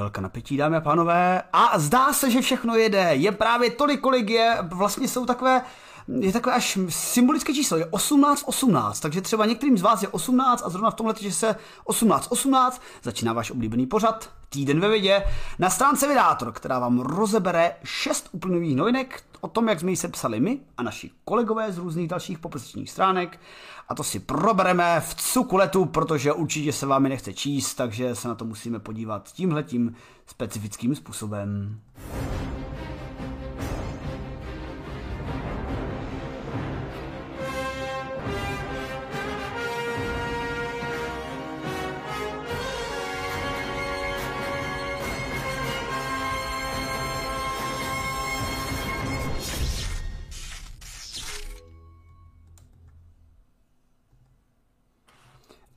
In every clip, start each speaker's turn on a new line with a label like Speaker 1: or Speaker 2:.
Speaker 1: Chvilka napětí, dámy a pánové. A zdá se, že všechno jede. Je právě tolik, kolik je. Vlastně jsou takové je takové až symbolické číslo, je 18, 18, takže třeba některým z vás je 18 a zrovna v tomhle se 18, 18 začíná váš oblíbený pořad, týden ve vědě, na stránce Vydátor, která vám rozebere 6 úplných novinek o tom, jak jsme ji sepsali my a naši kolegové z různých dalších poposičních stránek a to si probereme v cukuletu, protože určitě se vámi nechce číst, takže se na to musíme podívat tímhletím specifickým způsobem.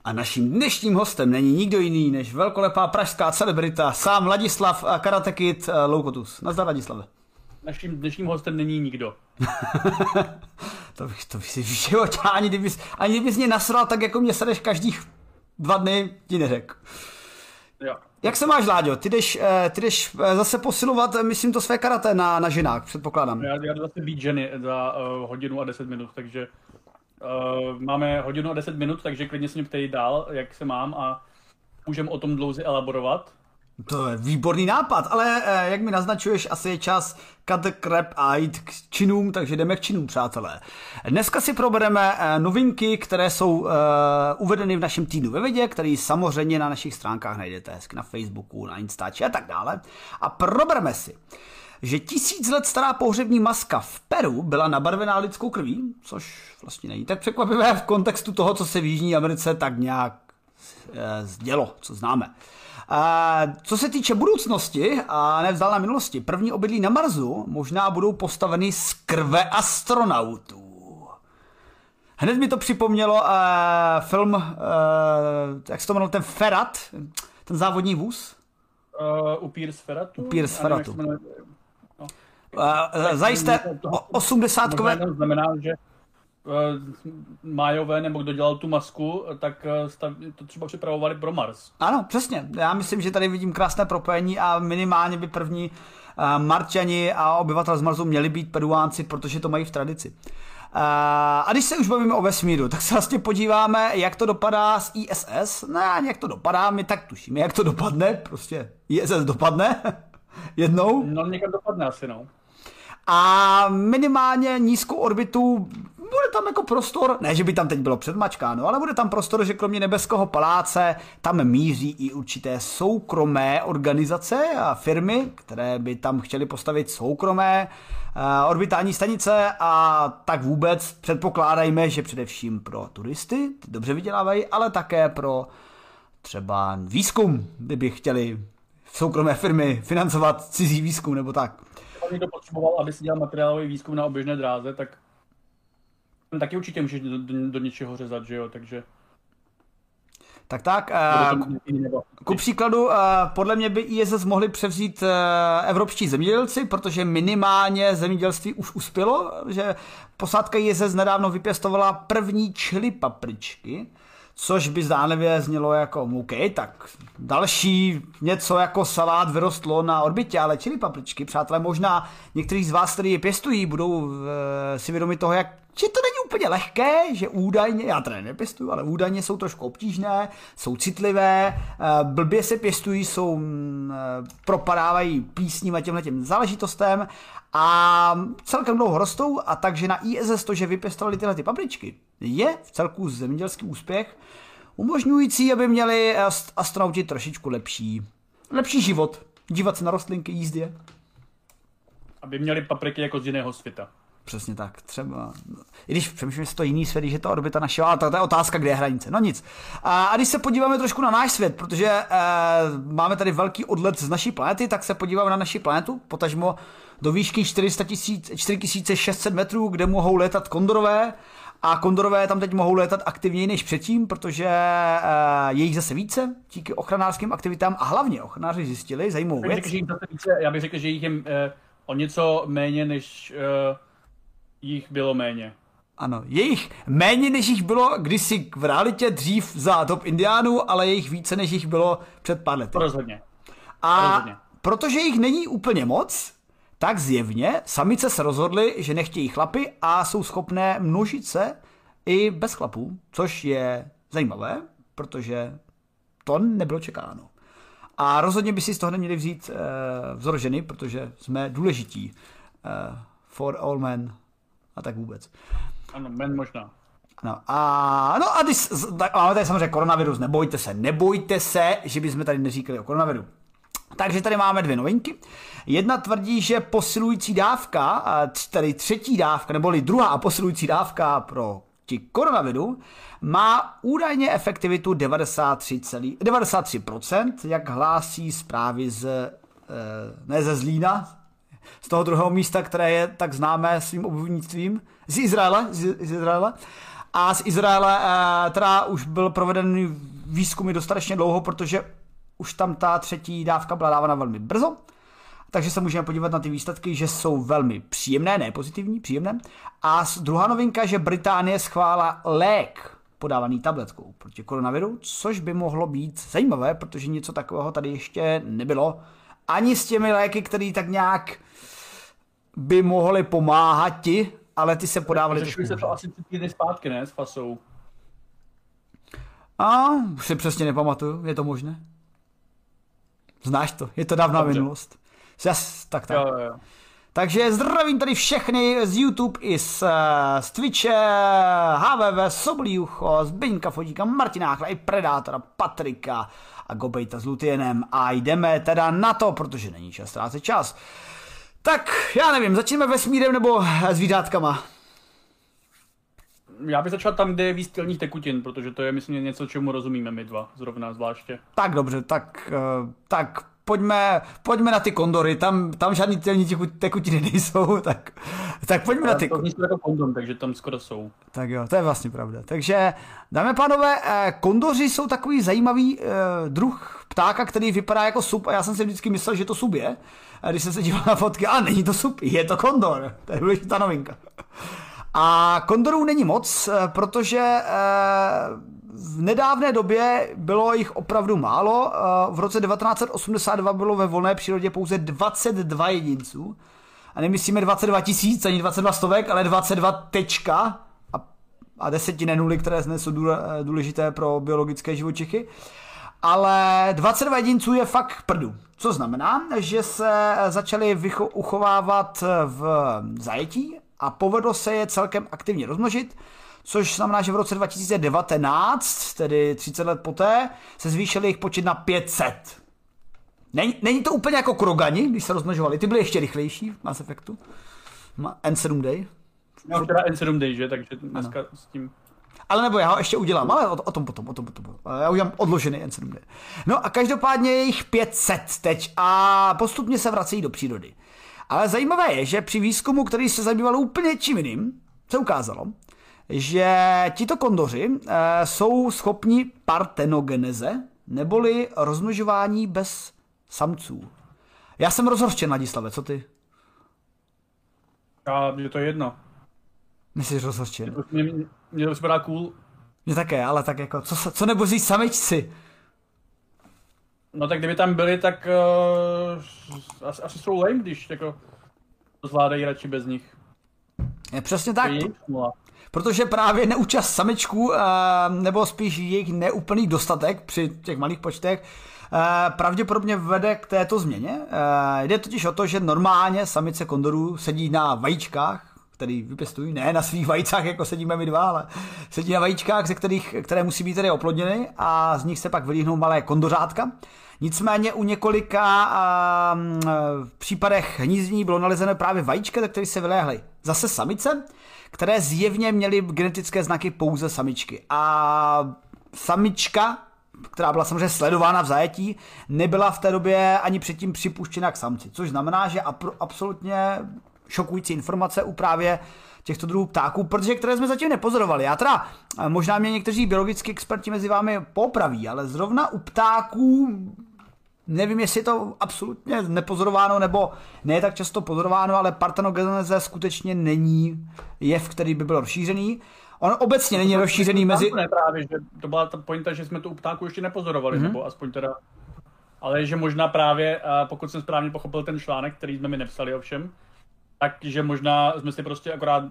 Speaker 1: A naším dnešním hostem není nikdo jiný než velkolepá pražská celebrita, sám Ladislav Karatekit eh, Loukotus. Nazdar Ladislave.
Speaker 2: Naším dnešním hostem není nikdo.
Speaker 1: to bych, to bych si v životě, ani kdybys, ani kdybys mě nasral, tak jako mě sedeš každých dva dny, ti neřek.
Speaker 2: Jo.
Speaker 1: Jak se máš, Láďo? Ty jdeš, eh, ty jdeš eh, zase posilovat, myslím, to své karate na, na ženách, předpokládám.
Speaker 2: Já, já jdu zase být ženy za uh, hodinu a deset minut, takže Uh, máme hodinu a 10 minut, takže klidně se mě ptej dál, jak se mám a můžeme o tom dlouze elaborovat.
Speaker 1: To je výborný nápad, ale eh, jak mi naznačuješ, asi je čas cut crap a jít k činům, takže jdeme k činům, přátelé. Dneska si probereme eh, novinky, které jsou eh, uvedeny v našem týdnu ve vědě, který samozřejmě na našich stránkách najdete, na Facebooku, na Instači a tak dále. A probereme si že tisíc let stará pohřební maska v Peru byla nabarvená lidskou krví, což vlastně není tak překvapivé v kontextu toho, co se v Jižní Americe tak nějak e, zdělo, co známe. E, co se týče budoucnosti a nevzdálené minulosti, první obydlí na Marsu možná budou postaveny z krve astronautů. Hned mi to připomnělo uh, film, uh, jak se to jmenuje, ten Ferat, ten závodní vůz.
Speaker 2: Uh, upír z Feratu?
Speaker 1: Upír z Feratu. Uh, zajisté osmdesátkové...
Speaker 2: Znamená, že uh, Májové nebo kdo dělal tu masku, tak stav, to třeba připravovali pro Mars.
Speaker 1: Ano, přesně. Já myslím, že tady vidím krásné propojení a minimálně by první Marťani a obyvatel z Marsu měli být peruánci, protože to mají v tradici. A když se už bavíme o vesmíru, tak se vlastně podíváme, jak to dopadá s ISS. Ne, jak to dopadá, my tak tušíme, jak to dopadne. Prostě ISS dopadne jednou.
Speaker 2: No někam dopadne asi, no
Speaker 1: a minimálně nízkou orbitu bude tam jako prostor, ne, že by tam teď bylo předmačkáno, ale bude tam prostor, že kromě nebeského paláce tam míří i určité soukromé organizace a firmy, které by tam chtěly postavit soukromé uh, orbitální stanice a tak vůbec předpokládajme, že především pro turisty, ty dobře vydělávají, ale také pro třeba výzkum, kdyby chtěli soukromé firmy financovat cizí výzkum nebo tak
Speaker 2: někdo potřeboval, aby si dělal materiálový výzkum na oběžné dráze, tak taky určitě můžeš do, do, do něčeho řezat, že jo, takže...
Speaker 1: Tak tak, uh, ku příkladu, uh, podle mě by ISS mohli převzít uh, evropští zemědělci, protože minimálně zemědělství už uspělo, že posádka ISS nedávno vypěstovala první čili papričky, což by zdánlivě znělo jako OK, tak další něco jako salát vyrostlo na orbitě, ale čili papričky, přátelé, možná někteří z vás, kteří je pěstují, budou e, si vědomi toho, jak že to není úplně lehké, že údajně, já teda nepěstuju, ale údajně jsou trošku obtížné, jsou citlivé, e, blbě se pěstují, jsou, e, propadávají písním a těmhle těm záležitostem a celkem dlouho rostou a takže na ISS to, že vypěstovali tyhle ty papričky, je v celku zemědělský úspěch, umožňující, aby měli astronauti trošičku lepší, lepší život. Dívat se na rostlinky, jízdě.
Speaker 2: Aby měli papriky jako z jiného světa.
Speaker 1: Přesně tak, třeba. I když přemýšlím, že to jiný svět, že to orbita našeho, ale to, to je otázka, kde je hranice. No nic. A, a když se podíváme trošku na náš svět, protože e, máme tady velký odlet z naší planety, tak se podíváme na naši planetu, potažmo do výšky 400 4600 metrů, kde mohou létat kondorové a kondorové tam teď mohou létat aktivněji než předtím, protože uh, je jich zase více díky ochranářským aktivitám a hlavně ochranáři zjistili zajímavou věc.
Speaker 2: Já bych řekl, že jich je uh, o něco méně, než uh, jich bylo méně.
Speaker 1: Ano, jejich méně, než jich bylo kdysi v realitě dřív za top indiánů, ale jejich více, než jich bylo před pár lety.
Speaker 2: Rozhodně.
Speaker 1: A Rozhodně. protože jich není úplně moc, tak zjevně samice se rozhodly, že nechtějí chlapy a jsou schopné množit se i bez chlapů, což je zajímavé, protože to nebylo čekáno. A rozhodně by si z toho neměli vzít uh, vzor ženy, protože jsme důležití uh, for all men a tak vůbec.
Speaker 2: Ano, men možná.
Speaker 1: No a, no a když, máme tady samozřejmě koronavirus, nebojte se, nebojte se, že bychom tady neříkali o koronaviru. Takže tady máme dvě novinky. Jedna tvrdí, že posilující dávka, tedy třetí dávka, neboli druhá a posilující dávka pro ti koronaviru, má údajně efektivitu 93, 93%, jak hlásí zprávy z, eh, ne ze Zlína, z toho druhého místa, které je tak známé svým obuvnictvím, z Izraele, z, z Izraele. A z Izraele eh, teda už byl proveden výzkumy dostatečně dlouho, protože už tam ta třetí dávka byla dávána velmi brzo. Takže se můžeme podívat na ty výsledky, že jsou velmi příjemné, ne pozitivní, příjemné. A druhá novinka, že Británie schválila lék podávaný tabletkou proti koronaviru, což by mohlo být zajímavé, protože něco takového tady ještě nebylo. Ani s těmi léky, které tak nějak by mohly pomáhat ti, ale ty se podávaly
Speaker 2: Řešili se to asi týdny zpátky, ne, s fasou.
Speaker 1: A si přesně nepamatuju, je to možné? Znáš to, je to dávná Dobře. minulost. Jas, tak tak. Jo, jo. Takže zdravím tady všechny z YouTube i z, eh, z Twitche, HVV, Sobliucho, Zbyňka Fodíka, Martina Áchla, i Predátora, Patrika a Gobejta s Lutienem a jdeme teda na to, protože není čas ztrácet čas. Tak, já nevím, začneme vesmírem nebo zvířátkama?
Speaker 2: Já bych začal tam, kde je víc tekutin, protože to je, myslím, něco, čemu rozumíme my dva, zrovna zvláště.
Speaker 1: Tak dobře, tak, uh, tak pojďme, pojďme na ty kondory, tam, tam žádný tělní tekutiny nejsou, tak, tak pojďme na ty...
Speaker 2: To jako kondom, takže tam skoro jsou.
Speaker 1: Tak jo, to je vlastně pravda. Takže, dámy a pánové, eh, kondoři jsou takový zajímavý eh, druh ptáka, který vypadá jako sup a já jsem si vždycky myslel, že to sub je. A když jsem se díval na fotky, a není to sup, je to kondor. To je důležitá novinka. A kondorů není moc, eh, protože v nedávné době bylo jich opravdu málo. V roce 1982 bylo ve volné přírodě pouze 22 jedinců. A nemyslíme 22 tisíc, ani 22 stovek, ale 22 tečka a, a desetiny nuly, které jsou důležité pro biologické živočichy. Ale 22 jedinců je fakt prdu. Co znamená, že se začali vycho- uchovávat v zajetí a povedlo se je celkem aktivně rozmnožit což znamená, že v roce 2019, tedy 30 let poté, se zvýšil jejich počet na 500. Není, není to úplně jako krogani, když se rozmnožovali, ty byly ještě rychlejší v Mass Effectu. N7 Day.
Speaker 2: No, teda N7 Day, že, takže dneska ano. s tím...
Speaker 1: Ale nebo já ho ještě udělám, ale o, o tom potom, o tom potom. Já udělám odložený N7 Day. No a každopádně je jich 500 teď a postupně se vracejí do přírody. Ale zajímavé je, že při výzkumu, který se zabýval úplně čím jiným, se ukázalo, že tito kondoři uh, jsou schopni partenogeneze, neboli rozmnožování bez samců. Já jsem rozhorčen, Ladislave, co ty?
Speaker 2: Já, je to jedno.
Speaker 1: Myslíš rozhorčen?
Speaker 2: Mě, mě, mě to připadá cool.
Speaker 1: Mě také, ale tak jako, co, co nebozí samičci?
Speaker 2: No tak kdyby tam byli, tak uh, asi, asi jsou lame, když jako zvládají radši bez nich.
Speaker 1: Je přesně tak. Protože právě neúčast samečků, uh, nebo spíš jejich neúplný dostatek při těch malých počtech, uh, pravděpodobně vede k této změně. Uh, jde totiž o to, že normálně samice kondorů sedí na vajíčkách, který vypěstují, ne na svých vajícách, jako sedíme my dva, ale sedí na vajíčkách, ze kterých, které musí být tedy oplodněny a z nich se pak vylíhnou malé kondořátka. Nicméně u několika a, v případech hnízdění bylo nalezeno právě vajíčka, ze kterých se vyléhly zase samice, které zjevně měly genetické znaky pouze samičky. A samička, která byla samozřejmě sledována v zajetí, nebyla v té době ani předtím připuštěna k samci, což znamená, že absolutně šokující informace u právě těchto druhů ptáků, protože které jsme zatím nepozorovali. Já teda, možná mě někteří biologický experti mezi vámi popraví, ale zrovna u ptáků Nevím, jestli je to absolutně nepozorováno nebo ne tak často pozorováno, ale partenogeneze skutečně není jev, který by byl rozšířený. On obecně není rozšířený mezi...
Speaker 2: Ne právě, že to byla ta pointa, že jsme to u ptáku ještě nepozorovali, mm-hmm. nebo aspoň teda ale že možná právě, pokud jsem správně pochopil ten článek, který jsme mi nepsali ovšem, takže možná jsme si prostě akorát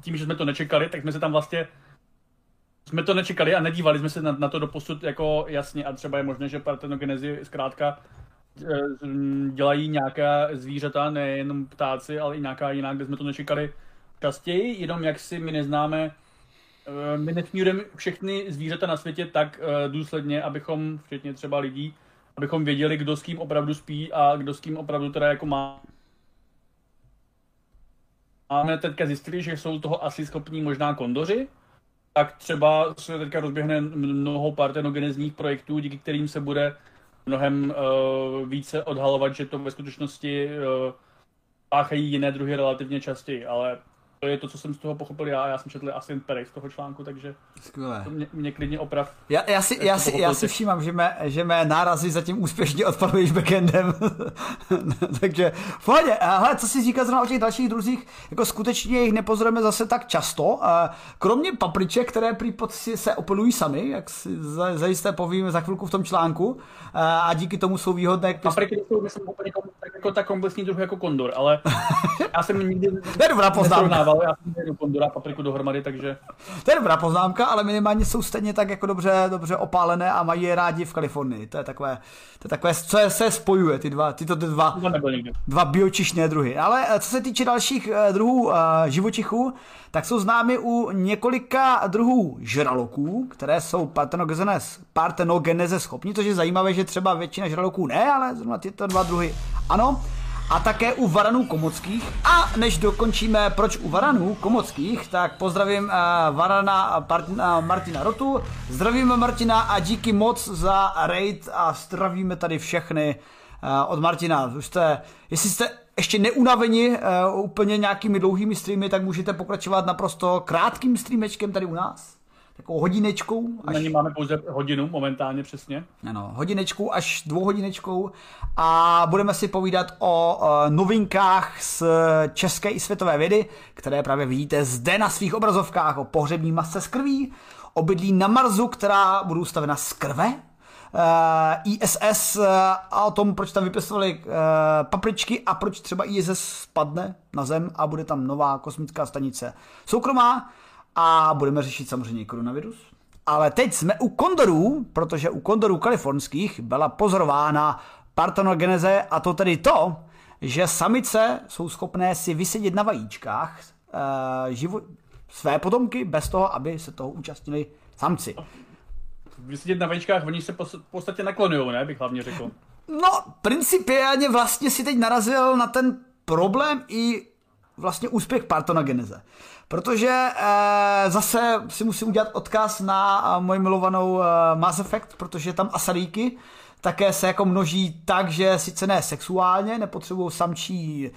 Speaker 2: tím, že jsme to nečekali, tak jsme se tam vlastně jsme to nečekali a nedívali jsme se na, na to doposud jako jasně. A třeba je možné, že partenogenezi zkrátka e, dělají nějaká zvířata, nejenom ptáci, ale i nějaká jiná, kde jsme to nečekali častěji, jenom jak si my neznáme, e, my nesmírujeme všechny zvířata na světě tak e, důsledně, abychom, včetně třeba lidí, abychom věděli, kdo s kým opravdu spí a kdo s kým opravdu teda jako má. Máme teďka zjistili, že jsou toho asi schopní možná kondoři, tak třeba se teďka rozběhne mnoho partenogenezních projektů, díky kterým se bude mnohem uh, více odhalovat, že to ve skutečnosti uh, páchají jiné druhy relativně častěji, ale to je to, co jsem z toho pochopil já. Já jsem četl asi Perek z toho článku, takže
Speaker 1: Skvělé.
Speaker 2: to mě, mě klidně oprav.
Speaker 1: Já, já, si, já, si, já si všímám, že mé, že mé nárazy zatím úspěšně odpaduješ backendem. takže v Ale co si říká zrovna o těch dalších druzích, jako skutečně jich nepozorujeme zase tak často. Kromě papriček, které prý se opilují sami, jak si zajisté povíme za chvilku v tom článku, a díky tomu jsou výhodné.
Speaker 2: Papriky jsou, myslím, úplně jako tak komplexní druh jako kondor, ale já jsem nikdy
Speaker 1: to je dobrá poznámka.
Speaker 2: Já jsem někdo kondora papriku dohromady, takže...
Speaker 1: To je dobrá poznámka, ale minimálně jsou stejně tak jako dobře, dobře opálené a mají je rádi v Kalifornii. To je takové, to je takové co je, se spojuje, ty dva, tyto dva, dva biočišné druhy. Ale eh, co se týče dalších eh, druhů uh, živočichů, tak jsou známy u několika druhů žraloků, které jsou partenogeneze, partenogeneze schopní, což je zajímavé, že třeba většina žraloků ne, ale zrovna tyto dva druhy ano. A také u varanů komockých. A než dokončíme, proč u varanů komockých, tak pozdravím uh, varana uh, Martina Rotu, zdravíme Martina a díky moc za raid a zdravíme tady všechny uh, od Martina. Už jste, jestli jste ještě neunaveni uh, úplně nějakými dlouhými streamy, tak můžete pokračovat naprosto krátkým streamečkem tady u nás. Takovou hodinečkou.
Speaker 2: Až... Na ní máme pouze hodinu momentálně přesně.
Speaker 1: Ano, hodinečkou až dvouhodinečkou a budeme si povídat o uh, novinkách z české i světové vědy, které právě vidíte zde na svých obrazovkách o pohřební masce z krví, o bydlí na Marsu, která budou stavena z krve, uh, ISS uh, a o tom, proč tam vypěstovali uh, papričky a proč třeba ISS spadne na Zem a bude tam nová kosmická stanice soukromá a budeme řešit samozřejmě koronavirus. Ale teď jsme u kondorů, protože u kondorů kalifornských byla pozorována partenogeneze a to tedy to, že samice jsou schopné si vysedět na vajíčkách e, živo, své potomky bez toho, aby se toho účastnili samci
Speaker 2: vysedět na vajíčkách, oni se v podstatě naklonují, ne, bych hlavně řekl.
Speaker 1: No, principiálně vlastně si teď narazil na ten problém i vlastně úspěch partonogeneze. Protože e, zase si musím udělat odkaz na eh, moji milovanou e, Mass Effect, protože tam asaríky také se jako množí tak, že sice ne sexuálně, nepotřebují samčí e,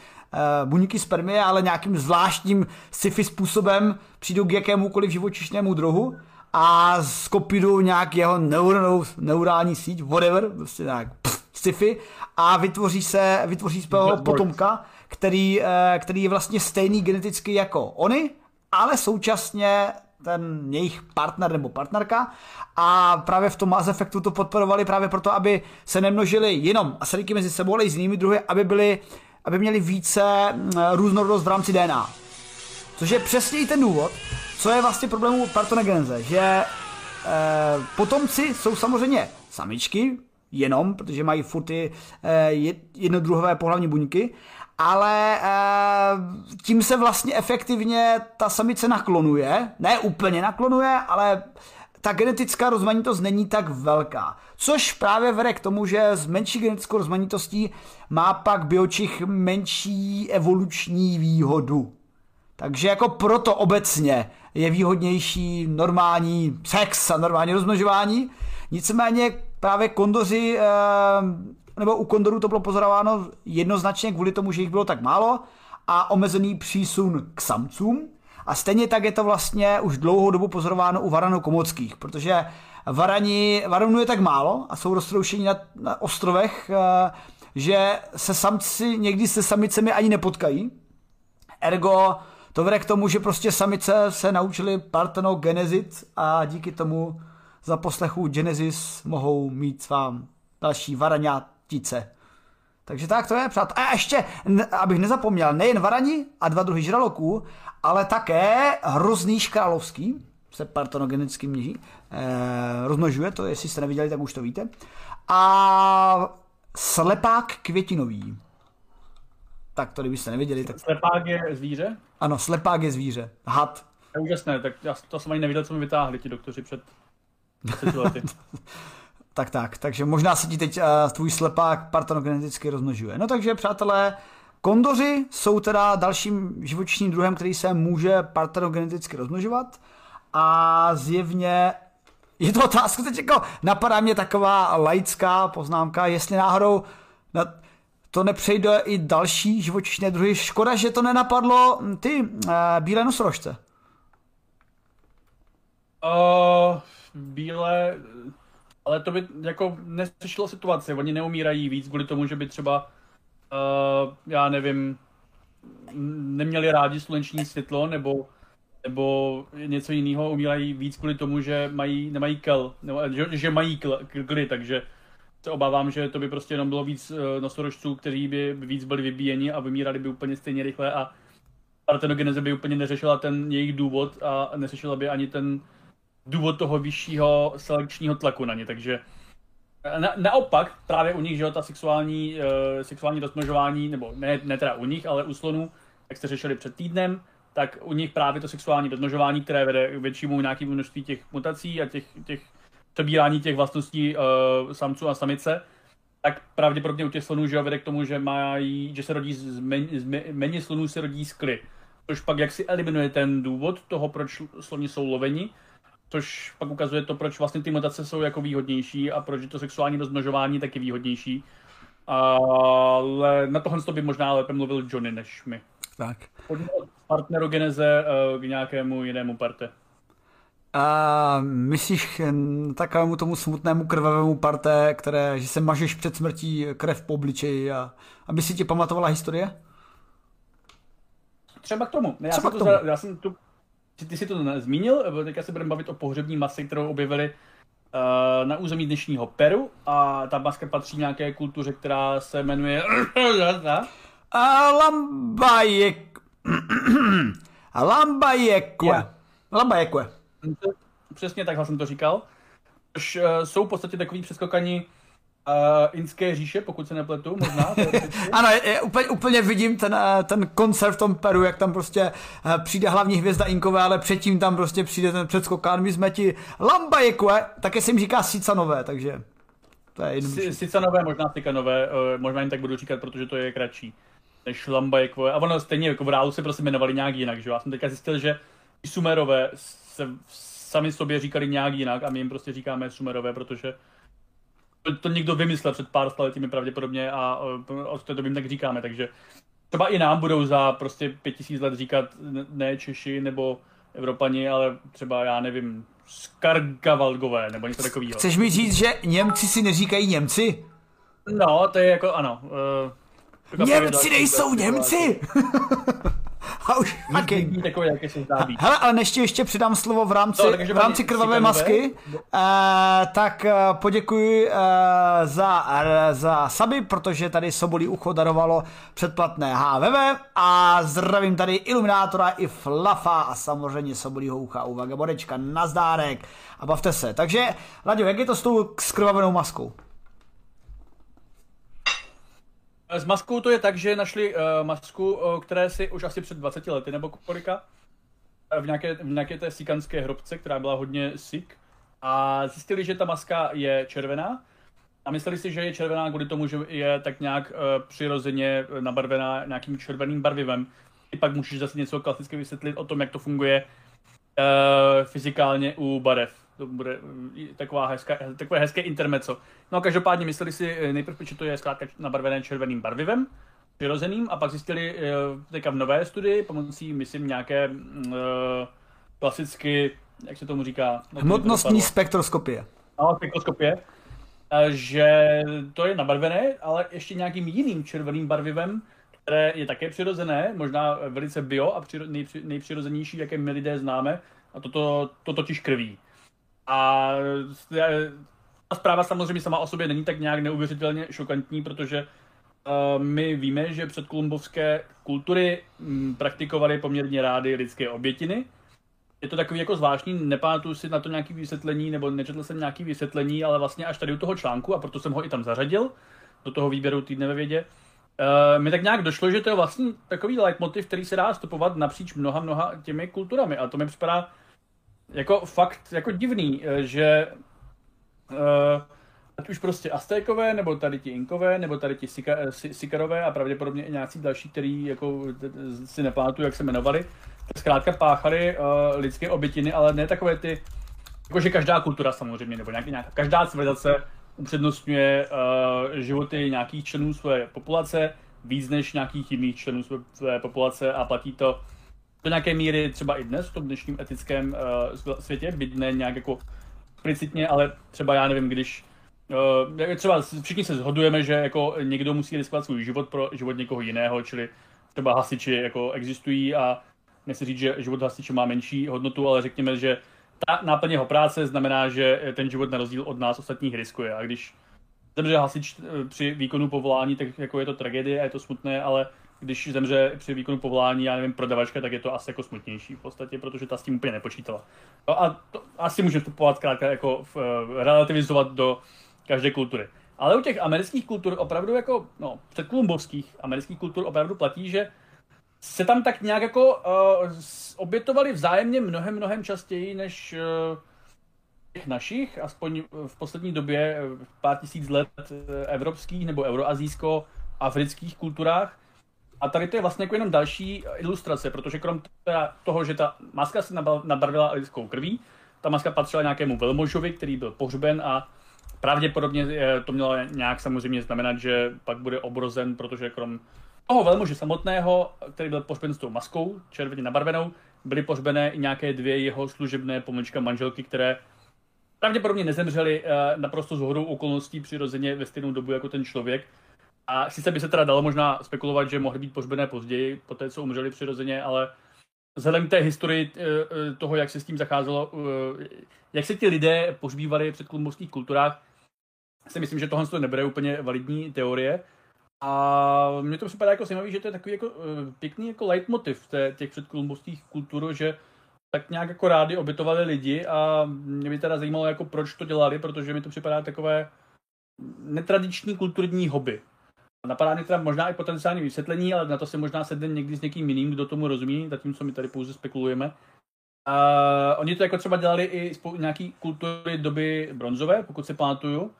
Speaker 1: buňky spermie, ale nějakým zvláštním sci-fi způsobem přijdou k jakémukoliv živočišnému druhu a skopírují nějak jeho neuronou, neurální síť, whatever, prostě nějak pff, sci-fi a vytvoří se, vytvoří se potomka, který, eh, který je vlastně stejný geneticky jako oni, ale současně ten jejich partner nebo partnerka a právě v tom Mass Effectu to podporovali právě proto, aby se nemnožili jenom asaríky mezi sebou, ale i s jinými druhy, aby byli aby měli více mm, různorodost v rámci DNA. Což je přesně i ten důvod, co je vlastně problémů partonogeneze, že e, potomci jsou samozřejmě samičky, jenom, protože mají furt ty e, jednodruhové pohlavní buňky, ale e, tím se vlastně efektivně ta samice naklonuje, ne úplně naklonuje, ale ta genetická rozmanitost není tak velká. Což právě vede k tomu, že s menší genetickou rozmanitostí má pak biočich menší evoluční výhodu. Takže jako proto obecně je výhodnější normální sex a normální rozmnožování. Nicméně právě kondoři, eh, nebo u kondorů to bylo pozorováno jednoznačně kvůli tomu, že jich bylo tak málo a omezený přísun k samcům. A stejně tak je to vlastně už dlouhou dobu pozorováno u varanů komockých, protože varani, varanů je tak málo a jsou roztroušení na, na ostrovech, eh, že se samci někdy se samicemi ani nepotkají. Ergo to vede k tomu, že prostě samice se naučili partenogenezit a díky tomu za poslechu Genesis mohou mít svá další varaňátice. Takže tak to je, přát. A ještě, abych nezapomněl, nejen varani a dva druhy žraloků, ale také hrozný škrálovský, se partenogenicky měží, eh, rozmnožuje, to jestli jste neviděli, tak už to víte. A slepák květinový. Tak to, kdybyste neviděli, tak...
Speaker 2: Slepák je zvíře?
Speaker 1: Ano, slepák je zvíře. Had.
Speaker 2: Je úžasné, tak já to jsem ani neviděl, co mi vytáhli ti doktoři před 10 lety.
Speaker 1: tak tak, takže možná se ti teď uh, tvůj slepák partonogeneticky rozmnožuje. No takže, přátelé, kondoři jsou teda dalším živočišním druhem, který se může partonogeneticky rozmnožovat a zjevně je to otázka, teď jako napadá mě taková laická poznámka, jestli náhodou na, to nepřejde i další živočišné druhy. Škoda, že to nenapadlo ty uh, bílé nosorožce.
Speaker 2: Uh, bílé, ale to by jako neslyšelo situaci. Oni neumírají víc kvůli tomu, že by třeba, uh, já nevím, neměli rádi sluneční světlo, nebo nebo něco jiného umírají víc kvůli tomu, že mají, nemají kel, nebo, že, že mají kly, takže se obávám, že to by prostě jenom bylo víc uh, nosorožců, kteří by víc byli vybíjeni a vymírali by úplně stejně rychle a partenogeneze by úplně neřešila ten jejich důvod a neřešila by ani ten důvod toho vyššího selekčního tlaku na ně, takže na, naopak právě u nich, že jo, ta sexuální, uh, sexuální rozmnožování, nebo ne, ne teda u nich, ale u slonů, jak jste řešili před týdnem, tak u nich právě to sexuální rozmnožování, které vede k většímu nějakému množství těch mutací a těch, těch přebírání těch vlastností uh, samců a samice, tak pravděpodobně u těch slonů že vede k tomu, že, mají, že se rodí z, méně, z méně slonů se rodí skly. Což pak jak si eliminuje ten důvod toho, proč sloni jsou loveni, což pak ukazuje to, proč vlastně ty mutace jsou jako výhodnější a proč je to sexuální rozmnožování taky výhodnější. Ale na tohle by možná lépe mluvil Johnny než my.
Speaker 1: Tak.
Speaker 2: Od partnerogeneze uh, k nějakému jinému parte.
Speaker 1: A myslíš takovému tomu smutnému krvavému parte, které, že se mažeš před smrtí krev po obličeji a aby si ti pamatovala historie?
Speaker 2: Třeba k tomu. Já, Třeba jsem, k tomu. To, já jsem tu, ty jsi to zmínil, teďka se budeme bavit o pohřební masce, kterou objevili uh, na území dnešního Peru a ta maska patří nějaké kultuře, která se jmenuje.
Speaker 1: Lambajekwe. Yeah. Lambajekwe.
Speaker 2: Přesně takhle jsem to říkal. Což uh, jsou v podstatě takový přeskokani uh, Inské říše, pokud se nepletu, možná.
Speaker 1: ano, je, je, úplně, úplně vidím ten, uh, ten koncert v tom Peru, jak tam prostě uh, přijde hlavní hvězda Inkové, ale předtím tam prostě přijde ten předskokán. My jsme ti Lambajekwe, také se jim říká Sicanové, takže to je
Speaker 2: jednodušší. Sicanové, možná Sicanové, uh, možná jim tak budu říkat, protože to je kratší než Lambajekwe. A ono stejně jako v reálu se prostě jmenovali nějak jinak, že Já jsem teďka zjistil, že Sumerové se sami sobě říkali nějak jinak a my jim prostě říkáme Sumerové, protože to, někdo vymyslel před pár staletími pravděpodobně a od té doby jim tak říkáme, takže třeba i nám budou za prostě pět tisíc let říkat ne Češi nebo Evropani, ale třeba já nevím, Skargavalgové nebo něco takového.
Speaker 1: Chceš mi říct, že Němci si neříkají Němci?
Speaker 2: No, to je jako, ano.
Speaker 1: Uh, Němci nejsou Němci!
Speaker 2: A už fucking. Takový, jaký se zdá být.
Speaker 1: Hele, ale než ještě přidám slovo v rámci, no, v rámci krvavé masky, uh, tak uh, poděkuji uh, za, uh, za saby, protože tady Sobolí ucho darovalo předplatné HVV a zdravím tady Iluminátora i Flafa a samozřejmě Sobolího ucha u Vagabodečka. Nazdárek a bavte se. Takže, Laďo, jak je to s tou skrvavenou maskou?
Speaker 2: S maskou to je tak, že našli uh, masku, uh, které si už asi před 20 lety nebo kolika v nějaké, v nějaké té sikanské hrobce, která byla hodně sik a zjistili, že ta maska je červená a mysleli si, že je červená kvůli tomu, že je tak nějak uh, přirozeně nabarvená nějakým červeným barvivem. I pak můžeš zase něco klasicky vysvětlit o tom, jak to funguje uh, fyzikálně u barev to bude taková hezká, takové hezké intermeco. No a každopádně mysleli si eh, nejprve, že to je zkrátka nabarvené červeným barvivem, přirozeným, a pak zjistili eh, teďka v nové studii pomocí, myslím, nějaké uh, klasicky, jak se tomu říká?
Speaker 1: Hmotnostní spektroskopie.
Speaker 2: No, spektroskopie, že to je nabarvené, ale ještě nějakým jiným červeným barvivem, které je také přirozené, možná velice bio a přiro, nejpři, nejpřirozenější, jaké my lidé známe, a toto to totiž krví. A ta zpráva samozřejmě sama o sobě není tak nějak neuvěřitelně šokantní, protože uh, my víme, že před kolumbovské kultury m, praktikovali poměrně rády lidské obětiny. Je to takový jako zvláštní, nepamatuju si na to nějaký vysvětlení, nebo nečetl jsem nějaký vysvětlení, ale vlastně až tady u toho článku, a proto jsem ho i tam zařadil, do toho výběru týdne ve vědě, uh, mi tak nějak došlo, že to je vlastně takový leitmotiv, který se dá stopovat napříč mnoha, mnoha těmi kulturami. A to mi připadá jako fakt jako divný, že uh, ať už prostě Aztékové, nebo tady ti Inkové, nebo tady ti Sika, Sikarové a pravděpodobně i nějací další, který jako si nepamatuju, jak se jmenovali, zkrátka páchali uh, lidské obětiny, ale ne takové ty, jakože každá kultura samozřejmě, nebo nějaký, nějaká, každá civilizace upřednostňuje uh, životy nějakých členů své populace víc než nějakých jiných členů své, své populace a platí to do nějaké míry třeba i dnes v tom dnešním etickém uh, světě, byť ne nějak jako explicitně, ale třeba já nevím, když uh, třeba všichni se shodujeme, že jako někdo musí riskovat svůj život pro život někoho jiného, čili třeba hasiči jako existují a nechci říct, že život hasiče má menší hodnotu, ale řekněme, že ta náplň jeho práce znamená, že ten život na rozdíl od nás ostatních riskuje. A když zemře hasič eh, při výkonu povolání, tak jako je to tragédie a je to smutné, ale když zemře při výkonu povolání, já nevím, prodavačka, tak je to asi jako smutnější v podstatě, protože ta s tím úplně nepočítala. No a to asi můžeme vstupovat zkrátka jako v, uh, relativizovat do každé kultury. Ale u těch amerických kultur opravdu jako, no, předkolumbovských amerických kultur opravdu platí, že se tam tak nějak jako uh, obětovali vzájemně mnohem, mnohem častěji než uh, těch našich, aspoň v poslední době, pár tisíc let evropských nebo euroazijsko afrických kulturách. A tady to je vlastně jako jenom další ilustrace, protože krom toho, že ta maska se nabarvila lidskou krví, ta maska patřila nějakému velmožovi, který byl pohřben a pravděpodobně to mělo nějak samozřejmě znamenat, že pak bude obrozen, protože krom toho velmože samotného, který byl pohřben s tou maskou červeně nabarvenou, byly pohřbené i nějaké dvě jeho služebné pomlčka manželky, které pravděpodobně nezemřely naprosto z hodou okolností přirozeně ve stejnou dobu jako ten člověk, a sice by se teda dalo možná spekulovat, že mohly být pohřbené později, po té, co umřeli přirozeně, ale vzhledem k té historii eh, eh, toho, jak se s tím zacházelo, eh, jak se ti lidé pohřbívali v předkolumbovských kulturách, si myslím, že tohle nebude úplně validní teorie. A mně to připadá jako zajímavý, že to je takový jako pěkný jako leitmotiv těch předkolumbovských kultur, že tak nějak jako rádi obětovali lidi a mě by teda zajímalo, jako proč to dělali, protože mi to připadá takové netradiční kulturní hobby. Napadá mě teda možná i potenciální vysvětlení, ale na to se možná sedne někdy s někým jiným, kdo tomu rozumí, zatímco my tady pouze spekulujeme. A oni to jako třeba dělali i spou- nějaký kultury doby bronzové, pokud si pamatuju,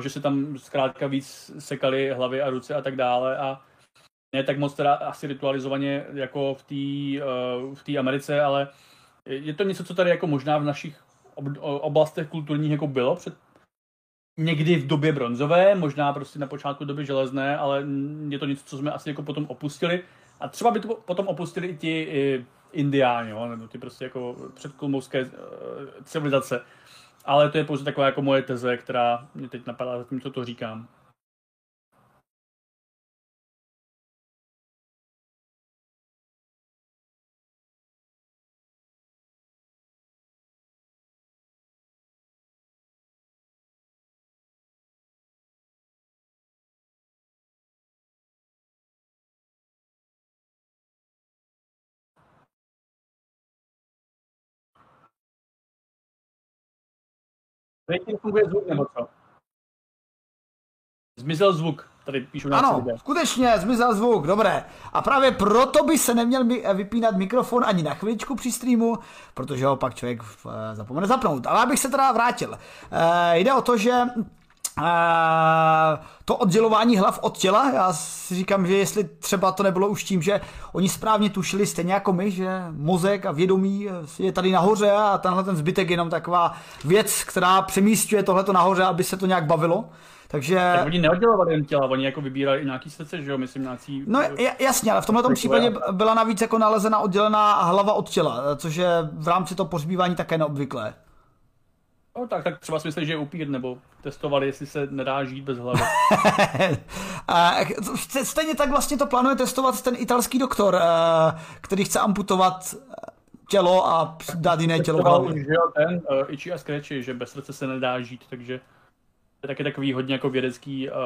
Speaker 2: že se tam zkrátka víc sekali hlavy a ruce a tak dále a ne tak moc teda asi ritualizovaně jako v té uh, v Americe, ale je to něco, co tady jako možná v našich ob- oblastech kulturních jako bylo před někdy v době bronzové, možná prostě na počátku doby železné, ale je to něco, co jsme asi jako potom opustili. A třeba by to potom opustili i ti i indiáni, jo? nebo ty prostě jako předkulmovské uh, civilizace. Ale to je pouze taková jako moje teze, která mě teď napadá zatím, co to říkám. Teď funguje zvuk nebo co? Zmizel zvuk, tady píšu
Speaker 1: Ano, lidé. skutečně, zmizel zvuk, dobré. A právě proto by se neměl vypínat mikrofon ani na chviličku při streamu, protože ho pak člověk eh, zapomene zapnout. Ale abych se teda vrátil. E, jde o to, že to oddělování hlav od těla, já si říkám, že jestli třeba to nebylo už tím, že oni správně tušili stejně jako my, že mozek a vědomí je tady nahoře a tenhle ten zbytek je jenom taková věc, která přemístuje tohleto nahoře, aby se to nějak bavilo. Takže...
Speaker 2: Tak oni neoddělovali jen těla, oni jako vybírali i nějaký srdce, že jo, myslím nějaký...
Speaker 1: No jasně, ale v tomhle případě byla navíc jako nalezena oddělená hlava od těla, což je v rámci toho pohřbívání také neobvyklé.
Speaker 2: No tak, tak třeba si myslí, že je upír, nebo testovali, jestli se nedá žít bez hlavy.
Speaker 1: Stejně tak vlastně to plánuje testovat ten italský doktor, eh, který chce amputovat eh, tělo a dát jiné tělo.
Speaker 2: Že jo, ten uh, Ichi a Scratchy, že bez srdce se nedá žít, takže taky takový hodně jako vědecký, uh,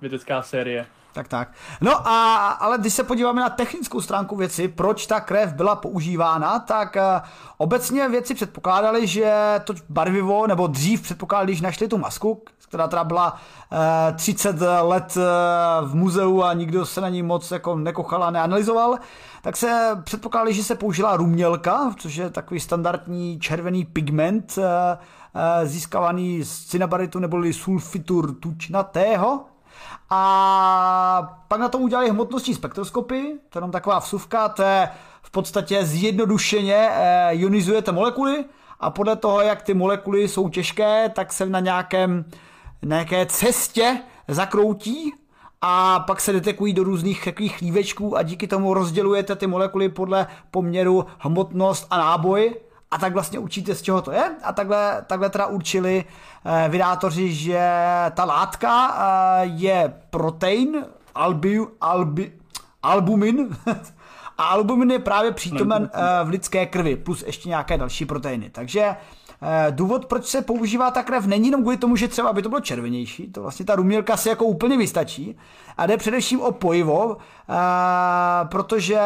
Speaker 2: vědecká série.
Speaker 1: Tak, tak. No a, ale když se podíváme na technickou stránku věci, proč ta krev byla používána, tak uh, obecně věci předpokládali, že to barvivo, nebo dřív předpokládali, když našli tu masku, která teda byla uh, 30 let uh, v muzeu a nikdo se na ní moc jako nekochal a neanalyzoval, tak se předpokládali, že se použila rumělka, což je takový standardní červený pigment, uh, získávaný z cinabaritu neboli sulfitur tučnatého, a pak na tom udělali hmotnostní spektroskopy, to je jenom taková vsuvka, to je v podstatě zjednodušeně eh, ionizujete molekuly a podle toho, jak ty molekuly jsou těžké, tak se na nějakém nějaké cestě zakroutí a pak se detekují do různých takových chlívečků a díky tomu rozdělujete ty molekuly podle poměru hmotnost a náboj a tak vlastně určíte, z čeho to je. A takhle, takhle teda určili eh, vydátoři, že ta látka eh, je protein, albi, albi, albumin, a albumin je právě přítomen eh, v lidské krvi, plus ještě nějaké další proteiny. Takže důvod, proč se používá ta krev, není jenom kvůli tomu, že třeba by to bylo červenější, to vlastně ta rumělka si jako úplně vystačí, a jde především o pojivo, protože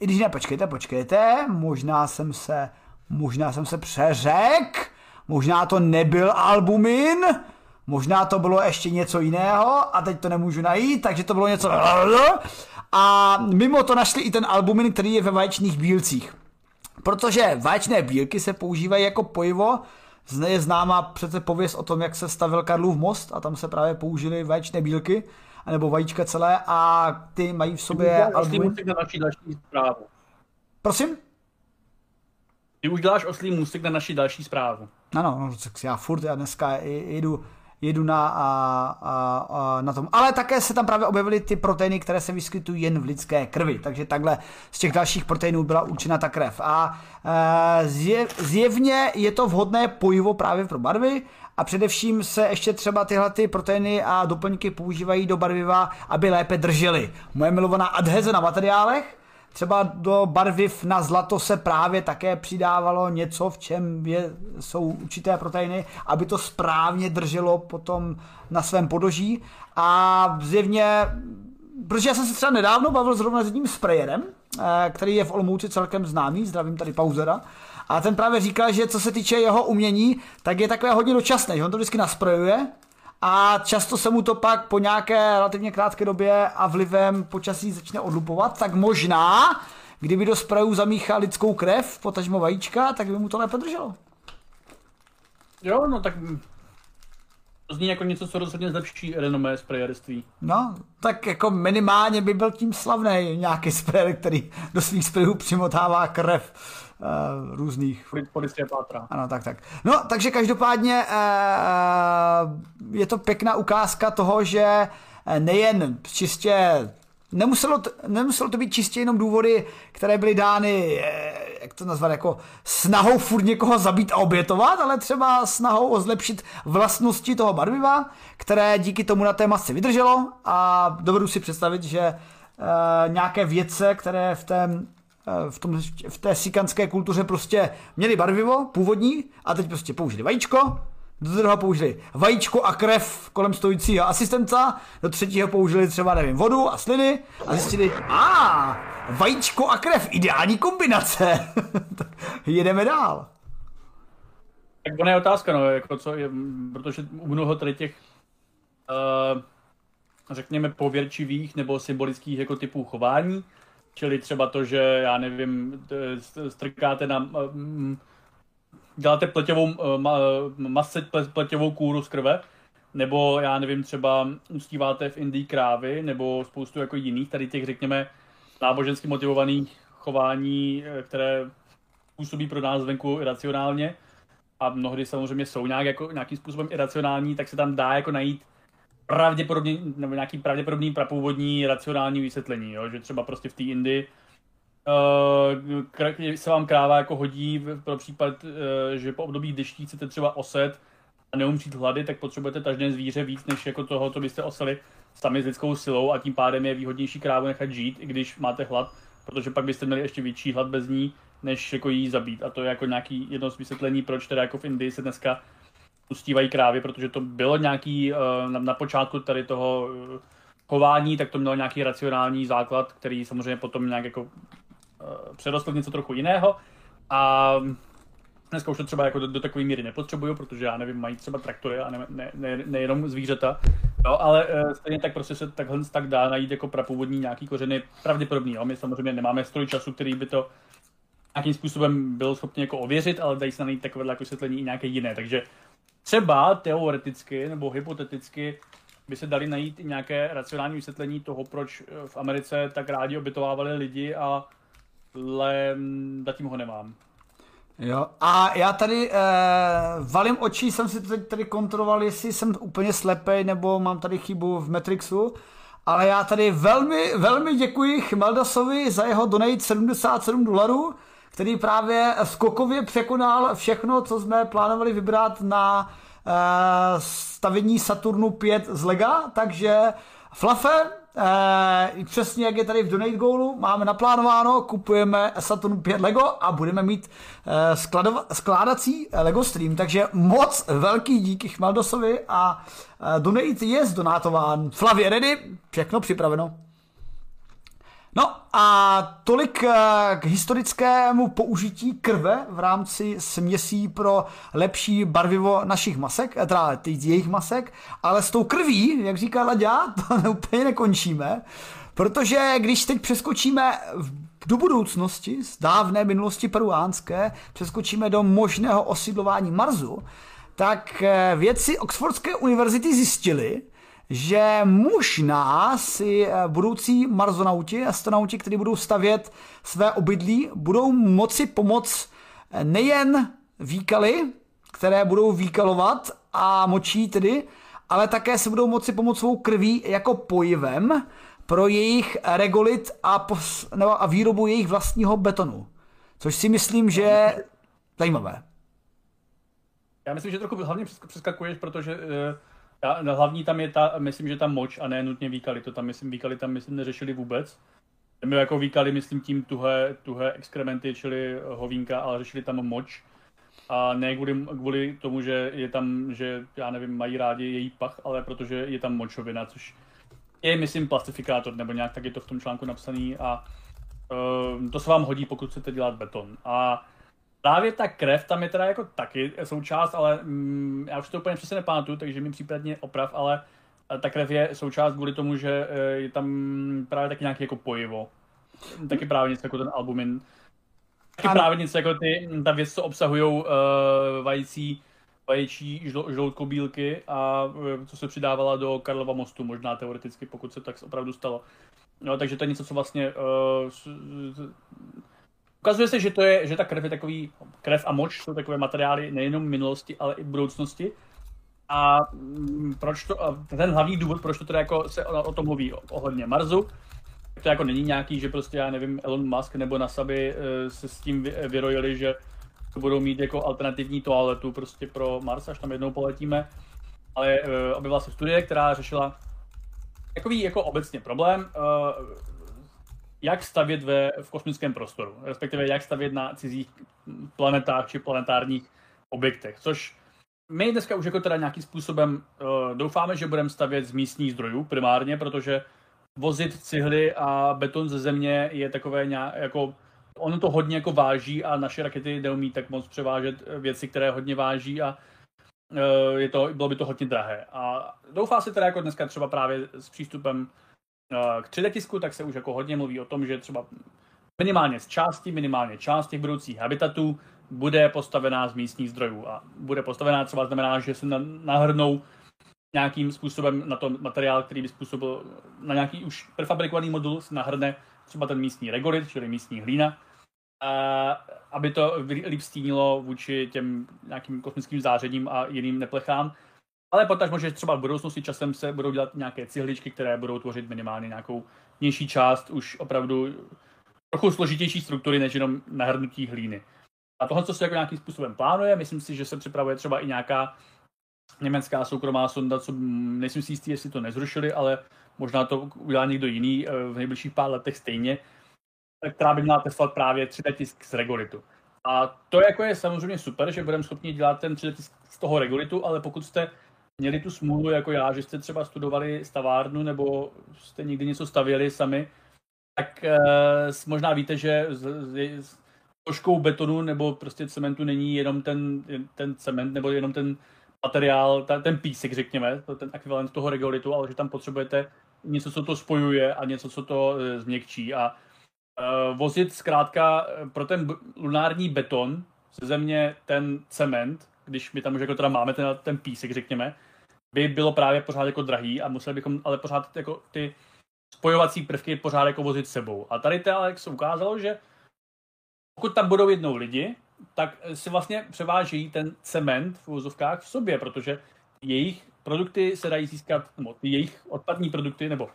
Speaker 1: i když ne, počkejte, počkejte, možná jsem se, možná jsem se přeřek, možná to nebyl albumin, možná to bylo ještě něco jiného a teď to nemůžu najít, takže to bylo něco a mimo to našli i ten albumin, který je ve vaječných bílcích. Protože vaječné bílky se používají jako pojivo, je známá přece pověst o tom, jak se stavil Karlův most a tam se právě použili vaječné bílky nebo vajíčka celé a ty mají v sobě
Speaker 2: albumin. Ty na naší další zprávu.
Speaker 1: Prosím?
Speaker 2: Ty už děláš oslý můstek na naší další zprávu.
Speaker 1: Ano, no, tak já furt, já dneska jedu, jedu na, a, a, a, na tom. Ale také se tam právě objevily ty proteiny, které se vyskytují jen v lidské krvi. Takže takhle z těch dalších proteinů byla určena ta krev. A e, zjev, zjevně je to vhodné pojivo právě pro barvy a především se ještě třeba tyhle ty proteiny a doplňky používají do barviva, aby lépe držely. Moje milovaná adheze na materiálech, třeba do barviv na zlato se právě také přidávalo něco, v čem je, jsou určité proteiny, aby to správně drželo potom na svém podoží a zjevně protože já jsem se třeba nedávno bavil zrovna s jedním sprayerem, eh, který je v Olomouci celkem známý, zdravím tady Pauzera, a ten právě říká, že co se týče jeho umění, tak je takové hodně dočasné, že on to vždycky nasprojuje a často se mu to pak po nějaké relativně krátké době a vlivem počasí začne odlupovat, tak možná, kdyby do sprejů zamíchal lidskou krev, potažmo vajíčka, tak by mu to lépe drželo.
Speaker 2: Jo, no tak to zní jako něco, co rozhodně zlepší renomé sprayerství.
Speaker 1: No, tak jako minimálně by byl tím slavný nějaký sprayer, který do svých sprayů přimotává krev uh, různých.
Speaker 2: Policie pátra.
Speaker 1: Ano, tak, tak. No, takže každopádně uh, je to pěkná ukázka toho, že nejen čistě Nemuselo to, nemuselo to být čistě jenom důvody, které byly dány, jak to nazvat, jako snahou furt někoho zabít a obětovat, ale třeba snahou o zlepšit vlastnosti toho barviva, které díky tomu na té masce vydrželo a dovedu si představit, že e, nějaké vědce, které v té v, tom, v té sikanské kultuře prostě měli barvivo původní a teď prostě použili vajíčko, do druhého použili vajíčko a krev kolem stojícího asistenta, do třetího použili třeba, nevím, vodu a sliny a zjistili, a vajíčko a krev, ideální kombinace. jedeme dál.
Speaker 2: Tak ona je otázka, no, jako co je, protože u mnoho tady těch uh, řekněme pověrčivých nebo symbolických jako typů chování, Čili třeba to, že já nevím, strkáte na děláte pleťovou, masce pleťovou kůru z krve, nebo já nevím, třeba ustíváte v Indii krávy, nebo spoustu jako jiných tady těch, řekněme, nábožensky motivovaných chování, které působí pro nás zvenku iracionálně? A mnohdy samozřejmě jsou nějak jako, nějakým způsobem iracionální, tak se tam dá jako najít pravděpodobně, nebo nějaký pravděpodobný prapůvodní racionální vysvětlení, jo? že třeba prostě v té Indii uh, se vám kráva jako hodí pro případ, uh, že po období deští chcete třeba oset a neumřít hlady, tak potřebujete tažné zvíře víc, než jako toho, co byste oseli sami s lidskou silou a tím pádem je výhodnější krávu nechat žít, i když máte hlad, protože pak byste měli ještě větší hlad bez ní, než jako jí zabít. A to je jako nějaký jedno z vysvětlení, proč teda jako v Indii se dneska ustívají krávy, protože to bylo nějaký na, na počátku tady toho chování, tak to mělo nějaký racionální základ, který samozřejmě potom nějak jako přerostl něco trochu jiného. A Dneska už to třeba jako do, do takové míry nepotřebuju, protože já nevím, mají třeba traktory a ne, ne, ne, zvířata. Jo, ale stejně tak prostě se takhle tak dá najít jako prapůvodní nějaký kořeny pravděpodobný. Jo. My samozřejmě nemáme stroj času, který by to nějakým způsobem byl schopný jako ověřit, ale dají se najít takové jako vysvětlení i nějaké jiné. Takže třeba teoreticky nebo hypoteticky by se dali najít i nějaké racionální vysvětlení toho, proč v Americe tak rádi obytovávali lidi, ale mm, zatím ho nemám.
Speaker 1: Jo, a já tady eh, valím oči, jsem si teď tady kontroloval, jestli jsem úplně slepej, nebo mám tady chybu v Matrixu, ale já tady velmi, velmi děkuji Chmeldasovi za jeho donate 77 dolarů, který právě skokově překonal všechno, co jsme plánovali vybrat na eh, stavění Saturnu 5 z Lega, takže Flafe, Eh, přesně jak je tady v Donate Goalu, máme naplánováno, kupujeme Saturn 5 Lego a budeme mít eh, skladova, skládací Lego stream, takže moc velký díky Chmaldosovi a eh, Donate je zdonátován. Flavě ready, všechno připraveno. No a tolik eh, k historickému použití krve v rámci směsí pro lepší barvivo našich masek, eh, teda jejich masek, ale s tou krví, jak říká Laďa, to úplně nekončíme, protože když teď přeskočíme do budoucnosti, z dávné minulosti peruánské, přeskočíme do možného osidlování Marsu, tak eh, vědci Oxfordské univerzity zjistili, že možná si eh, budoucí marzonauti, astronauti, kteří budou stavět své obydlí, budou moci pomoct eh, nejen výkaly, které budou výkalovat a močí tedy, ale také se budou moci pomoct svou krví jako pojivem pro jejich regolit a, pos, nebo a výrobu jejich vlastního betonu. Což si myslím, že je zajímavé.
Speaker 2: Já myslím, že trochu hlavně přeskakuješ, protože uh já, hlavní tam je ta, myslím, že tam moč a ne nutně výkaly. To tam, myslím, výkaly tam, myslím, neřešili vůbec. My jako výkaly, myslím, tím tuhé, tuhé exkrementy, čili hovínka, ale řešili tam moč. A ne kvůli, kvůli tomu, že je tam, že já nevím, mají rádi její pach, ale protože je tam močovina, což je, myslím, plastifikátor, nebo nějak tak je to v tom článku napsaný a uh, to se vám hodí, pokud chcete dělat beton. A Právě ta krev tam je teda jako taky součást, ale mm, já už to úplně přesně nepamatuju, takže mi případně oprav, ale ta krev je součást kvůli tomu, že e, je tam právě taky nějaký jako pojivo. Taky právě něco jako ten albumin. Taky ano. právě něco jako ty, ta věc, co obsahují uh, vající, vaječí žl- žloutkobílky a uh, co se přidávala do Karlova mostu, možná teoreticky, pokud se tak opravdu stalo. No, takže to je něco, co vlastně uh, Ukazuje se, že, to je, že ta krev je takový, krev a moč jsou takové materiály nejenom minulosti, ale i budoucnosti. A mm, proč to, a ten hlavní důvod, proč to teda jako se o, o tom mluví ohledně Marsu, to jako není nějaký, že prostě já nevím, Elon Musk nebo NASA by e, se s tím vyrojili, že to budou mít jako alternativní toaletu prostě pro Mars, až tam jednou poletíme. Ale e, objevila se studie, která řešila takový jako obecně problém. Jak stavět ve, v kosmickém prostoru, respektive jak stavět na cizích planetách či planetárních objektech, což my dneska už jako teda nějakým způsobem uh, doufáme, že budeme stavět z místních zdrojů primárně, protože vozit cihly a beton ze země je takové nějak, jako ono to hodně jako váží a naše rakety neumí tak moc převážet věci, které hodně váží a uh, je to, bylo by to hodně drahé. A doufá se teda jako dneska třeba právě s přístupem k 3D tisku, tak se už jako hodně mluví o tom, že třeba minimálně z části, minimálně část těch budoucích habitatů bude postavená z místních zdrojů. A bude postavená třeba znamená, že se nahrnou nějakým způsobem na to materiál, který by způsobil na nějaký už prefabrikovaný modul, se nahrne třeba ten místní regolit, čili místní hlína, a aby to líp stínilo vůči těm nějakým kosmickým zářením a jiným neplechám. Ale potažmo, že třeba v budoucnosti časem se budou dělat nějaké cihličky, které budou tvořit minimálně nějakou nižší část, už opravdu trochu složitější struktury, než jenom nahrnutí hlíny. A tohle, co se jako nějakým způsobem plánuje, myslím si, že se připravuje třeba i nějaká německá soukromá sonda, co nejsem si jistý, jestli to nezrušili, ale možná to udělá někdo jiný eh, v nejbližších pár letech stejně, která by měla testovat právě 3D tisk z regolitu. A to jako je samozřejmě super, že budeme schopni dělat ten 3D z toho regulitu, ale pokud jste měli tu smůlu jako já, že jste třeba studovali stavárnu nebo jste někdy něco stavěli sami, tak uh, možná víte, že z, z, z troškou betonu nebo prostě cementu není jenom ten, ten cement nebo jenom ten materiál, ta, ten písek, řekněme, ten ekvivalent toho regolitu, ale že tam potřebujete něco, co to spojuje a něco, co to uh, změkčí. A uh, vozit zkrátka pro ten lunární beton ze země ten cement, když my tam už jako teda máme ten, ten písek, řekněme, by bylo právě pořád jako drahý a museli bychom ale pořád jako ty spojovací prvky pořád jako vozit sebou. A tady to Alex ukázalo, že pokud tam budou jednou lidi, tak si vlastně převážejí ten cement v úzovkách v sobě, protože jejich produkty se dají získat, nebo jejich odpadní produkty, nebo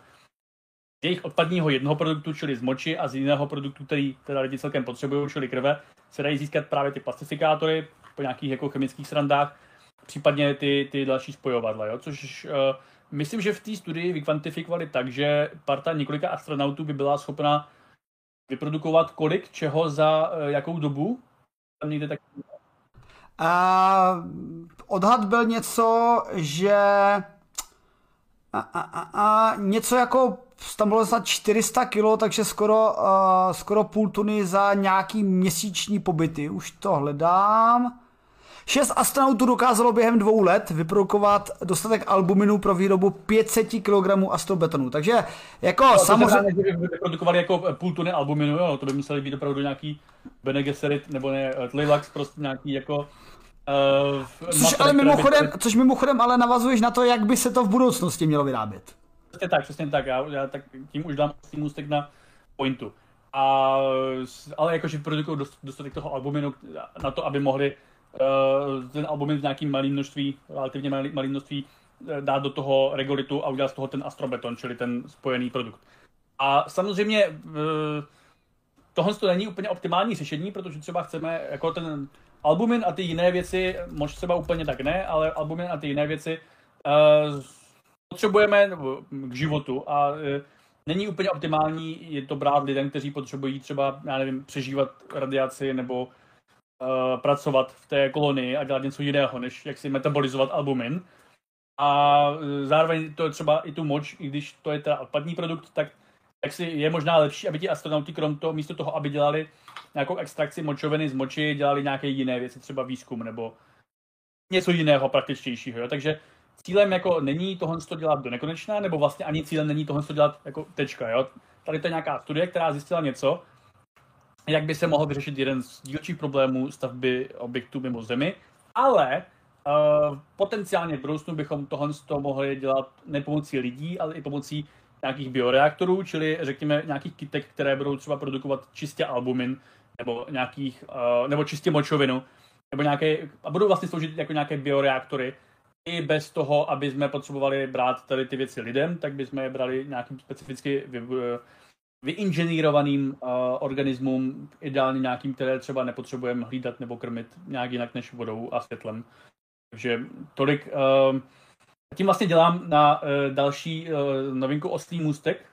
Speaker 2: jejich odpadního jednoho produktu, čili z moči a z jiného produktu, který teda lidi celkem potřebují, čili krve, se dají získat právě ty plastifikátory po nějakých jako chemických srandách, případně ty, ty další spojovadla, jo? což uh, myslím, že v té studii vykvantifikovali tak, že parta několika astronautů by byla schopna vyprodukovat kolik čeho za uh, jakou dobu? Tam někde tak...
Speaker 1: Uh, odhad byl něco, že a, a, a, a něco jako tam bylo za 400 kilo, takže skoro, uh, skoro půl tuny za nějaký měsíční pobyty. Už to hledám. Šest astronautů dokázalo během dvou let vyprodukovat dostatek albuminu pro výrobu 500 kg astrobetonu. Takže jako
Speaker 2: no,
Speaker 1: samozřejmě...
Speaker 2: Že by vyprodukovali jako půl tuny albuminu, jo, to by museli být opravdu nějaký Bene Gesserit nebo ne, Tlilax, prostě nějaký jako
Speaker 1: Uh, což, ale mimochodem, by... což mimochodem ale navazuješ na to, jak by se to v budoucnosti mělo vyrábět.
Speaker 2: Přesně tak, přesně tak. Já, já tak tím už dám tím ústek na pointu. A, ale jakože produkují dostatek toho albuminu na to, aby mohli ten album v nějakým malým množství, relativně malý, malý množství uh, dát do toho regolitu a udělat z toho ten astrobeton, čili ten spojený produkt. A samozřejmě uh, tohle to není úplně optimální řešení, protože třeba chceme jako ten albumin a ty jiné věci, možná třeba úplně tak ne, ale albumin a ty jiné věci uh, potřebujeme k životu a uh, není úplně optimální je to brát lidem, kteří potřebují třeba, já nevím, přežívat radiaci nebo uh, pracovat v té kolonii a dělat něco jiného, než jak si metabolizovat albumin. A uh, zároveň to je třeba i tu moč, i když to je teda odpadní produkt, tak, tak si je možná lepší, aby ti astronauti krom toho, místo toho, aby dělali nějakou extrakci močoviny z moči, dělali nějaké jiné věci, třeba výzkum nebo něco jiného praktičtějšího. Jo? Takže cílem jako není tohle to dělat do nekonečna, nebo vlastně ani cílem není tohle to dělat jako tečka. Jo? Tady to je nějaká studie, která zjistila něco, jak by se mohl vyřešit jeden z dílčích problémů stavby objektů mimo Zemi, ale uh, potenciálně v budoucnu bychom tohle to mohli dělat ne pomocí lidí, ale i pomocí nějakých bioreaktorů, čili řekněme nějakých kytek, které budou třeba produkovat čistě albumin, nebo nějakých, uh, nebo čistě močovinu, nebo nějaké, a budou vlastně sloužit jako nějaké bioreaktory, i bez toho, aby jsme potřebovali brát tady ty věci lidem, tak bychom je brali nějakým specificky vy, vyinženýrovaným uh, organismům, ideálně nějakým, které třeba nepotřebujeme hlídat nebo krmit nějak jinak než vodou a světlem. Takže tolik. Uh, tím vlastně dělám na uh, další uh, novinku Oslý můstek,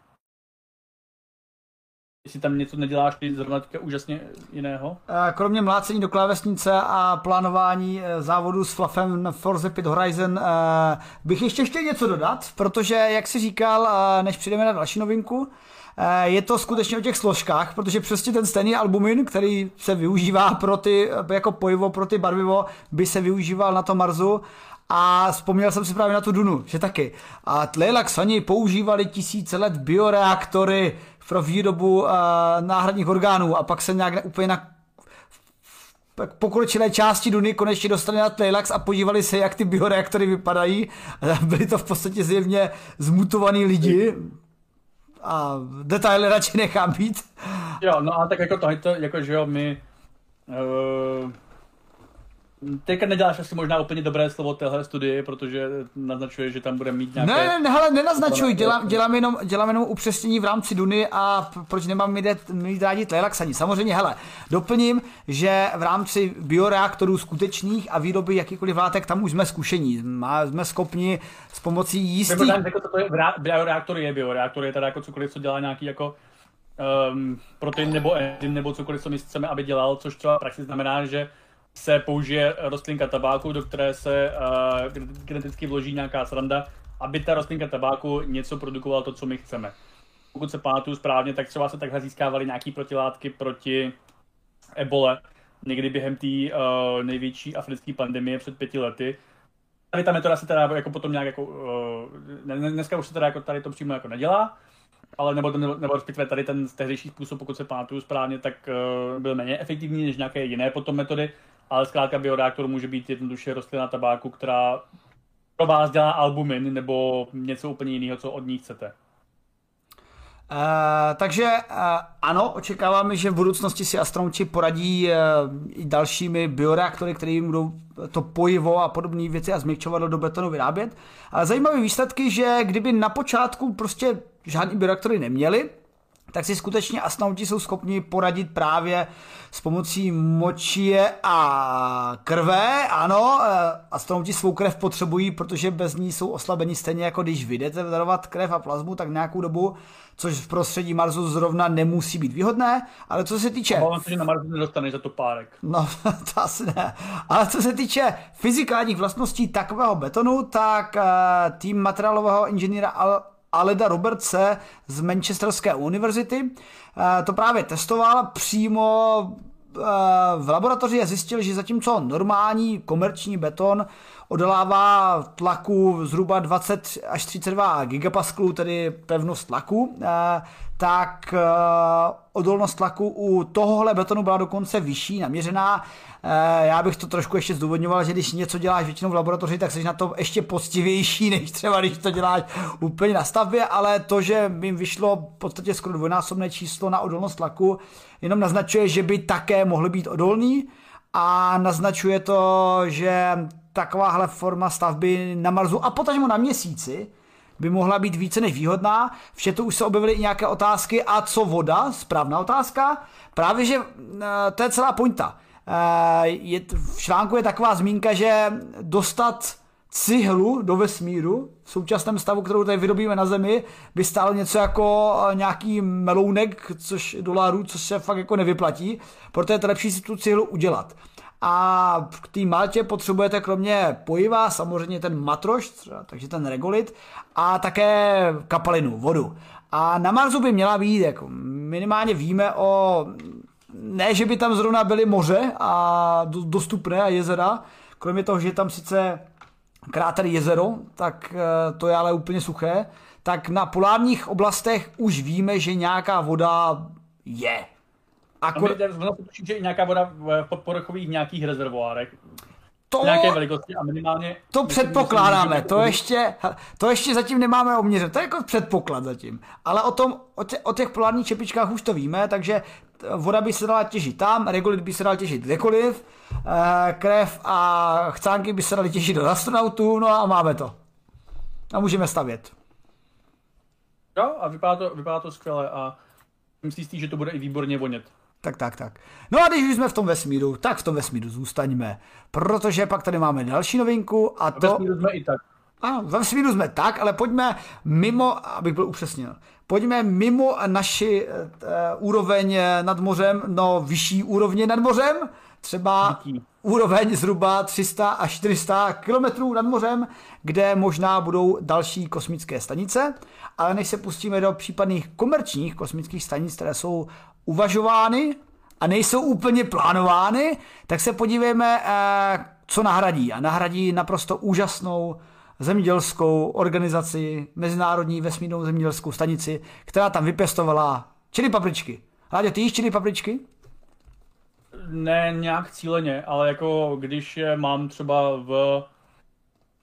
Speaker 2: Jestli tam něco neděláš ty zrovna teďka úžasně jiného?
Speaker 1: Kromě mlácení do klávesnice a plánování závodu s Fluffem na Forza Pit Horizon bych ještě chtěl něco dodat, protože jak si říkal, než přijdeme na další novinku, je to skutečně o těch složkách, protože přesně ten stejný albumin, který se využívá pro ty, jako pojivo pro ty barvivo, by se využíval na tom Marsu a vzpomněl jsem si právě na tu Dunu, že taky. A Tleilax oni používali tisíce let bioreaktory pro výrobu uh, náhradních orgánů a pak se nějak úplně na pokročilé části Duny konečně dostali na Tleilax a podívali se, jak ty bioreaktory vypadají. Byli to v podstatě zjevně zmutovaní lidi, a detaily radši nechám být.
Speaker 2: Jo, no a tak jako to, jako že jo, my uh, Teďka neděláš asi možná úplně dobré slovo téhle studii, protože naznačuje, že tam bude mít nějaké...
Speaker 1: Ne, ne, hele, nenaznačuj, dělám, dělám, jenom, dělám jenom upřesnění v rámci Duny a proč nemám mít, mít rádi tlelaxaní. Samozřejmě, hele, doplním, že v rámci bioreaktorů skutečných a výroby jakýkoliv látek tam už jsme zkušení. Má, jsme schopni s pomocí jistých...
Speaker 2: Jako to je, bioreaktor je bioreaktor, je teda jako cokoliv, co dělá nějaký jako um, protein nebo enzym nebo cokoliv, co my chceme, aby dělal, což třeba praxi znamená, že se použije rostlinka tabáku, do které se uh, geneticky vloží nějaká sranda, aby ta rostlinka tabáku něco produkovala to, co my chceme. Pokud se pamatuju správně, tak třeba se takhle získávaly nějaké protilátky proti ebole, někdy během té uh, největší africké pandemie před pěti lety. Tady ta metoda se teda jako potom nějak jako, uh, dneska už se teda jako tady to přímo jako nedělá, ale nebo, nebo, nebo respektive tady ten tehdejší způsob, pokud se pamatuju správně, tak uh, byl méně efektivní než nějaké jiné potom metody, ale zkrátka bioreaktor může být jednoduše rostlina tabáku, která pro vás dělá albumin nebo něco úplně jiného, co od ní chcete.
Speaker 1: Uh, takže uh, ano, očekáváme, že v budoucnosti si astronauti poradí uh, i dalšími bioreaktory, které budou to pojivo a podobné věci a změkčovat do betonu vyrábět. Ale zajímavé výsledky, že kdyby na počátku prostě žádný bioreaktory neměli, tak si skutečně astronauti jsou schopni poradit právě s pomocí močie a krve. Ano, eh, astronauti svou krev potřebují, protože bez ní jsou oslabení stejně jako když vy jdete darovat krev a plazmu, tak nějakou dobu, což v prostředí Marsu zrovna nemusí být výhodné, ale co se týče...
Speaker 2: Se, že na Marsu nedostaneš za to párek.
Speaker 1: No, to asi ne. Ale co se týče fyzikálních vlastností takového betonu, tak uh, tým materiálového inženýra Al Aleda Robertse z Manchesterské univerzity. Eh, to právě testoval přímo eh, v laboratoři a zjistil, že zatímco normální komerční beton odolává tlaku zhruba 20 až 32 gigapaskalů, tedy pevnost tlaku, eh, tak odolnost tlaku u tohohle betonu byla dokonce vyšší, naměřená. Já bych to trošku ještě zdůvodňoval, že když něco děláš většinou v laboratoři, tak jsi na to ještě poctivější, než třeba když to děláš úplně na stavbě, ale to, že jim vyšlo v podstatě skoro dvojnásobné číslo na odolnost tlaku, jenom naznačuje, že by také mohly být odolný a naznačuje to, že takováhle forma stavby na Marsu a potažmo na měsíci by mohla být více než výhodná. V chatu už se objevily i nějaké otázky. A co voda? Správná otázka. Právě, že eh, to je celá pointa. Eh, je, v článku je taková zmínka, že dostat cihlu do vesmíru v současném stavu, kterou tady vyrobíme na Zemi, by stálo něco jako eh, nějaký melounek, což dolarů, což se fakt jako nevyplatí, proto je to lepší si tu cihlu udělat. A k té Maltě potřebujete kromě pojiva samozřejmě ten matroš, takže ten regolit, a také kapalinu, vodu. A na Marsu by měla být, jako minimálně víme o, ne, že by tam zrovna byly moře a dostupné a jezera, kromě toho, že je tam sice kráter jezero, tak eh, to je ale úplně suché, tak na polárních oblastech už víme, že nějaká voda je.
Speaker 2: Akor... Ono se že nějaká voda v podpovrchových nějakých rezervoárech. To, nějaké velikosti a minimálně...
Speaker 1: To předpokládáme, to ještě, to ještě zatím nemáme oměřit, to je jako předpoklad zatím. Ale o, tom, o, tě, o těch polárních čepičkách už to víme, takže voda by se dala těžit tam, regolit by se dal těžit kdekoliv, eh, krev a chcánky by se daly těžit do astronautů, no a máme to. A můžeme stavět.
Speaker 2: Jo, a vypadá to, vypadá to skvěle a myslím si, že to bude i výborně vonět.
Speaker 1: Tak, tak, tak. No a když už jsme v tom vesmíru, tak v tom vesmíru zůstaňme, protože pak tady máme další novinku a to...
Speaker 2: Ve vesmíru jsme i tak.
Speaker 1: Ano, ve vesmíru jsme tak, ale pojďme mimo, abych byl upřesněn, pojďme mimo naši uh, úroveň nad mořem, no vyšší úrovně nad mořem, třeba Díky. úroveň zhruba 300 až 400 kilometrů nad mořem, kde možná budou další kosmické stanice, ale než se pustíme do případných komerčních kosmických stanic, které jsou uvažovány a nejsou úplně plánovány, tak se podívejme, eh, co nahradí. A nahradí naprosto úžasnou zemědělskou organizaci, Mezinárodní vesmírnou zemědělskou stanici, která tam vypěstovala čili papričky. Láďo, ty jíš čili papričky?
Speaker 2: Ne nějak cíleně, ale jako když je mám třeba v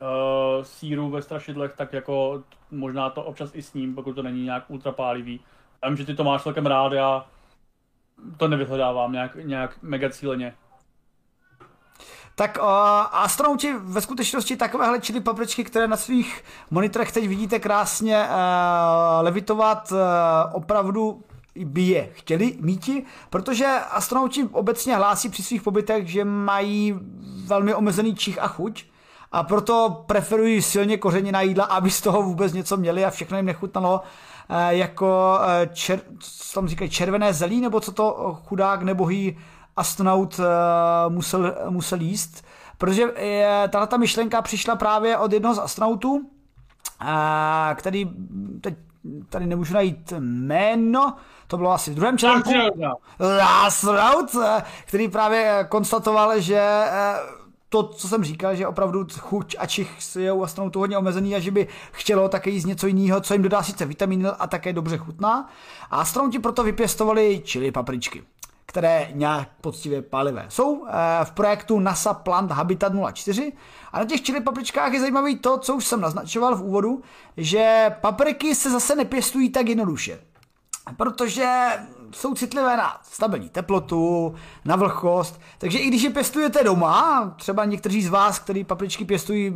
Speaker 2: uh, síru ve strašidlech, tak jako možná to občas i s ním, pokud to není nějak ultrapálivý. Já vím, že ty to máš celkem rád, já to nevyhledávám nějak, nějak mega cíleně.
Speaker 1: Tak uh, astronauti ve skutečnosti takovéhle čili papričky, které na svých monitorech teď vidíte krásně uh, levitovat, uh, opravdu by je chtěli míti, protože astronauti obecně hlásí při svých pobytech, že mají velmi omezený čich a chuť a proto preferují silně kořeněná jídla, aby z toho vůbec něco měli a všechno jim nechutnalo jako eh, čer, co tam říkají, červené zelí, nebo co to chudák nebohý astronaut musel, musel jíst. Protože tahle ta myšlenka přišla právě od jednoho z astronautů, který teď tady nemůžu najít jméno, to bylo asi v druhém článku. Astronaut, který právě konstatoval, že to, co jsem říkal, že opravdu chuť a čich je u astronautů hodně omezený a že by chtělo také jíst něco jiného, co jim dodá sice vitamin a také dobře chutná. A astronauti proto vypěstovali čili papričky které nějak poctivě palivé. Jsou eh, v projektu NASA Plant Habitat 04 a na těch čili papričkách je zajímavý to, co už jsem naznačoval v úvodu, že papriky se zase nepěstují tak jednoduše protože jsou citlivé na stabilní teplotu, na vlhkost, takže i když je pěstujete doma, třeba někteří z vás, kteří papričky pěstují,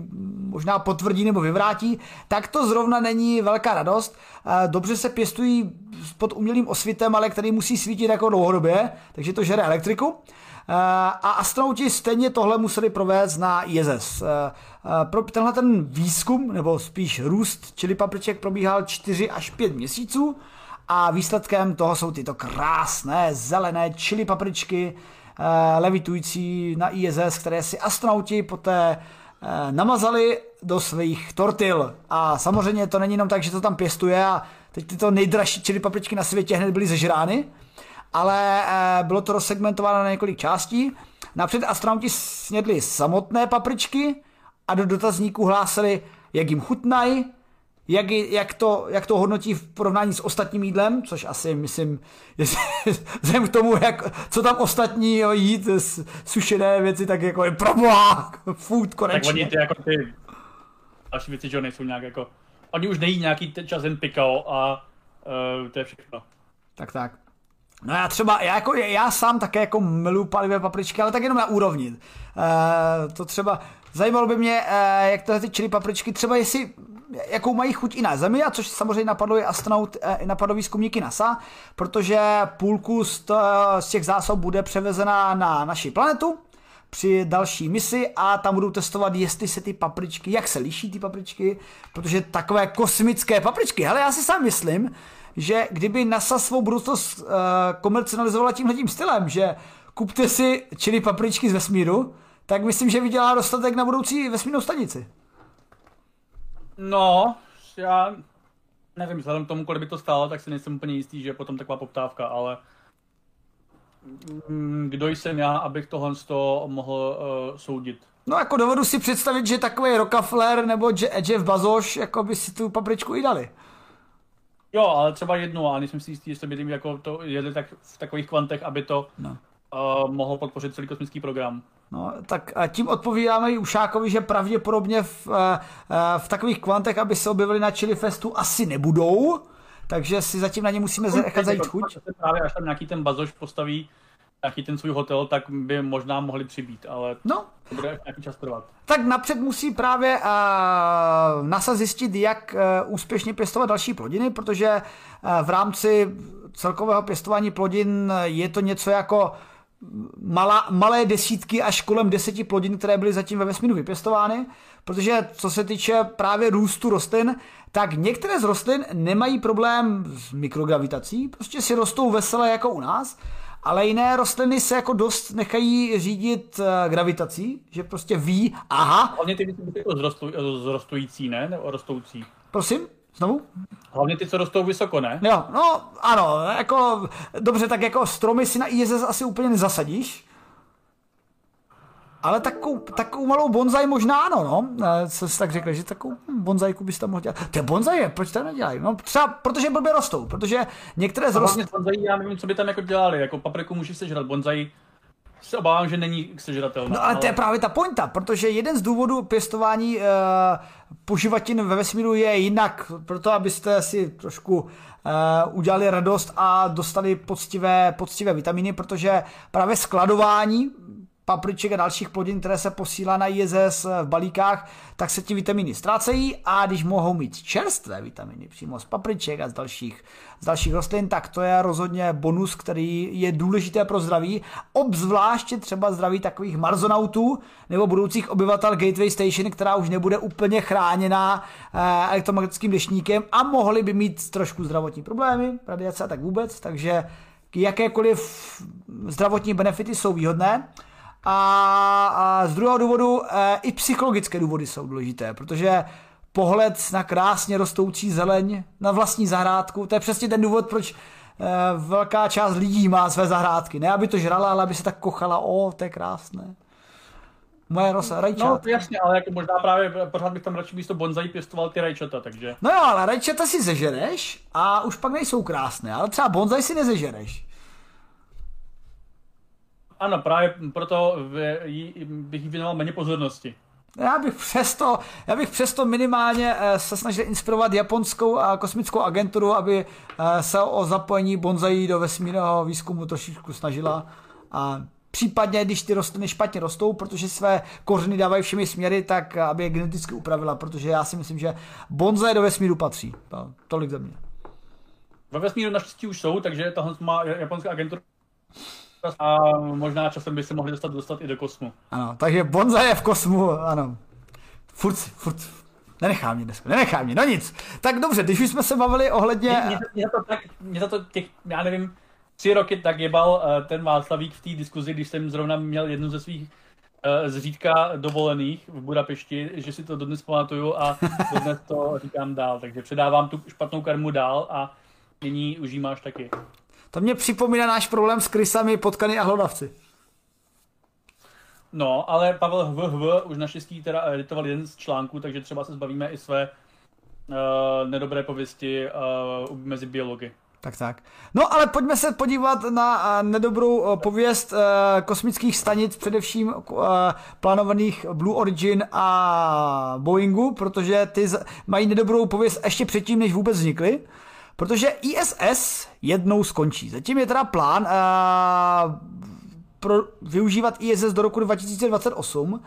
Speaker 1: možná potvrdí nebo vyvrátí, tak to zrovna není velká radost. Dobře se pěstují pod umělým osvitem, ale který musí svítit jako dlouhodobě, takže to žere elektriku. A astronauti stejně tohle museli provést na ISS. Pro tenhle ten výzkum, nebo spíš růst čili papriček probíhal 4 až 5 měsíců a výsledkem toho jsou tyto krásné zelené čili papričky eh, levitující na ISS, které si astronauti poté eh, namazali do svých tortil. A samozřejmě to není jenom tak, že to tam pěstuje a teď tyto nejdražší čili papričky na světě hned byly zežrány, ale eh, bylo to rozsegmentováno na několik částí. Napřed astronauti snědli samotné papričky a do dotazníků hlásili, jak jim chutnají, jak, jak, to, jak to hodnotí v porovnání s ostatním jídlem, což asi myslím, vzhledem k tomu, jak, co tam ostatní jo, jít, sušené věci, tak jako je proboha, food konečně.
Speaker 2: Tak oni ty jako ty další věci, že nejsou nějak jako, oni už nejí nějaký čas jen pikao a uh, to je všechno.
Speaker 1: Tak tak. No já třeba, já, jako, já sám také jako miluji palivé papričky, ale tak jenom na úrovni. Uh, to třeba, zajímalo by mě, uh, jak tyhle ty čili papričky, třeba jestli jakou mají chuť i na Zemi, a což samozřejmě napadlo i astronaut, eh, i napadlo výzkumníky NASA, protože půlku z, z těch zásob bude převezena na naši planetu při další misi a tam budou testovat, jestli se ty papričky, jak se liší ty papričky, protože takové kosmické papričky, hele, já si sám myslím, že kdyby NASA svou budoucnost uh, komercionalizovala tímhle tím stylem, že kupte si čili papričky z vesmíru, tak myslím, že vydělá dostatek na budoucí vesmírnou stanici.
Speaker 2: No, já nevím, vzhledem k tomu, kolik by to stálo, tak si nejsem úplně jistý, že je potom taková poptávka, ale mm, kdo jsem já, abych tohle z toho mohl uh, soudit.
Speaker 1: No jako dovedu si představit, že takový Rockefeller nebo Jeff Bezos jako by si tu papričku i dali.
Speaker 2: Jo, ale třeba jednu, a nejsem si jistý, jestli by jako to jedli tak v takových kvantech, aby to no. Uh, mohlo podpořit celý kosmický program.
Speaker 1: No, tak tím odpovídáme i Ušákovi, že pravděpodobně v, eh, eh, v takových kvantech, aby se objevili na Chili Festu, asi nebudou, takže si zatím na ně musíme nechat zajít chuť.
Speaker 2: Právě až tam nějaký ten bazoš postaví nějaký ten svůj hotel, tak by možná mohli přibít, ale no. to bude nějaký čas trvat.
Speaker 1: Tak napřed musí právě uh, NASA zjistit, jak uh, úspěšně pěstovat další plodiny, protože uh, v rámci celkového pěstování plodin je to něco jako malá, malé desítky až kolem deseti plodin, které byly zatím ve vesmíru vypěstovány, protože co se týče právě růstu rostlin, tak některé z rostlin nemají problém s mikrogravitací, prostě si rostou veselé jako u nás, ale jiné rostliny se jako dost nechají řídit uh, gravitací, že prostě ví, aha.
Speaker 2: Hlavně ty jako zrostující, ne? Nebo rostoucí.
Speaker 1: Prosím? Znovu?
Speaker 2: Hlavně ty, co rostou vysoko, ne?
Speaker 1: Jo, no ano, jako dobře, tak jako stromy si na ISS asi úplně nezasadíš. Ale takovou, takovou malou bonzaj možná ano, no. Co jsi tak řekl, že takovou bonzajku bys tam mohl dělat. Ty bonzaje, proč to nedělají? No třeba, protože blbě rostou, protože některé z rostlin...
Speaker 2: bonzají, já nevím, co by tam jako dělali, jako papriku můžeš sežrat, bonzaj se obávám, že není sežratelná.
Speaker 1: No ale, ale to je právě ta pointa, protože jeden z důvodů pěstování uh, poživatin ve vesmíru je jinak, proto abyste si trošku uh, udělali radost a dostali poctivé, poctivé vitamíny, protože právě skladování papriček a dalších plodin, které se posílá na ISS v balíkách, tak se ti vitaminy ztrácejí a když mohou mít čerstvé vitaminy přímo z papriček a z dalších, z dalších rostlin, tak to je rozhodně bonus, který je důležité pro zdraví, obzvláště třeba zdraví takových marzonautů nebo budoucích obyvatel Gateway Station, která už nebude úplně chráněná eh, elektromagnetickým dešníkem a mohli by mít trošku zdravotní problémy, radiace a tak vůbec, takže jakékoliv zdravotní benefity jsou výhodné. A, a z druhého důvodu e, i psychologické důvody jsou důležité, protože pohled na krásně rostoucí zeleň na vlastní zahrádku, to je přesně ten důvod, proč e, velká část lidí má své zahrádky. Ne, aby to žrala, ale aby se tak kochala, o, to je krásné. Moje rosa, rajčata.
Speaker 2: No jasně, ale jako možná právě pořád bych tam radši místo bonzai pěstoval ty rajčata, takže.
Speaker 1: No jo, ale rajčata si zežereš a už pak nejsou krásné, ale třeba bonzai si nezežereš.
Speaker 2: Ano, právě proto bych věnoval méně pozornosti.
Speaker 1: Já bych přesto, já bych přesto minimálně eh, se snažil inspirovat japonskou a kosmickou agenturu, aby eh, se o zapojení bonzaí do vesmírného výzkumu trošičku snažila. A případně, když ty rostliny špatně rostou, protože své kořeny dávají všemi směry, tak eh, aby je geneticky upravila, protože já si myslím, že bonzaje do vesmíru patří. To, tolik za mě.
Speaker 2: Ve vesmíru naštěstí už jsou, takže tahle má japonská agentura a možná časem by se mohli dostat, dostat i do kosmu.
Speaker 1: Ano, takže Bonza je v kosmu, ano. Furt, furt, nenechá mě dneska, nenechá mě, no nic. Tak dobře, když už jsme se bavili ohledně...
Speaker 2: Mě, mě, to, tak, mě za to těch, já nevím, tři roky tak jebal uh, ten Václavík v té diskuzi, když jsem zrovna měl jednu ze svých uh, zřídka dovolených v Budapešti, že si to dodnes pamatuju a dodnes to říkám dál. Takže předávám tu špatnou karmu dál a nyní už jí máš taky.
Speaker 1: To mě připomíná náš problém s krysami, potkany a hlodavci.
Speaker 2: No, ale Pavel HVHV už naštěstí teda editoval jeden z článků, takže třeba se zbavíme i své uh, nedobré pověsti uh, mezi biology.
Speaker 1: Tak tak. No ale pojďme se podívat na uh, nedobrou uh, pověst uh, kosmických stanic, především uh, plánovaných Blue Origin a Boeingu, protože ty z- mají nedobrou pověst ještě předtím, než vůbec vznikly. Protože ISS jednou skončí. Zatím je teda plán uh, pro využívat ISS do roku 2028. Uh,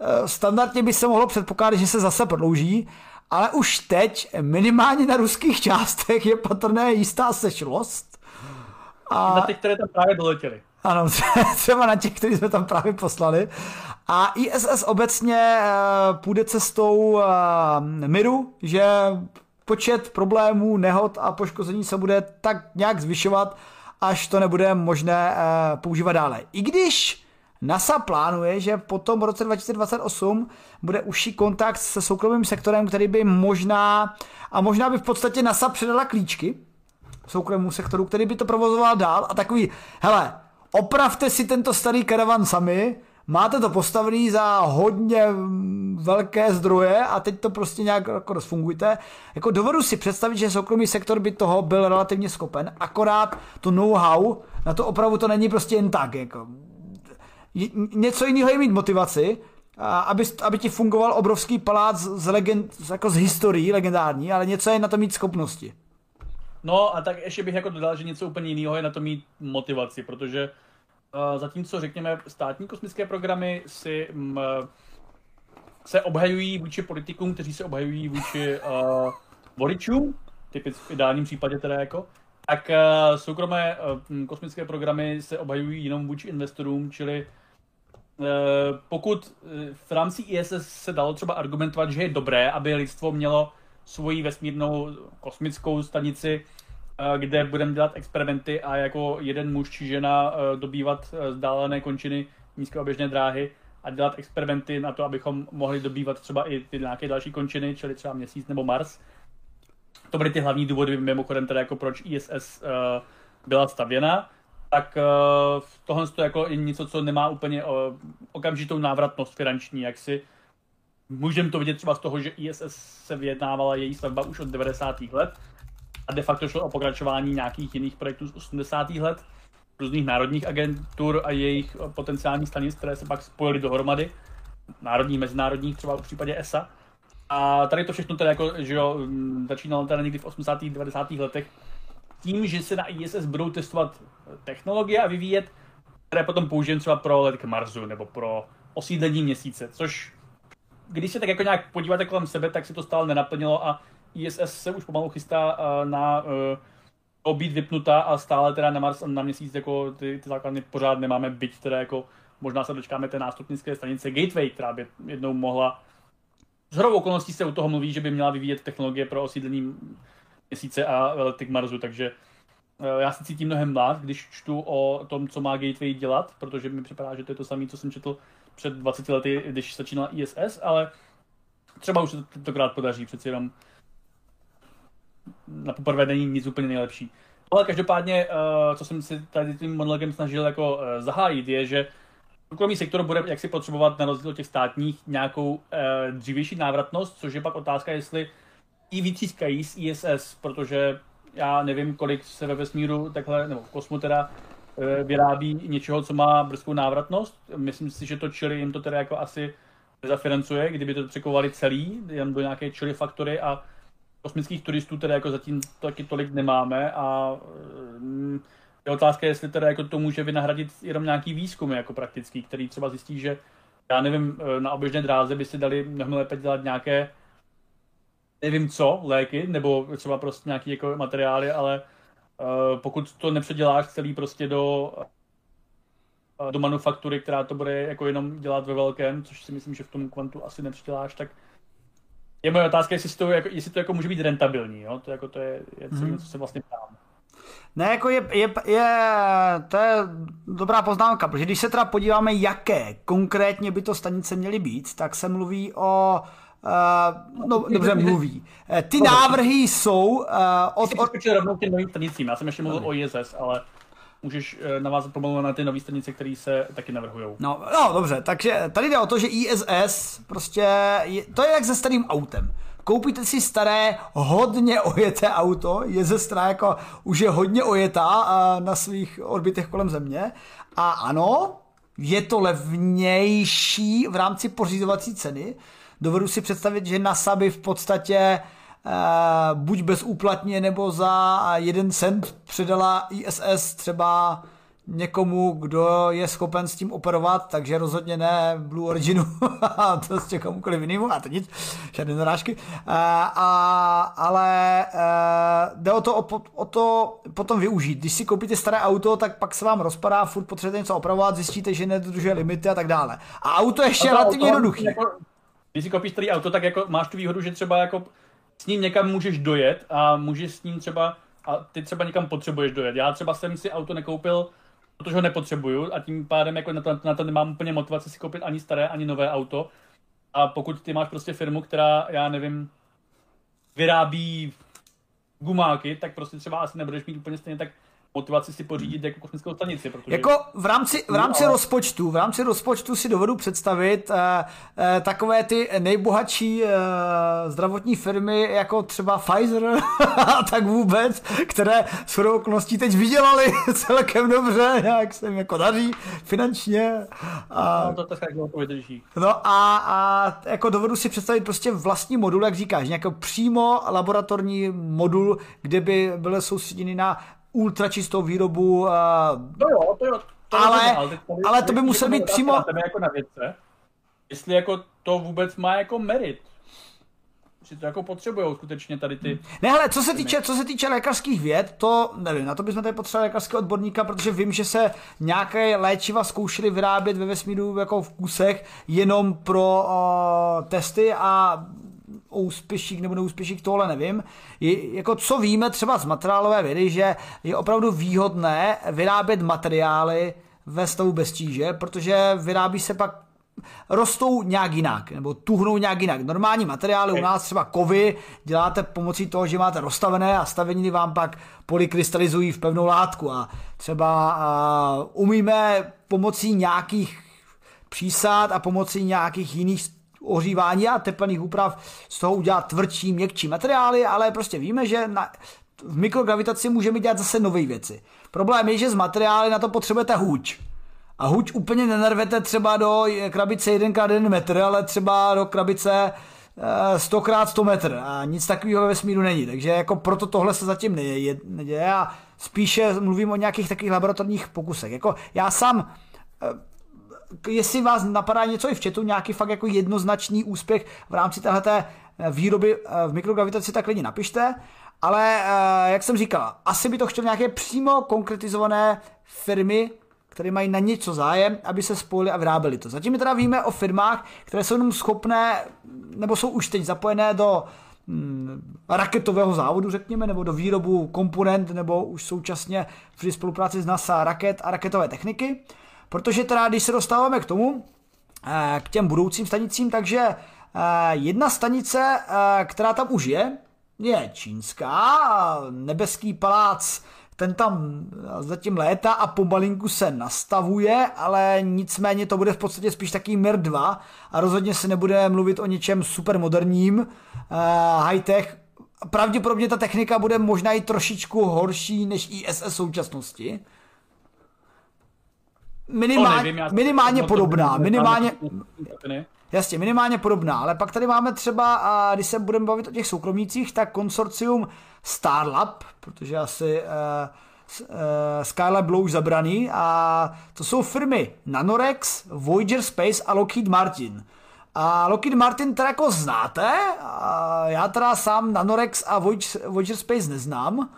Speaker 1: eh, standardně by se mohlo předpokládat, že se zase prodlouží, ale už teď minimálně na ruských částech je patrné jistá sešlost.
Speaker 2: A... Na těch, které tam právě doletěly.
Speaker 1: Ano, třeba na těch, který jsme tam právě poslali. A ISS obecně uh, půjde cestou Miru, že počet problémů, nehod a poškození se bude tak nějak zvyšovat, až to nebude možné uh, používat dále. I když NASA plánuje, že potom v roce 2028 bude užší kontakt se soukromým sektorem, který by možná, a možná by v podstatě NASA předala klíčky soukromému sektoru, který by to provozoval dál a takový, hele, opravte si tento starý karavan sami, máte to postavený za hodně velké zdroje a teď to prostě nějak jako rozfungujte. Jako dovedu si představit, že soukromý sektor by toho byl relativně schopen, akorát to know-how na to opravu to není prostě jen tak. Jako. Něco jiného je mít motivaci, aby, aby ti fungoval obrovský palác z, legend, jako z historií legendární, ale něco je na to mít schopnosti.
Speaker 2: No a tak ještě bych jako dodal, že něco úplně jiného je na to mít motivaci, protože zatímco řekněme státní kosmické programy si m, se obhajují vůči politikům, kteří se obhajují vůči uh, voličům, typicky v ideálním případě teda jako, tak uh, soukromé uh, kosmické programy se obhajují jenom vůči investorům, čili uh, pokud v rámci ISS se dalo třeba argumentovat, že je dobré, aby lidstvo mělo svoji vesmírnou kosmickou stanici, kde budeme dělat experimenty a jako jeden muž či žena dobývat vzdálené končiny nízkooběžné dráhy a dělat experimenty na to, abychom mohli dobývat třeba i ty nějaké další končiny, čili třeba měsíc nebo Mars. To byly ty hlavní důvody, mimochodem teda jako proč ISS byla stavěna. Tak tohle je jako něco, co nemá úplně okamžitou návratnost finanční, jak si Můžeme to vidět třeba z toho, že ISS se vyjednávala její stavba už od 90. let a de facto šlo o pokračování nějakých jiných projektů z 80. let, různých národních agentur a jejich potenciálních stanic, které se pak spojily dohromady, národní, mezinárodních, třeba v případě ESA. A tady to všechno teda jako, že jo, mm, začínalo teda někdy v 80. 90. letech tím, že se na ISS budou testovat technologie a vyvíjet které potom použijem třeba pro let k Marsu nebo pro osídlení měsíce, což když se tak jako nějak podíváte kolem sebe, tak se to stále nenaplnilo a ISS se už pomalu chystá uh, na uh, být vypnutá a stále teda na Mars na měsíc jako ty, ty základny pořád nemáme, byť teda jako možná se dočkáme té nástupnické stanice Gateway, která by jednou mohla. Z hrovou okolností se u toho mluví, že by měla vyvíjet technologie pro osídlení měsíce a lety k Marsu, takže eh, já se cítím mnohem mlád, když čtu o tom, co má Gateway dělat, protože mi připadá, že to je to samé, co jsem četl před 20 lety, když začínala ISS, ale třeba už se to tentokrát podaří, přeci jenom na poprvé není nic úplně nejlepší. Ale každopádně, eh, co jsem si tady tím monologem snažil jako eh, zahájit, je, že soukromý sektor bude jaksi potřebovat na rozdíl od těch státních nějakou eh, dřívější návratnost, což je pak otázka, jestli i vytřískají z ISS, protože já nevím, kolik se ve vesmíru takhle, nebo v kosmu teda vyrábí něčeho, co má brzkou návratnost. Myslím si, že to čili jim to teda jako asi nezafinancuje, kdyby to překovali celý, jen do nějaké čili faktory a kosmických turistů teda jako zatím taky tolik nemáme a mm, je otázka, jestli teda jako to může vynahradit jenom nějaký výzkum jako praktický, který třeba zjistí, že já nevím, eh, na oběžné dráze by si dali mnohem lépe dělat nějaké nevím co, léky, nebo třeba prostě nějaký jako materiály, ale uh, pokud to nepředěláš celý prostě do do manufaktury, která to bude jako jenom dělat ve velkém, což si myslím, že v tom kvantu asi nepředěláš, tak je moje otázka, jestli to, jako, jestli to jako může být rentabilní, jo? To, jako, to je, je celý, hmm. co se vlastně ptám.
Speaker 1: Ne, jako je, je, je, to je dobrá poznámka, protože když se teda podíváme, jaké konkrétně by to stanice měly být, tak se mluví o Uh, no, dobře mluví. Eh, ty návrhy jsou uh,
Speaker 2: od... od... Rovnou těm novým stanicím, já jsem ještě mluvil o ISS, ale můžeš navázat pomalu na ty nové stanice, které se taky navrhují.
Speaker 1: No, no, dobře, takže tady jde o to, že ISS prostě, je, to je jak se starým autem koupíte si staré, hodně ojeté auto, je ze strany jako už je hodně ojetá na svých orbitech kolem Země a ano, je to levnější v rámci pořizovací ceny. Dovedu si představit, že NASA by v podstatě buď bezúplatně nebo za jeden cent předala ISS třeba někomu, kdo je schopen s tím operovat, takže rozhodně ne Blue Originu, to prostě komukoliv jinému, a to nic, žádné narážky. A, a, ale a, e, jde o to, o, o to potom využít. Když si koupíte staré auto, tak pak se vám rozpadá, furt potřebujete něco opravovat, zjistíte, že nedodržuje limity a tak dále. A auto je ještě relativně jednoduchý. Jako,
Speaker 2: když si koupíš starý auto, tak jako máš tu výhodu, že třeba jako s ním někam můžeš dojet a můžeš s ním třeba a ty třeba někam potřebuješ dojet. Já třeba jsem si auto nekoupil protože ho nepotřebuju a tím pádem jako na to, na to nemám úplně motivaci si koupit ani staré, ani nové auto. A pokud ty máš prostě firmu, která, já nevím, vyrábí gumáky, tak prostě třeba asi nebudeš mít úplně stejně tak motivaci si pořídit jako kosmickou stanici. Protože...
Speaker 1: Jako v rámci, v rámci ale... rozpočtu, v rámci rozpočtu si dovedu představit uh, uh, takové ty nejbohatší uh, zdravotní firmy, jako třeba Pfizer a tak vůbec, které s okolností teď vydělali celkem dobře, jak se jim jako daří finančně.
Speaker 2: A, no, to tak jako vydrží.
Speaker 1: No a, a jako dovedu si představit prostě vlastní modul, jak říkáš, nějaký přímo laboratorní modul, kde by byly soustředěny na ultračistou výrobu. Uh,
Speaker 2: to jo, to jo. To
Speaker 1: ale, ale, ale to by musel být přímo...
Speaker 2: Na tebe jako na vědce, jestli jako to vůbec má jako merit. Si to jako potřebují skutečně tady ty...
Speaker 1: Ne, ale co se týče, co se týče lékařských věd, to nevím, na to bychom tady potřebovali lékařského odborníka, protože vím, že se nějaké léčiva zkoušely vyrábět ve vesmíru jako v kusech jenom pro uh, testy a o úspěších nebo neúspěších, tohle nevím. Je, jako co víme třeba z materiálové vědy, že je opravdu výhodné vyrábět materiály ve stavu bez tíže, protože vyrábí se pak rostou nějak jinak, nebo tuhnou nějak jinak. Normální materiály u nás, třeba kovy, děláte pomocí toho, že máte rozstavené a staveniny vám pak polykrystalizují v pevnou látku a třeba uh, umíme pomocí nějakých přísad a pomocí nějakých jiných ohřívání a teplných úprav z toho udělat tvrdší, měkčí materiály, ale prostě víme, že na, v mikrogravitaci můžeme dělat zase nové věci. Problém je, že z materiály na to potřebujete huč. A huč úplně nenarvete třeba do krabice 1x1 metr, ale třeba do krabice 100 x 100 metr a nic takového ve vesmíru není. Takže jako proto tohle se zatím neděje a spíše mluvím o nějakých takových laboratorních pokusech. Jako já sám jestli vás napadá něco i v chatu, nějaký fakt jako jednoznačný úspěch v rámci téhleté výroby v mikrogravitaci, tak lidi napište. Ale jak jsem říkal, asi by to chtěl nějaké přímo konkretizované firmy, které mají na něco zájem, aby se spojili a vyráběli to. Zatím my teda víme o firmách, které jsou jenom schopné, nebo jsou už teď zapojené do hm, raketového závodu, řekněme, nebo do výrobu komponent, nebo už současně při spolupráci s NASA raket a raketové techniky. Protože teda, když se dostáváme k tomu, eh, k těm budoucím stanicím, takže eh, jedna stanice, eh, která tam už je, je čínská, nebeský palác ten tam zatím léta a pomalinku se nastavuje, ale nicméně to bude v podstatě spíš taký Mir 2 a rozhodně se nebude mluvit o něčem super moderním, uh, high-tech. Pravděpodobně ta technika bude možná i trošičku horší než ISS současnosti. Minimálně, nevím, minimálně podobná, minimálně, jasně, minimálně podobná, ale pak tady máme třeba, a když se budeme bavit o těch soukromnících, tak konsorcium Starlab, protože asi uh, uh, Skylab bylo už zabraný a to jsou firmy Nanorex, Voyager Space a Lockheed Martin. A Lockheed Martin teda jako znáte, a já teda sám Nanorex a Voyager Space neznám,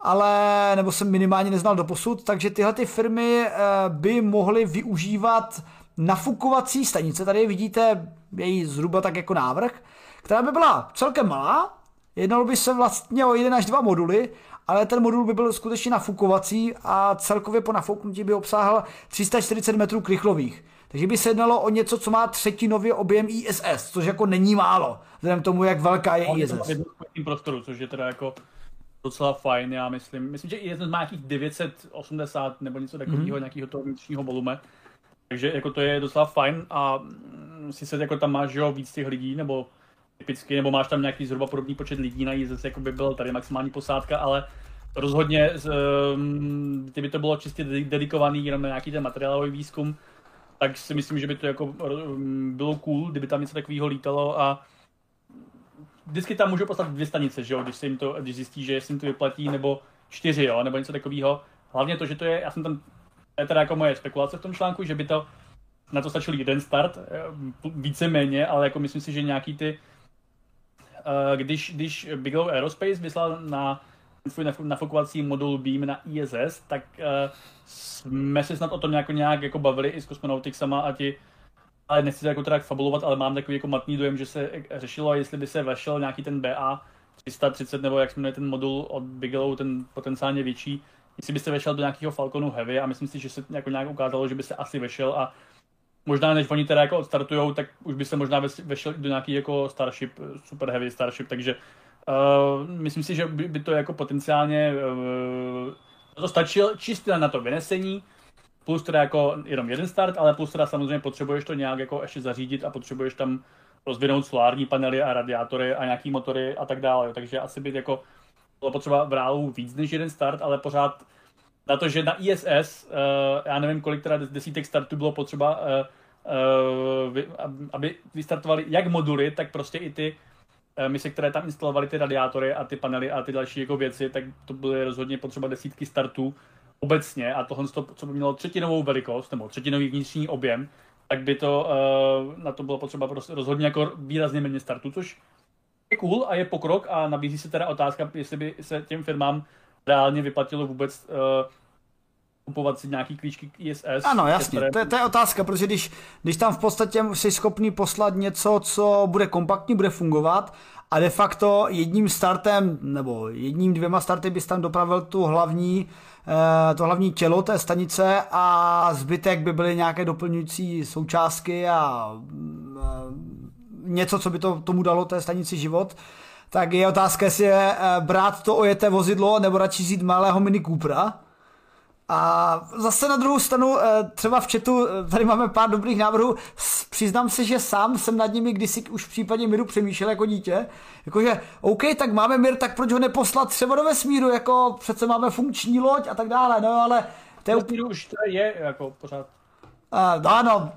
Speaker 1: ale, nebo jsem minimálně neznal do posud, takže tyhle ty firmy uh, by mohly využívat nafukovací stanice, tady vidíte její zhruba tak jako návrh, která by byla celkem malá, Jednalo by se vlastně o jeden až dva moduly, ale ten modul by byl skutečně nafukovací a celkově po nafouknutí by obsáhl 340 metrů krychlových. Takže by se jednalo o něco, co má třetinově objem ISS, což jako není málo, vzhledem tomu, jak velká je ISS.
Speaker 2: V prostoru, což je teda jako docela fajn, já myslím. Myslím, že ISS má nějakých 980 nebo něco takového, mm-hmm. nějakého toho vnitřního volume. Takže jako to je docela fajn a si se jako tam máš jo, víc těch lidí, nebo typicky, nebo máš tam nějaký zhruba podobný počet lidí na jízdec, jako by byl tady maximální posádka, ale rozhodně, um, kdyby to bylo čistě dedikovaný jenom na nějaký ten materiálový výzkum, tak si myslím, že by to jako um, bylo cool, kdyby tam něco takového lítalo a vždycky tam můžou poslat dvě stanice, že jo, když, se jim to, když zjistí, že se jim to vyplatí, nebo čtyři, jo, nebo něco takového. Hlavně to, že to je, já jsem tam, to je teda jako moje spekulace v tom článku, že by to na to stačil jeden start, eh, víceméně, ale jako myslím si, že nějaký ty Eh, když, když Bigelow Aerospace vyslal na svůj nafukovací modul Beam na ISS, tak uh, jsme se snad o tom nějak, nějak jako bavili i s kosmonauticsama a ti, ale nechci to jako teda fabulovat, ale mám takový jako matný dojem, že se řešilo, jestli by se vešel nějaký ten BA 330 nebo jak se jmenuje ten modul od Bigelow, ten potenciálně větší, jestli by se vešel do nějakého Falconu Heavy a myslím si, že se jako nějak ukázalo, že by se asi vešel a možná než oni teda jako odstartujou, tak už by se možná vešel do nějaký jako Starship, Super Heavy Starship, takže uh, myslím si, že by, by to jako potenciálně uh, to stačilo čistě na to vynesení, plus teda jako jenom jeden start, ale plus teda samozřejmě potřebuješ to nějak jako ještě zařídit a potřebuješ tam rozvinout solární panely a radiátory a nějaký motory a tak dále. Takže asi by jako bylo potřeba v reálu víc než jeden start, ale pořád na to, že na ISS, eh, já nevím, kolik teda desítek startů bylo potřeba, uh, uh, aby vystartovali jak moduly, tak prostě i ty mise, které tam instalovaly ty radiátory a ty panely a ty další jako věci, tak to byly rozhodně potřeba desítky startů obecně a tohle, co by mělo třetinovou velikost nebo třetinový vnitřní objem, tak by to, uh, na to bylo potřeba prostě rozhodně jako výrazně méně startů, což je cool a je pokrok a nabízí se teda otázka, jestli by se těm firmám reálně vyplatilo vůbec uh, kupovat si nějaký klíčky k ISS.
Speaker 1: Ano, jasně, které... to, je, to je otázka, protože když, když tam v podstatě jsi schopný poslat něco, co bude kompaktní, bude fungovat a de facto jedním startem, nebo jedním, dvěma starty bys tam dopravil tu hlavní, eh, to hlavní tělo té stanice a zbytek by byly nějaké doplňující součástky a eh, něco, co by to tomu dalo té stanici život, tak je otázka, jestli je eh, brát to ojeté vozidlo nebo radši vzít malého Mini Coopera. A zase na druhou stranu, eh, třeba v chatu, eh, tady máme pár dobrých návrhů, přiznám se, že sám jsem nad nimi kdysi už v případě Miru přemýšlel jako dítě, jakože OK, tak máme Mir, tak proč ho neposlat třeba do vesmíru, jako přece máme funkční loď a tak dále, no ale
Speaker 2: to je... už to je jako pořád.
Speaker 1: Uh, ano,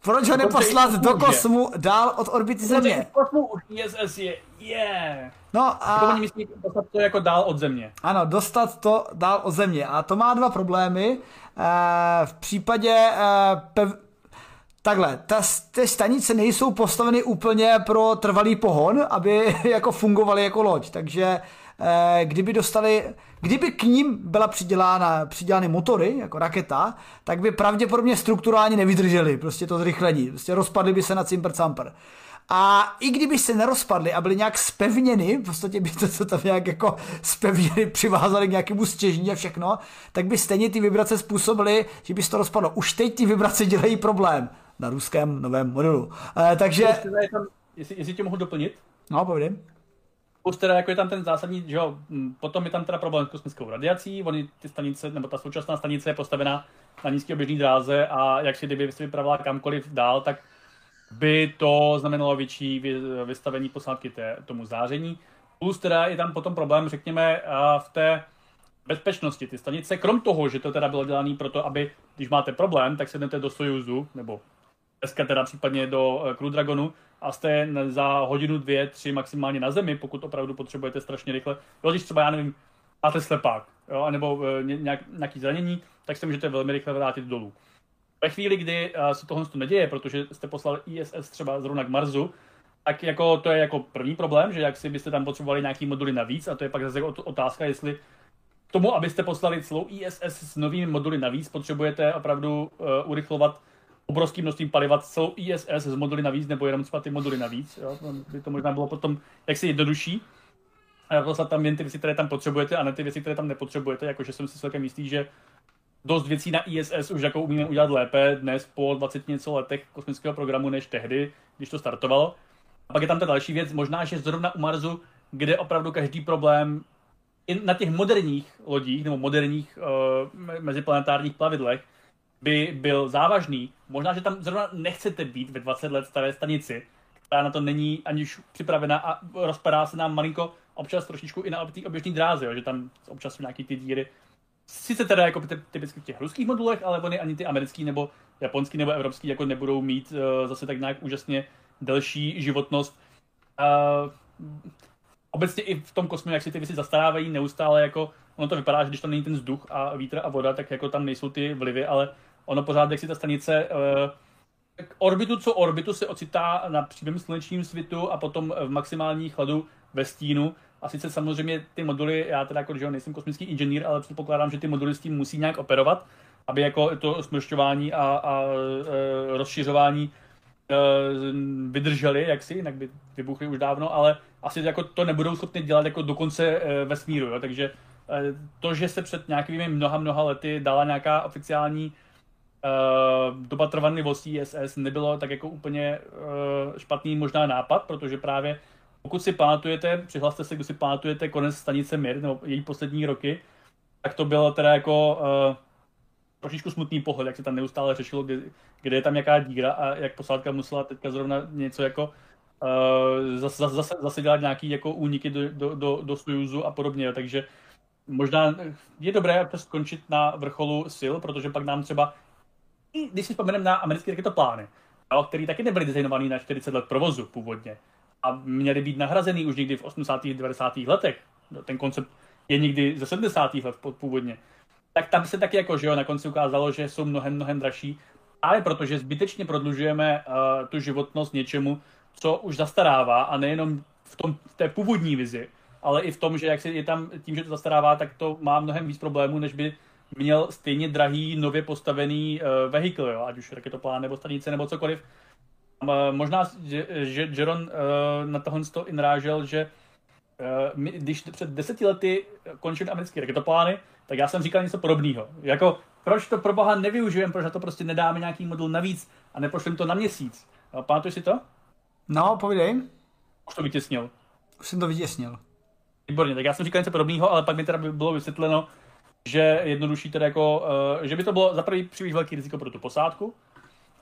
Speaker 1: Proč ho neposlat do kosmu dál od orbity Země?
Speaker 2: Kosmu už ISS je, yeah.
Speaker 1: No a...
Speaker 2: To oni myslí dostat to jako dál od Země.
Speaker 1: Ano, dostat to dál od Země. A to má dva problémy. Eh, v případě eh, pev... Takhle, ta, ty stanice nejsou postaveny úplně pro trvalý pohon, aby jako fungovaly jako loď, takže Eh, kdyby dostali, kdyby k ním byla přidělána, přidělány motory, jako raketa, tak by pravděpodobně strukturálně nevydrželi, prostě to zrychlení, prostě rozpadly by se na cimper camper. A i kdyby se nerozpadly a byly nějak spevněny, v podstatě by to, to tam nějak jako spevněny, přivázali k nějakému stěžní a všechno, tak by stejně ty vibrace způsobily, že by se to rozpadlo. Už teď ty vibrace dělají problém na ruském novém modelu. E, takže...
Speaker 2: Jestli, jestli tě mohu doplnit?
Speaker 1: No, povědím.
Speaker 2: Plus teda jako je tam ten zásadní, že jo, potom je tam teda problém s kosmickou radiací, oni ty stanice, nebo ta současná stanice je postavená na nízké oběžné dráze a jak si kdyby se vypravila kamkoliv dál, tak by to znamenalo větší vystavení posádky té, tomu záření. Plus teda je tam potom problém, řekněme, v té bezpečnosti ty stanice, krom toho, že to teda bylo dělané proto, aby, když máte problém, tak sednete do Sojuzu, nebo dneska teda případně do eh, Crew Dragonu, a jste za hodinu, dvě, tři maximálně na zemi, pokud opravdu potřebujete strašně rychle. Jo, když třeba, já nevím, máte slepák, jo, nebo e, nějak, nějaký zranění, tak se můžete velmi rychle vrátit dolů. Ve chvíli, kdy uh, se tohle neděje, protože jste poslal ISS třeba zrovna k Marsu, tak jako to je jako první problém, že jak si byste tam potřebovali nějaký moduly navíc, a to je pak zase otázka, jestli k tomu, abyste poslali celou ISS s novými moduly navíc, potřebujete opravdu uh, urychlovat obrovským množstvím paliva celou ISS z moduly navíc, nebo jenom třeba ty moduly navíc. Jo? By to možná bylo potom jaksi jednodušší. A poslat tam jen ty věci, které tam potřebujete, a ne ty věci, které tam nepotřebujete, jakože jsem si celkem jistý, že dost věcí na ISS už jako umíme udělat lépe dnes po 20 něco letech kosmického programu než tehdy, když to startovalo. A pak je tam ta další věc, možná, že zrovna u Marsu, kde opravdu každý problém i na těch moderních lodích nebo moderních uh, meziplanetárních plavidlech by byl závažný. Možná, že tam zrovna nechcete být ve 20 let staré stanici, která na to není aniž připravena a rozpadá se nám malinko občas trošičku i na té oběžné dráze, jo, že tam občas jsou nějaký ty díry. Sice teda jako typicky v těch ruských modulech, ale oni ani ty americký nebo japonský nebo evropský jako nebudou mít uh, zase tak nějak úžasně delší životnost. Uh, obecně i v tom kosmu, jak si ty věci zastarávají neustále, jako ono to vypadá, že když tam není ten vzduch a vítr a voda, tak jako tam nejsou ty vlivy, ale ono pořád, jak si ta stanice uh, orbitu co orbitu se ocitá na přímém slunečním svitu a potom v maximální chladu ve stínu. A sice samozřejmě ty moduly, já teda jako, že nejsem kosmický inženýr, ale předpokládám, že ty moduly s tím musí nějak operovat, aby jako to smršťování a, a e, rozšiřování e, vydrželi, jak si, jinak by vybuchly už dávno, ale asi jako to nebudou schopni dělat jako do konce e, vesmíru, jo? takže e, to, že se před nějakými mnoha, mnoha lety dala nějaká oficiální uh, doba trvanlivosti ISS nebylo tak jako úplně uh, špatný možná nápad, protože právě pokud si pamatujete, přihlaste se, kdo si pamatujete konec stanice Mir, nebo její poslední roky, tak to bylo teda jako uh, trošičku smutný pohled, jak se tam neustále řešilo, kde, kde je tam jaká díra a jak posádka musela teďka zrovna něco jako uh, zase, zase, zase dělat nějaký jako úniky do, do, do, do Sojuzu a podobně, takže možná je dobré skončit na vrcholu sil, protože pak nám třeba když si vzpomeneme na americké raketoplány, který taky nebyly designovaný na 40 let provozu původně a měly být nahrazený už někdy v 80. 90. letech. Ten koncept je někdy ze 70. let původně. Tak tam se taky jako, že jo, na konci ukázalo, že jsou mnohem, mnohem dražší, ale protože zbytečně prodlužujeme uh, tu životnost něčemu, co už zastarává a nejenom v, tom, v té původní vizi, ale i v tom, že jak se je tam tím, že to zastarává, tak to má mnohem víc problémů, než by měl stejně drahý, nově postavený uh, vehikl, jo, ať už raketoplán nebo stanice nebo cokoliv. Um, možná, že, že Jeron uh, na tohle to i narážel, že uh, my, když před deseti lety končily americké raketoplány, tak já jsem říkal něco podobného. Jako, proč to pro boha nevyužijeme, proč na to prostě nedáme nějaký modul navíc a nepošlem to na měsíc. Pamatuješ si to?
Speaker 1: No, povídej.
Speaker 2: Už to vytěsnil.
Speaker 1: Už jsem to vytěsnil.
Speaker 2: Výborně, tak já jsem říkal něco podobného, ale pak mi teda bylo vysvětleno, že jednodušší teda jako, že by to bylo za prvý příliš velký riziko pro tu posádku,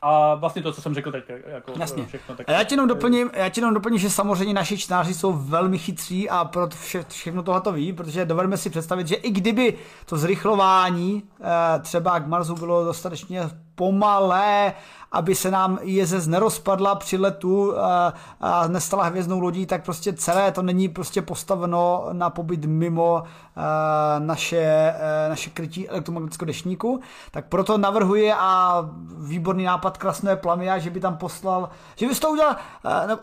Speaker 2: a vlastně to, co jsem řekl teď, jako
Speaker 1: Jasně. všechno. Tak... A já ti jenom doplním, já ti jenom doplním, že samozřejmě naši čtenáři jsou velmi chytří a pro vše, všechno tohle to ví, protože dovedeme si představit, že i kdyby to zrychlování eh, třeba k Marsu bylo dostatečně pomalé, aby se nám ISS nerozpadla při letu a, a nestala hvězdnou lodí, tak prostě celé to není prostě postaveno na pobyt mimo a, naše, a, naše krytí elektromagnetického dešníku. Tak proto navrhuje a výborný nápad krásné Plamia, že by tam poslal, že by to udělal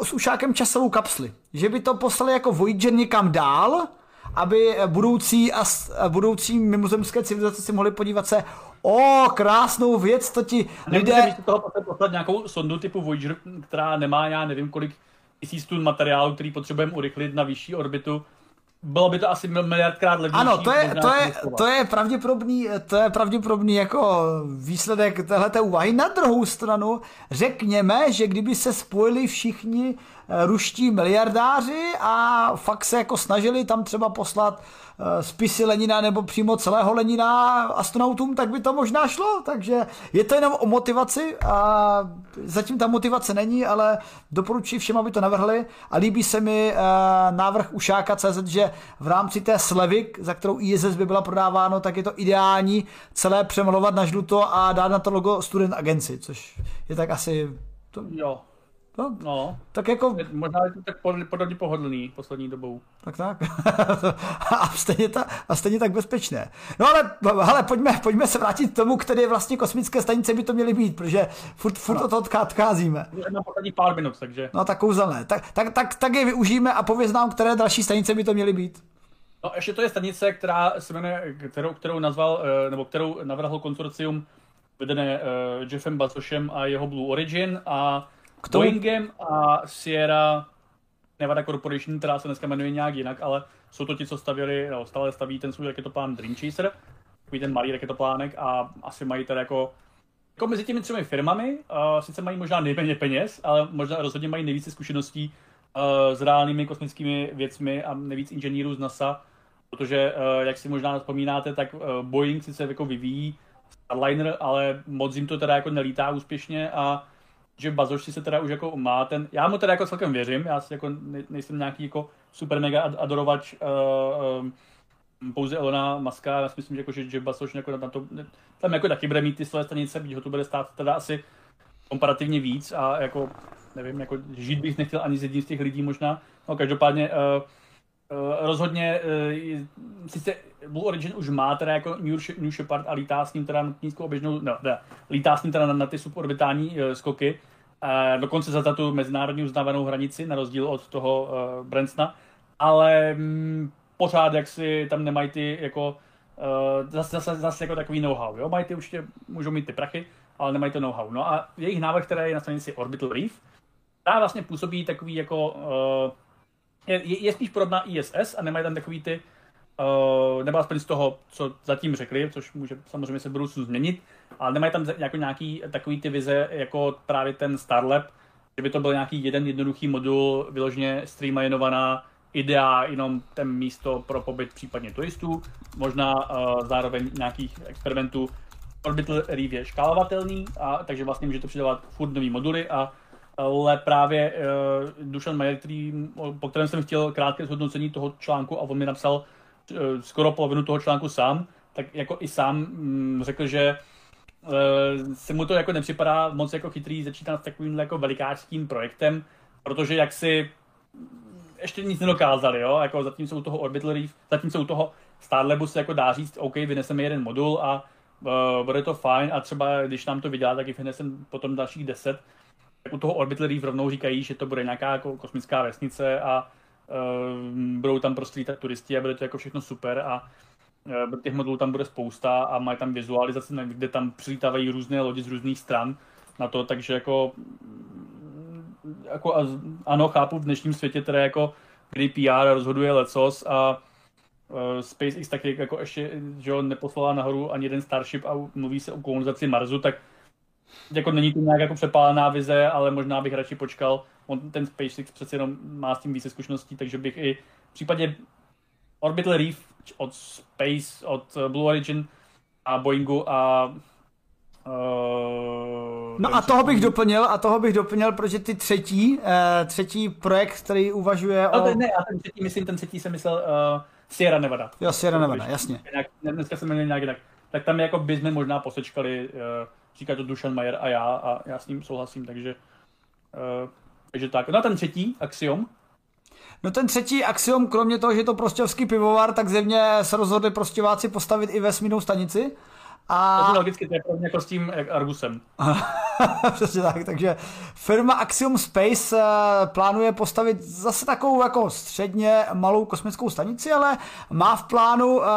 Speaker 1: s ušákem časovou kapsli. Že by to poslali jako Voyager někam dál, aby budoucí a budoucí mimozemské civilizace si mohly podívat se, o, krásnou věc, to ti
Speaker 2: lidé... Nemůže toho poslat nějakou sondu typu Voyager, která nemá, já nevím kolik tisíc tun materiálu, který potřebujeme urychlit na vyšší orbitu, bylo by to asi miliardkrát levnější.
Speaker 1: Ano, to je, to je, to je pravděpodobný, to je pravděpodobný jako výsledek téhleté úvahy. Na druhou stranu řekněme, že kdyby se spojili všichni ruští miliardáři a fakt se jako snažili tam třeba poslat Eh, spisy Lenina nebo přímo celého Lenina astronautům, tak by to možná šlo. Takže je to jenom o motivaci a zatím ta motivace není, ale doporučuji všem, aby to navrhli a líbí se mi eh, návrh Ušáka CZ, že v rámci té slevy, za kterou ISS by byla prodáváno, tak je to ideální celé přemalovat na žluto a dát na to logo Student Agency, což je tak asi
Speaker 2: to... Jo,
Speaker 1: No, no. Tak jako...
Speaker 2: Možná je to tak podobně pohodlný poslední dobou.
Speaker 1: Tak tak. a, stejně ta, a stejně tak bezpečné. No ale, ale pojďme, pojďme se vrátit k tomu, které vlastně kosmické stanice by to měly být, protože furt, furt no. o to odcházíme.
Speaker 2: Na poslední pár minut, takže...
Speaker 1: No tak kouzelné. Tak, tak, tak, tak je využijeme a pověz nám, které další stanice by to měly být.
Speaker 2: No ještě to je stanice, která se jmenuje, kterou, kterou nazval, eh, nebo kterou navrhl konsorcium vedené uh, Jeffem Bazošem a jeho Blue Origin a k tomu... Boeingem a Sierra Nevada Corporation, která se dneska jmenuje nějak jinak, ale jsou to ti, co stavěli, no, stále staví ten svůj raketoplán Dream Chaser, takový ten malý raketoplánek a asi mají tady jako jako mezi těmi třemi firmami, uh, sice mají možná nejméně peněz, ale možná rozhodně mají nejvíce zkušeností uh, s reálnými kosmickými věcmi a nejvíc inženýrů z NASA, protože, uh, jak si možná vzpomínáte, tak uh, Boeing sice jako vyvíjí Starliner, ale moc jim to teda jako nelítá úspěšně a že Bazoš si se teda už jako má ten, já mu teda jako celkem věřím, já si jako nejsem nějaký jako super mega adorovač uh, um, pouze Elona Maska, já si myslím, že, jako, že, že Bazoš jako na to, tam jako taky bude mít ty své stanice, byť ho to bude stát teda asi komparativně víc a jako, nevím, jako žít bych nechtěl ani z jedním z těch lidí možná, no každopádně uh, Uh, rozhodně, uh, sice Blue Origin už má teda jako New, New Shepard a lítá s ním teda na nízkou oběžnou, no, teda, lítá s ním teda na, na ty suborbitální uh, skoky, uh, dokonce za tu mezinárodní uznávanou hranici, na rozdíl od toho uh, Bransona, ale um, pořád jak si tam nemají ty jako uh, zase, zase, zase jako takový know-how, jo, mají ty určitě, můžou mít ty prachy, ale nemají to know-how. No a jejich návrh, který je na stranici Orbital Reef, ta vlastně působí takový jako uh, je, je spíš podobná ISS a nemají tam takový ty, uh, nebo aspoň z toho, co zatím řekli, což může samozřejmě se budoucnu změnit, ale nemají tam jako nějaký takový ty vize, jako právě ten Starlab, že by to byl nějaký jeden jednoduchý modul, vyloženě streamlinovaná idea, jenom ten místo pro pobyt případně turistů, možná uh, zároveň nějakých experimentů. Orbital Reef je škálovatelný, a, takže vlastně můžete přidávat furt nový moduly a ale právě uh, Dušan Majer, který, po kterém jsem chtěl krátké zhodnocení toho článku a on mi napsal uh, skoro polovinu toho článku sám, tak jako i sám um, řekl, že uh, se mu to jako nepřipadá moc jako chytrý začínat s takovým jako velikářským projektem, protože jak si ještě nic nedokázali, jo, jako zatímco u toho Orbital Reef, zatímco u toho Starlabu se jako dá říct, OK, vyneseme jeden modul a uh, bude to fajn a třeba když nám to vydělá, tak i vyneseme potom dalších deset, u toho Orbital Reef rovnou říkají, že to bude nějaká jako kosmická vesnice a uh, budou tam prostě lítat turisti a bude to jako všechno super a uh, těch modulů tam bude spousta a mají tam vizualizace, kde tam přilítávají různé lodi z různých stran na to, takže jako, jako ano, chápu v dnešním světě teda jako kdy PR rozhoduje lecos a uh, SpaceX taky jako ještě že neposlala nahoru ani jeden Starship a mluví se o kolonizaci Marsu, tak jako není to nějak jako přepálená vize, ale možná bych radši počkal. On, ten SpaceX přece jenom má s tím více zkušeností, takže bych i v případě Orbital Reef od Space, od Blue Origin a Boeingu a
Speaker 1: Uh, no a toho bych doplnil, a toho bych doplnil, protože ty třetí, uh, třetí projekt, který uvažuje
Speaker 2: no, o... Ne, a ten třetí, myslím, ten třetí jsem myslel uh, Sierra Nevada.
Speaker 1: Jo, Sierra Nevada, jasně.
Speaker 2: Dneska se jmenuje nějak jinak. Tak tam jako bychom možná posečkali uh, říká to Dušan Majer a já a já s ním souhlasím, takže, uh, takže tak. No a ten třetí axiom,
Speaker 1: No ten třetí axiom, kromě toho, že je to prostěvský pivovar, tak zevně se rozhodli prostěváci postavit i vesmírnou stanici.
Speaker 2: A... To logicky, to je pro mě jako s tím Argusem.
Speaker 1: Přesně tak, takže firma Axiom Space eh, plánuje postavit zase takovou jako středně malou kosmickou stanici, ale má v plánu eh,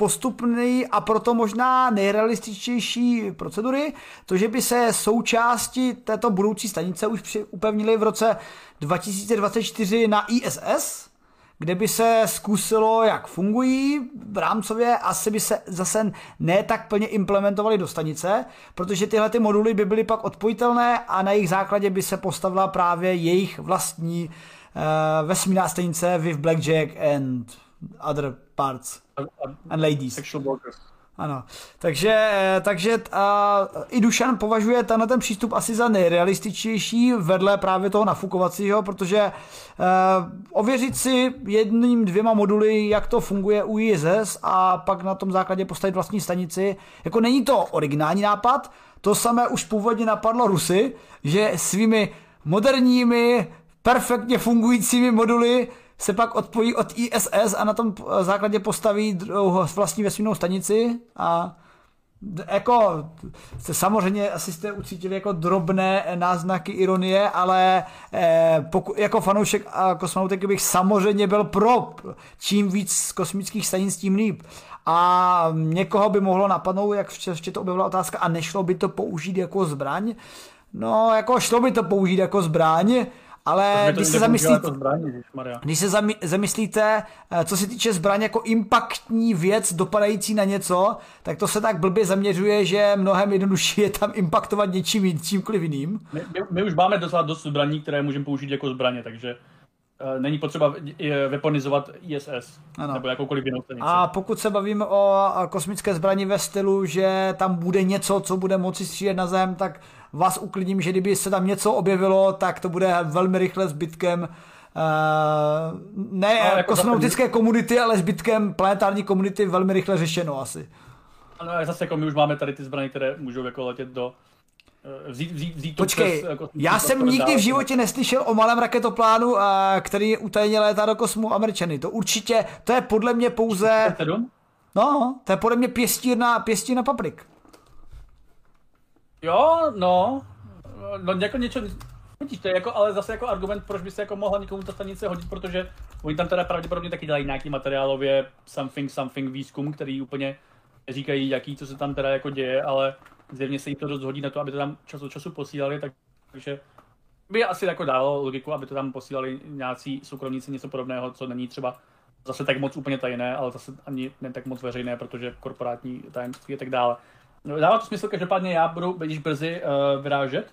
Speaker 1: postupný a proto možná nejrealističtější procedury, to, že by se součásti této budoucí stanice už upevnili v roce 2024 na ISS, kde by se zkusilo, jak fungují v rámcově, asi by se zase ne tak plně implementovaly do stanice, protože tyhle ty moduly by byly pak odpojitelné a na jejich základě by se postavila právě jejich vlastní uh, vesmírná stanice with Blackjack and other parts and ladies. Sexual workers. Ano, takže, eh, takže a, i Dušan považuje tenhle ten přístup asi za nejrealističtější vedle právě toho nafukovacího, protože eh, ověřit si jedním, dvěma moduly, jak to funguje u ISS a pak na tom základě postavit vlastní stanici, jako není to originální nápad, to samé už původně napadlo Rusy, že svými moderními, perfektně fungujícími moduly se pak odpojí od ISS a na tom základě postaví vlastní vesmírnou stanici a jako samozřejmě asi jste ucítili jako drobné náznaky ironie, ale eh, poku, jako fanoušek a kosmonautik bych samozřejmě byl pro čím víc kosmických stanic, tím líp. A někoho by mohlo napadnout, jak ještě to objevila otázka, a nešlo by to použít jako zbraň? No, jako šlo by to použít jako zbraň, ale když se, zamyslíte, jako zbraně, když se zamyslíte, eh, co se týče zbraně jako impaktní věc dopadající na něco, tak to se tak blbě zaměřuje, že mnohem jednodušší je tam impaktovat něčím čímkoliv jiným.
Speaker 2: My, my, my už máme docela dost zbraní, které můžeme použít jako zbraně, takže uh, není potřeba weaponizovat ISS ano. nebo jakoukoliv jinou stanici.
Speaker 1: A pokud se bavíme o kosmické zbraní ve stylu, že tam bude něco, co bude moci střílet na Zem, tak vás uklidním, že kdyby se tam něco objevilo, tak to bude velmi rychle zbytkem Uh, ne jako kosmonautické komunity, ale zbytkem planetární komunity velmi rychle řešeno asi.
Speaker 2: Ano, ale zase jako my už máme tady ty zbraně, které můžou jako letět do eh, Vzít, vzít, vzít
Speaker 1: Počkej, přes, jako, já jsem nikdy v životě neslyšel o malém raketoplánu, který utajeně létá do kosmu američany. To určitě, to je podle mě pouze... No, to je podle mě pěstírna, pěstírna paprik.
Speaker 2: Jo, no. No jako něco, vidíš, to je jako, ale zase jako argument, proč by se jako mohla někomu ta stanice hodit, protože oni tam teda pravděpodobně taky dělají nějaký materiálově something, something výzkum, který úplně říkají, jaký, co se tam teda jako děje, ale zjevně se jim to dost hodí na to, aby to tam čas od času posílali, tak, takže by asi jako dalo logiku, aby to tam posílali nějací soukromníci něco podobného, co není třeba zase tak moc úplně tajné, ale zase ani ne tak moc veřejné, protože korporátní tajemství a tak dále. No, dává to smysl, každopádně já budu již brzy uh, vyrážet.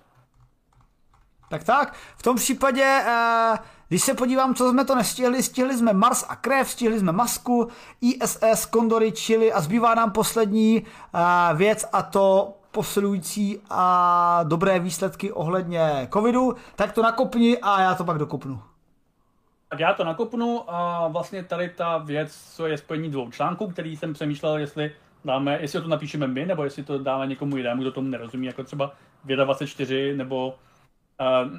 Speaker 1: Tak tak, v tom případě, uh, když se podívám, co jsme to nestihli, stihli jsme Mars a krev, stihli jsme masku, ISS, Kondory, Chili a zbývá nám poslední uh, věc a to posilující a dobré výsledky ohledně covidu, tak to nakopni a já to pak dokopnu.
Speaker 2: Tak já to nakopnu a vlastně tady ta věc, co je spojení dvou článků, který jsem přemýšlel, jestli dáme, jestli to napíšeme my, nebo jestli to dáme někomu jinému, kdo tomu nerozumí, jako třeba Věda 24, nebo, uh,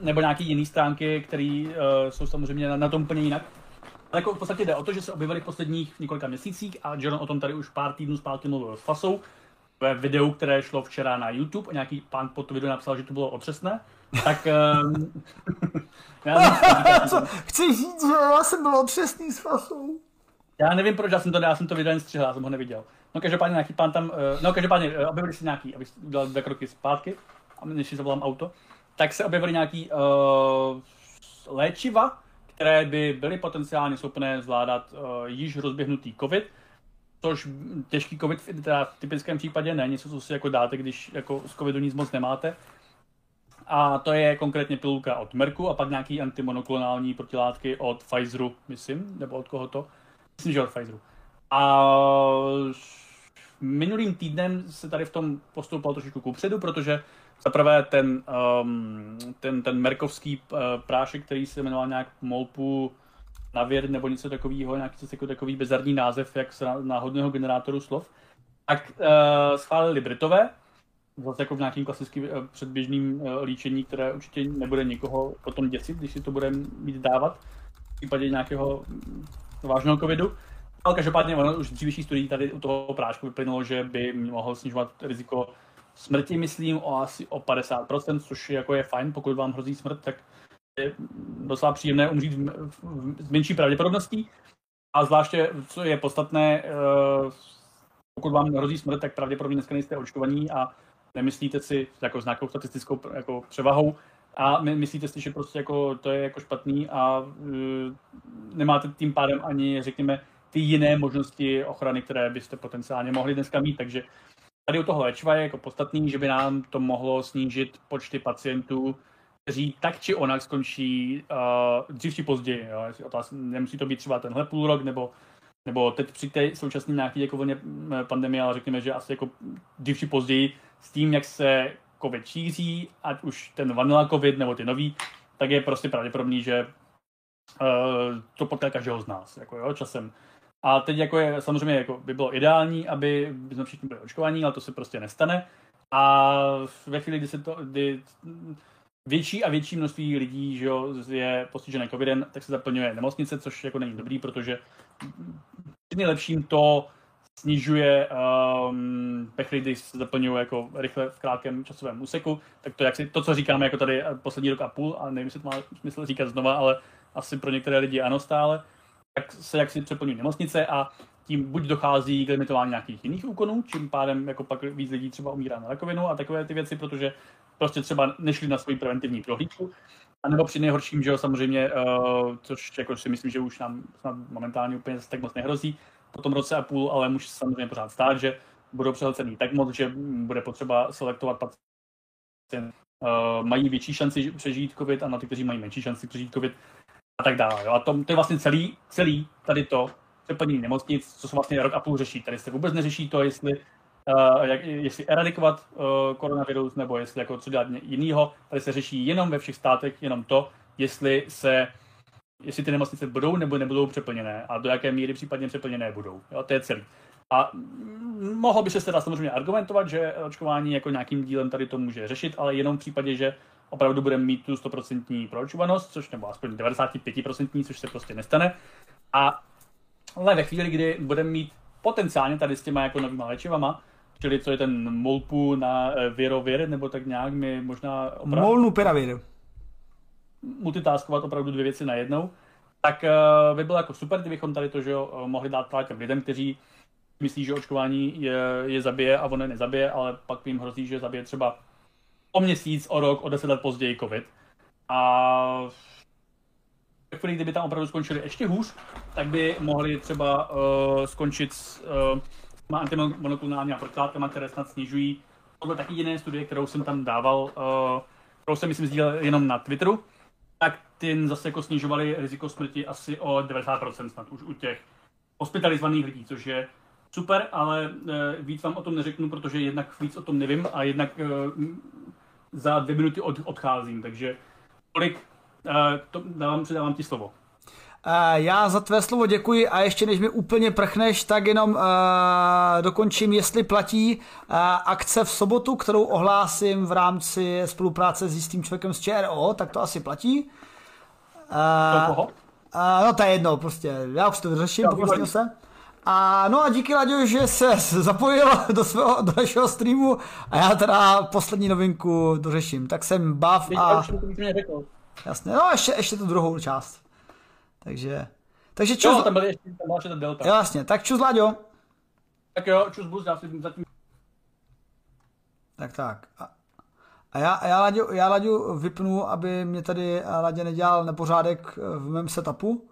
Speaker 2: nebo nějaký jiný stránky, které uh, jsou samozřejmě na, na tom úplně jinak. Ale jako v podstatě jde o to, že se objevily v posledních několika měsících a John o tom tady už pár týdnů zpátky mluvil s Fasou ve videu, které šlo včera na YouTube nějaký pán pod to video napsal, že to bylo otřesné. Tak um,
Speaker 1: já Chci říct, že já jsem byl otřesný s Fasou.
Speaker 2: Já nevím, proč, já jsem to, já jsem to video jen střihl, já jsem ho neviděl. No každopádně nějaký pán tam, eh, no každopádně eh, objevili se nějaký, abych udělal dvě kroky zpátky, než si zavolám auto, tak se objevily nějaký uh, léčiva, které by byly potenciálně schopné zvládat uh, již rozběhnutý covid, což těžký covid teda v typickém případě ne, něco, co si jako dáte, když jako z covidu nic moc nemáte. A to je konkrétně pilulka od Merku a pak nějaký antimonoklonální protilátky od Pfizeru, myslím, nebo od koho to. Myslím, že od Pfizeru. A minulým týdnem se tady v tom postoupil trošičku kupředu, protože zaprvé ten, um, ten, ten merkovský uh, prášek, který se jmenoval nějak Molpu Navěr nebo něco takového, nějaký jako takový bizarní název, jak se náhodného generátoru slov, tak uh, schválili Britové, zase jako v nějakým klasickým uh, předběžným uh, líčení, které určitě nebude nikoho potom děsit, když si to bude mít dávat v případě nějakého vážného covidu. Ale každopádně ono už dřívější studií tady u toho prášku vyplynulo, že by mohl snižovat riziko smrti, myslím, o asi o 50%, což jako je fajn, pokud vám hrozí smrt, tak je docela příjemné umřít s menší pravděpodobností. A zvláště, co je podstatné, eh, pokud vám hrozí smrt, tak pravděpodobně dneska nejste očkovaní a nemyslíte si jako s nějakou statistickou jako převahou a my myslíte si, že prostě jako to je jako špatný a uh, nemáte tím pádem ani, řekněme, ty jiné možnosti ochrany, které byste potenciálně mohli dneska mít, takže tady u toho léčiva je jako podstatný, že by nám to mohlo snížit počty pacientů, kteří tak či onak skončí uh, dřív či později. Jo? Otázka, nemusí to být třeba tenhle půl rok, nebo, nebo teď při té současné nějaké jako vlně pandemie, ale řekněme, že asi jako dřív či později s tím, jak se COVID šíří, ať už ten vanilla COVID nebo ty nový, tak je prostě pravděpodobný, že uh, to potká každého z nás, jako jo, časem. A teď jako je, samozřejmě jako by bylo ideální, aby jsme všichni byli očkovaní, ale to se prostě nestane. A ve chvíli, kdy se to, kdy větší a větší množství lidí že jo, je postižené covidem, tak se zaplňuje nemocnice, což jako není dobrý, protože nejlepším to snižuje um, pechly, když se zaplňují jako rychle v krátkém časovém úseku, tak to, jak si, to, co říkáme jako tady poslední rok a půl, a nevím, jestli to má smysl říkat znova, ale asi pro některé lidi ano stále, tak se jak si přeplňují nemocnice a tím buď dochází k limitování nějakých jiných úkonů, čím pádem jako pak víc lidí třeba umírá na rakovinu a takové ty věci, protože prostě třeba nešli na svoji preventivní prohlídku. A nebo při nejhorším, že jo, samozřejmě, uh, což jako si myslím, že už nám snad momentálně úplně tak moc nehrozí, po tom roce a půl, ale může se samozřejmě pořád stát, že budou přehlcený tak moc, že bude potřeba selektovat pacient. Uh, mají větší šanci přežít COVID a na ty, kteří mají menší šanci přežít COVID a tak dále. Jo. A to, to je vlastně celý, celý tady to přeplnění nemocnic, co se vlastně rok a půl řeší. Tady se vůbec neřeší to, jestli Uh, jak, jestli eradikovat uh, koronavirus, nebo jestli jako co dělat jiného. Tady se řeší jenom ve všech státech jenom to, jestli se jestli ty nemocnice budou nebo nebudou přeplněné a do jaké míry případně přeplněné budou. Jo, to je celý. A mohlo by se teda samozřejmě argumentovat, že očkování jako nějakým dílem tady to může řešit, ale jenom v případě, že opravdu budeme mít tu 100% proočkovanost, což nebo aspoň 95%, což se prostě nestane. A ale ve chvíli, kdy budeme mít potenciálně tady s těma jako novýma léčivama, čili co je ten Molpu na eh, Virovir, nebo tak nějak mi možná
Speaker 1: opravdu... Molnupiravir.
Speaker 2: Multitaskovat opravdu dvě věci najednou, tak uh, by bylo jako super, kdybychom tady to že jo, mohli dát právě těm lidem, kteří myslí, že očkování je, je zabije a ono je nezabije, ale pak jim hrozí, že zabije třeba o měsíc, o rok, o deset let později covid. A ve chvíli, kdyby tam opravdu skončili ještě hůř, tak by mohli třeba uh, skončit s uh, antimonoklonálními protilátkami, které snad snižují. Byla taky jiné studie, kterou jsem tam dával, uh, kterou jsem myslím sdílel jenom na Twitteru, ty zase jako snižovali riziko smrti asi o 90% snad už u těch hospitalizovaných lidí, což je super, ale uh, víc vám o tom neřeknu, protože jednak víc o tom nevím a jednak uh, za dvě minuty od, odcházím, takže tolik Uh, to dávám, předávám ti slovo.
Speaker 1: Já za tvé slovo děkuji a ještě než mi úplně prchneš, tak jenom uh, dokončím, jestli platí uh, akce v sobotu, kterou ohlásím v rámci spolupráce s jistým člověkem z ČRO, tak to asi platí.
Speaker 2: To koho?
Speaker 1: Uh, no to je jedno, prostě, já už to vyřeším, poprosím se. A no a díky Laďo, že se zapojil do, svého, do našeho streamu a já teda poslední novinku dořeším. Tak jsem bav a... Jasně, no ještě, ještě tu druhou část. Takže, takže čus...
Speaker 2: Jo, tam byl ještě, tam ještě ten delta.
Speaker 1: Jasně, tak čus Láďo.
Speaker 2: Tak jo, čus bus, já si zatím...
Speaker 1: Tak tak. A, a já, já, Láďu, já Láďu vypnu, aby mě tady Láďa nedělal nepořádek v mém setupu.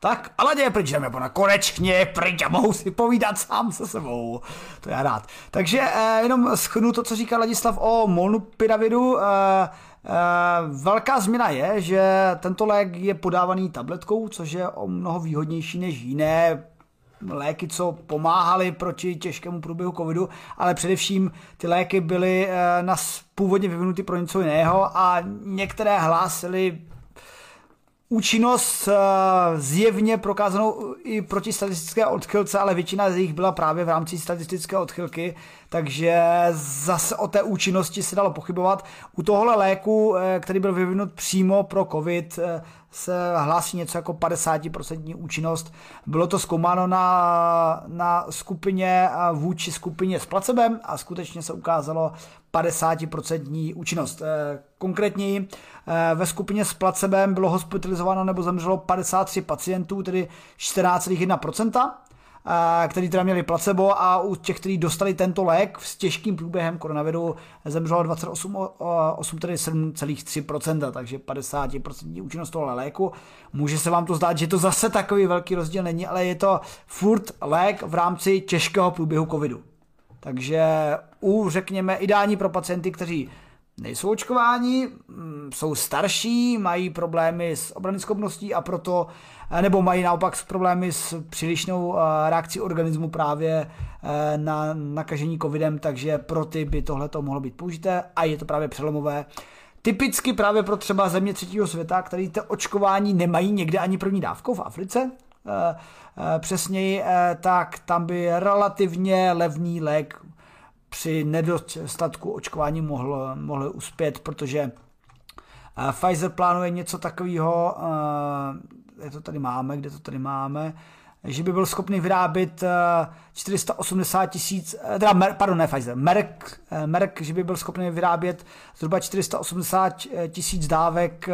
Speaker 1: Tak, ale je pryč, jdeme po konečně pryč a mohu si povídat sám se sebou. To já rád. Takže eh, jenom schnu to, co říká Ladislav o molnupiravidu. Eh, Eh, velká změna je, že tento lék je podávaný tabletkou, což je o mnoho výhodnější než jiné léky, co pomáhaly proti těžkému průběhu covidu, ale především ty léky byly eh, na původně vyvinuty pro něco jiného a některé hlásily účinnost zjevně prokázanou i proti statistické odchylce, ale většina z nich byla právě v rámci statistické odchylky, takže zase o té účinnosti se dalo pochybovat. U tohohle léku, který byl vyvinut přímo pro COVID, se hlásí něco jako 50% účinnost. Bylo to zkoumáno na, na skupině vůči skupině s placebem a skutečně se ukázalo 50% účinnost. Eh, konkrétněji eh, ve skupině s placebem bylo hospitalizováno nebo zemřelo 53 pacientů, tedy 14,1%, eh, který teda měli placebo a u těch, kteří dostali tento lék s těžkým průběhem koronaviru zemřelo 28, 8, tedy 7,3%, takže 50% účinnost toho léku. Může se vám to zdát, že to zase takový velký rozdíl není, ale je to furt lék v rámci těžkého průběhu covidu. Takže u, řekněme, ideální pro pacienty, kteří nejsou očkováni, mm, jsou starší, mají problémy s obrany schopností a proto, eh, nebo mají naopak problémy s přílišnou eh, reakcí organismu právě eh, na nakažení covidem, takže pro ty by tohle to mohlo být použité a je to právě přelomové. Typicky právě pro třeba země třetího světa, který to očkování nemají někde ani první dávkou v Africe, přesněji, tak tam by relativně levný lék při nedostatku očkování mohl, mohl uspět, protože eh, Pfizer plánuje něco takového, kde eh, to tady máme, kde to tady máme, že by byl schopný vyrábět 480 eh, tisíc, teda, pardon, ne Pfizer, Merck, Merck, že by byl schopný vyrábět zhruba 480 tisíc dávek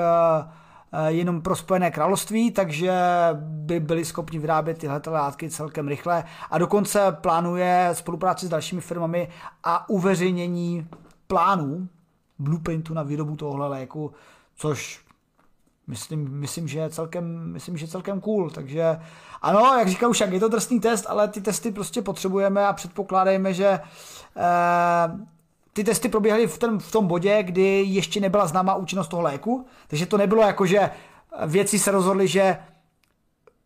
Speaker 1: jenom pro Spojené království, takže by byli schopni vyrábět tyhle látky celkem rychle. A dokonce plánuje spolupráci s dalšími firmami a uveřejnění plánů blueprintu na výrobu tohohle léku, což myslím, myslím, že je celkem, myslím, že je celkem cool, takže ano, jak říkal už, je to drsný test, ale ty testy prostě potřebujeme a předpokládejme, že eh, ty testy proběhly v, ten, v tom bodě, kdy ještě nebyla známá účinnost toho léku, takže to nebylo jako, že věci se rozhodly, že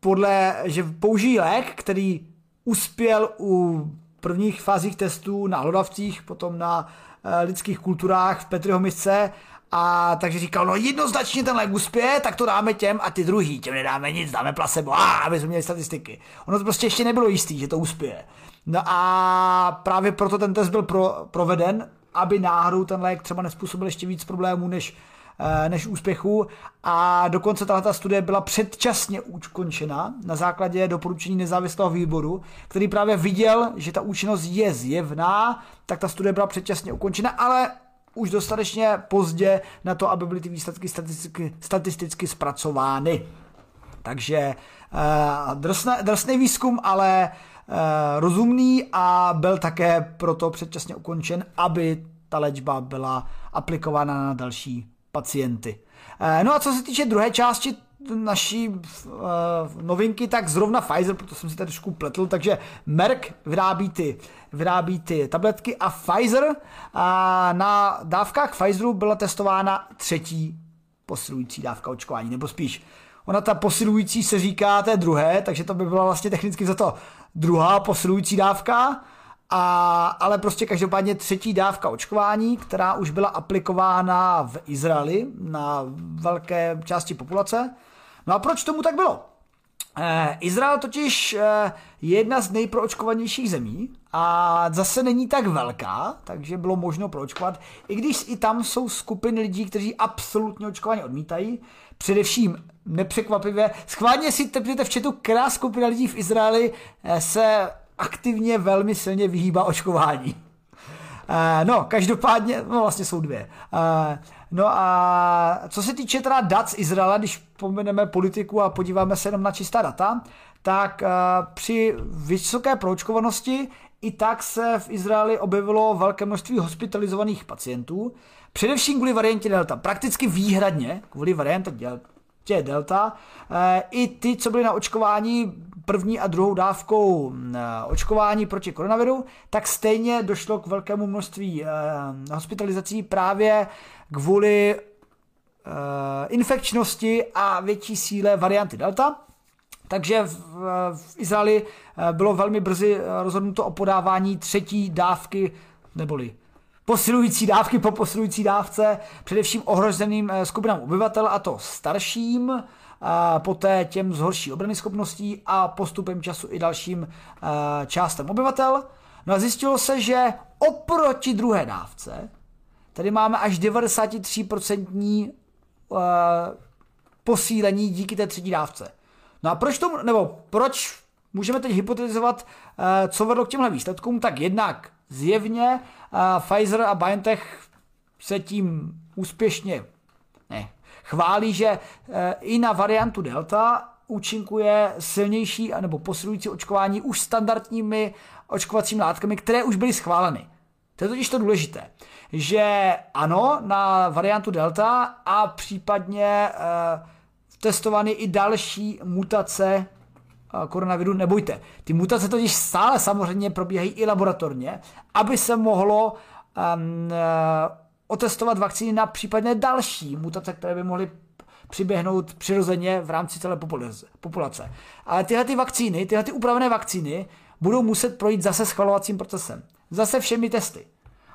Speaker 1: podle, že použijí lék, který uspěl u prvních fázích testů na hlodavcích, potom na uh, lidských kulturách v Petriho misce a takže říkal, no jednoznačně ten lék uspěje, tak to dáme těm a ty druhý, těm nedáme nic, dáme placebo, a aby jsme měli statistiky. Ono to prostě ještě nebylo jistý, že to uspěje. No a právě proto ten test byl pro, proveden aby náhodou ten lék třeba nespůsobil ještě víc problémů než, eh, než úspěchů. A dokonce tato studie byla předčasně ukončena na základě doporučení nezávislého výboru, který právě viděl, že ta účinnost je zjevná, tak ta studie byla předčasně ukončena, ale už dostatečně pozdě na to, aby byly ty výsledky statisticky, statisticky zpracovány. Takže uh, drsný, drsný výzkum, ale Eh, rozumný a byl také proto předčasně ukončen, aby ta léčba byla aplikována na další pacienty. Eh, no a co se týče druhé části naší uh, novinky, tak zrovna Pfizer, proto jsem si tady trošku pletl, takže Merck vyrábí ty, vyrábí ty tabletky a Pfizer a na dávkách Pfizeru byla testována třetí posilující dávka očkování, nebo spíš ona ta posilující se říká té druhé, takže to by byla vlastně technicky za to druhá posilující dávka, a, ale prostě každopádně třetí dávka očkování, která už byla aplikována v Izraeli na velké části populace. No a proč tomu tak bylo? Eh, Izrael totiž eh, je jedna z nejproočkovanějších zemí a zase není tak velká, takže bylo možno proočkovat, i když i tam jsou skupiny lidí, kteří absolutně očkování odmítají, především nepřekvapivě. Schválně si tepněte v četu, která skupina lidí v Izraeli eh, se aktivně velmi silně vyhýbá očkování. Eh, no, každopádně, no vlastně jsou dvě. Eh, no a co se týče teda dat z Izraela, když pomeneme politiku a podíváme se jenom na čistá data, tak při vysoké proočkovanosti i tak se v Izraeli objevilo velké množství hospitalizovaných pacientů, především kvůli variantě Delta, prakticky výhradně kvůli variantě Delta. Eh, I ty, co byly na očkování první a druhou dávkou eh, očkování proti koronaviru, tak stejně došlo k velkému množství eh, hospitalizací právě kvůli infekčnosti a větší síle varianty Delta. Takže v, v Izraeli bylo velmi brzy rozhodnuto o podávání třetí dávky, neboli posilující dávky po posilující dávce, především ohroženým eh, skupinám obyvatel, a to starším, a poté těm z horší obrany schopností a postupem času i dalším částem obyvatel. No a zjistilo se, že oproti druhé dávce tady máme až 93% posílení díky té třetí dávce. No a proč tomu, nebo proč můžeme teď hypotetizovat, co vedlo k těmhle výsledkům, tak jednak zjevně Pfizer a BioNTech se tím úspěšně ne, chválí, že e, i na variantu Delta účinkuje silnější nebo posilující očkování už standardními očkovacími látkami, které už byly schváleny. To je totiž to důležité, že ano, na variantu Delta a případně e, testovány i další mutace koronaviru. Nebojte, ty mutace totiž stále samozřejmě probíhají i laboratorně, aby se mohlo um, otestovat vakcíny na případně další mutace, které by mohly přiběhnout přirozeně v rámci celé populace. Ale tyhle ty vakcíny, tyhle ty upravené vakcíny budou muset projít zase schvalovacím procesem. Zase všemi testy.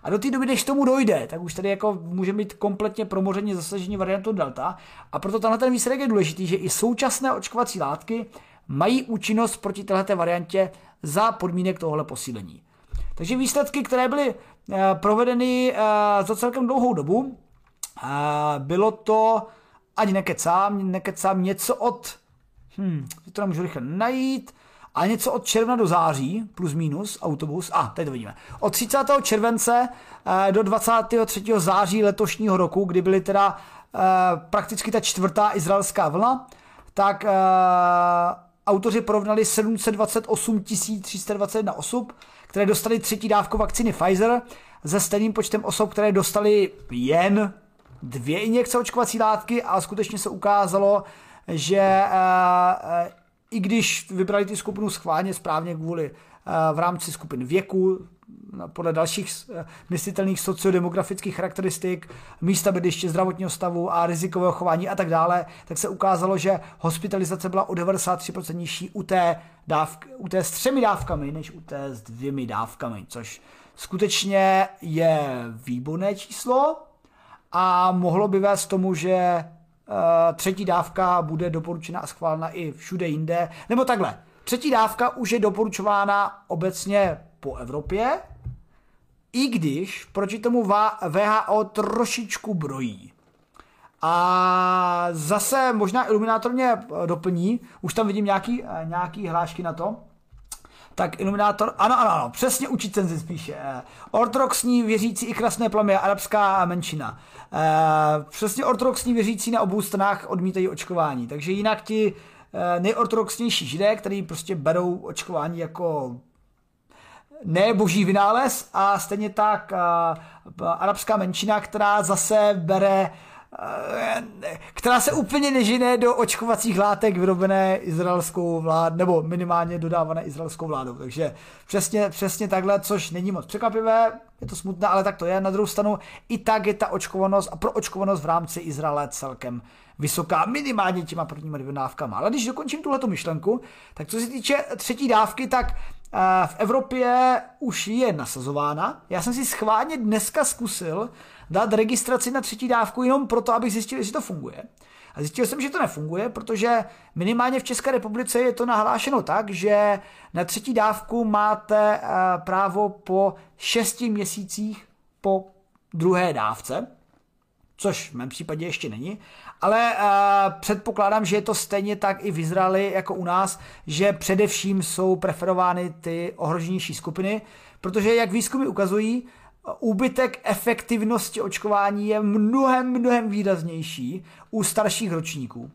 Speaker 1: A do té doby, než tomu dojde, tak už tady jako může být kompletně promoření zasažení variantu Delta. A proto tenhle ten výsledek je důležitý, že i současné očkovací látky mají účinnost proti této variantě za podmínek tohohle posílení. Takže výsledky, které byly eh, provedeny eh, za celkem dlouhou dobu, eh, bylo to, ani nekecám, nekecám něco od, hm, to nám můžu rychle najít, a něco od června do září, plus minus, autobus, a teď to vidíme, od 30. července do 23. září letošního roku, kdy byly teda prakticky ta čtvrtá izraelská vlna, tak autoři porovnali 728 321 osob, které dostali třetí dávku vakcíny Pfizer se stejným počtem osob, které dostali jen dvě injekce očkovací látky a skutečně se ukázalo, že uh, i když vybrali ty skupinu schválně správně kvůli uh, v rámci skupin věku, podle dalších myslitelných sociodemografických charakteristik, místa bydliště, zdravotního stavu a rizikového chování a tak dále, tak se ukázalo, že hospitalizace byla o 93% nižší u té, dávky, u té s třemi dávkami, než u té s dvěmi dávkami, což skutečně je výborné číslo a mohlo by vést tomu, že uh, třetí dávka bude doporučena a schválena i všude jinde, nebo takhle. Třetí dávka už je doporučována obecně po Evropě, i když proti tomu VHO trošičku brojí. A zase možná Iluminátor mě eh, doplní, už tam vidím nějaký, eh, nějaký hlášky na to. Tak Iluminátor, ano, ano, ano, přesně učitenci spíše. Eh, ortodoxní věřící i krasné plamy, arabská menšina. Přesně ortodoxní věřící na obou stranách odmítají očkování. Takže jinak ti nejortodoxnější židé, kteří prostě berou očkování jako ne boží vynález a stejně tak arabská menšina, která zase bere která se úplně nežine do očkovacích látek vyrobené izraelskou vládou, nebo minimálně dodávané izraelskou vládou. Takže přesně, přesně takhle, což není moc překvapivé, je to smutné, ale tak to je. Na druhou stranu i tak je ta očkovanost a pro očkovanost v rámci Izraele celkem vysoká, minimálně těma prvníma dvěma dávkama. Ale když dokončím tuhleto myšlenku, tak co se týče třetí dávky, tak v Evropě už je nasazována. Já jsem si schválně dneska zkusil dát registraci na třetí dávku jenom proto, abych zjistil, jestli to funguje. A zjistil jsem, že to nefunguje, protože minimálně v České republice je to nahlášeno tak, že na třetí dávku máte eh, právo po šesti měsících po druhé dávce, což v mém případě ještě není, ale uh, předpokládám, že je to stejně tak i v Izraeli jako u nás, že především jsou preferovány ty ohroženější skupiny, protože jak výzkumy ukazují, úbytek efektivnosti očkování je mnohem, mnohem výraznější u starších ročníků.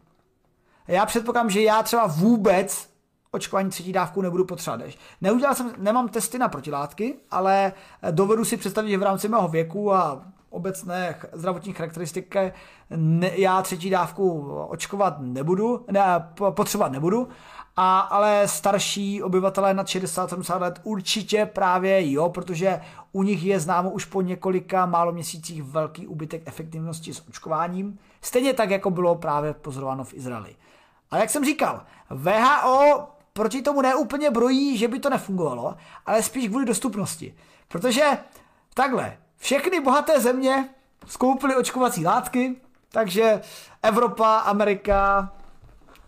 Speaker 1: Já předpokládám, že já třeba vůbec očkování třetí dávku nebudu potřebovat. Neudělal jsem, nemám testy na protilátky, ale dovedu si představit, že v rámci mého věku a obecné zdravotní charakteristiky ne, já třetí dávku očkovat nebudu, ne, potřebovat nebudu, a, ale starší obyvatelé nad 60-70 let určitě právě jo, protože u nich je známo už po několika málo měsících velký úbytek efektivnosti s očkováním, stejně tak, jako bylo právě pozorováno v Izraeli. Ale jak jsem říkal, VHO proti tomu neúplně brojí, že by to nefungovalo, ale spíš kvůli dostupnosti. Protože takhle, všechny bohaté země skoupily očkovací látky, takže Evropa, Amerika,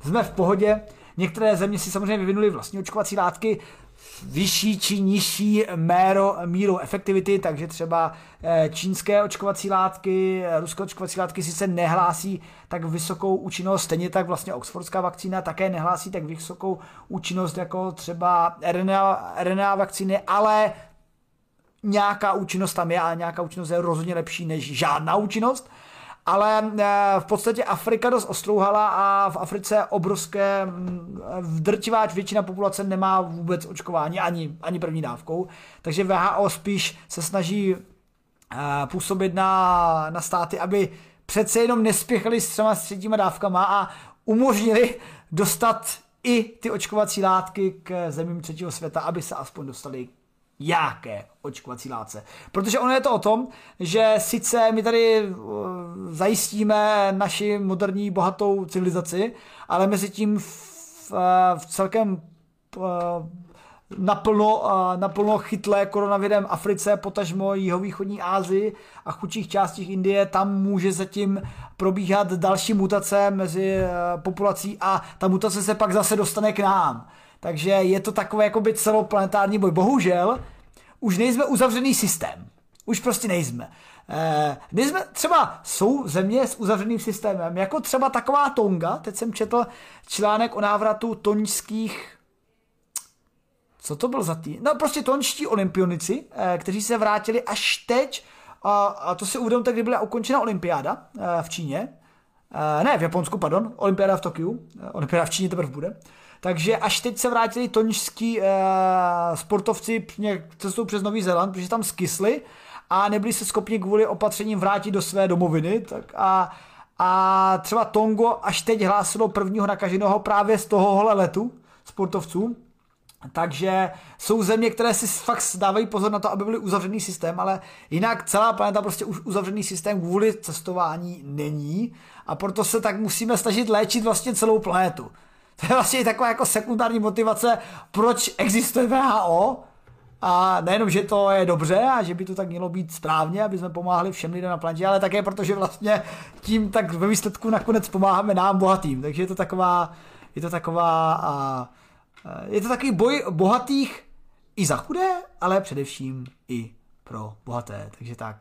Speaker 1: jsme v pohodě. Některé země si samozřejmě vyvinuly vlastní očkovací látky, vyšší či nižší méro, míru efektivity, takže třeba eh, čínské očkovací látky, ruské očkovací látky sice nehlásí tak vysokou účinnost, stejně tak vlastně oxfordská vakcína také nehlásí tak vysokou účinnost jako třeba RNA, RNA vakcíny, ale nějaká účinnost tam je a nějaká účinnost je rozhodně lepší než žádná účinnost. Ale eh, v podstatě Afrika dost ostrouhala a v Africe obrovské, mm, drtivá většina populace nemá vůbec očkování ani, ani první dávkou, takže VHO spíš se snaží eh, působit na, na státy, aby přece jenom nespěchali s třema s třetíma dávkama a umožnili dostat i ty očkovací látky k zemím třetího světa, aby se aspoň dostali jaké očkovací látce. Protože ono je to o tom, že sice my tady uh, zajistíme naši moderní bohatou civilizaci, ale mezi tím v, v, v celkem uh, naplno, naplno chytlé koronavirem Africe, potažmo jihovýchodní Ázii a chudších částích Indie, tam může zatím probíhat další mutace mezi populací a ta mutace se pak zase dostane k nám. Takže je to takový jakoby celoplanetární boj. Bohužel, už nejsme uzavřený systém. Už prostě nejsme. Eh, nejsme, třeba jsou země s uzavřeným systémem, jako třeba taková Tonga, teď jsem četl článek o návratu tonských co to byl za tým? No prostě tonští olympionici, eh, kteří se vrátili až teď, a, a to si uvědomte, kdy byla ukončena olympiáda eh, v Číně, eh, ne v Japonsku, pardon, olympiáda v Tokiu, eh, olympiáda v Číně teprve bude, takže až teď se vrátili tonžský uh, sportovci cestou přes Nový Zéland, protože tam skysli a nebyli se schopni kvůli opatřením vrátit do své domoviny. Tak a, a třeba Tongo až teď hlásilo prvního nakaženého právě z tohohle letu sportovců. Takže jsou země, které si fakt dávají pozor na to, aby byly uzavřený systém, ale jinak celá planeta prostě už uzavřený systém kvůli cestování není a proto se tak musíme snažit léčit vlastně celou planetu. To je vlastně taková jako sekundární motivace, proč existuje VHO, a nejenom, že to je dobře a že by to tak mělo být správně, aby jsme pomáhali všem lidem na planetě, ale také protože vlastně tím tak ve výsledku nakonec pomáháme nám bohatým. Takže je to taková, je to taková, a, je to takový boj bohatých i za chudé, ale především i pro bohaté. Takže tak.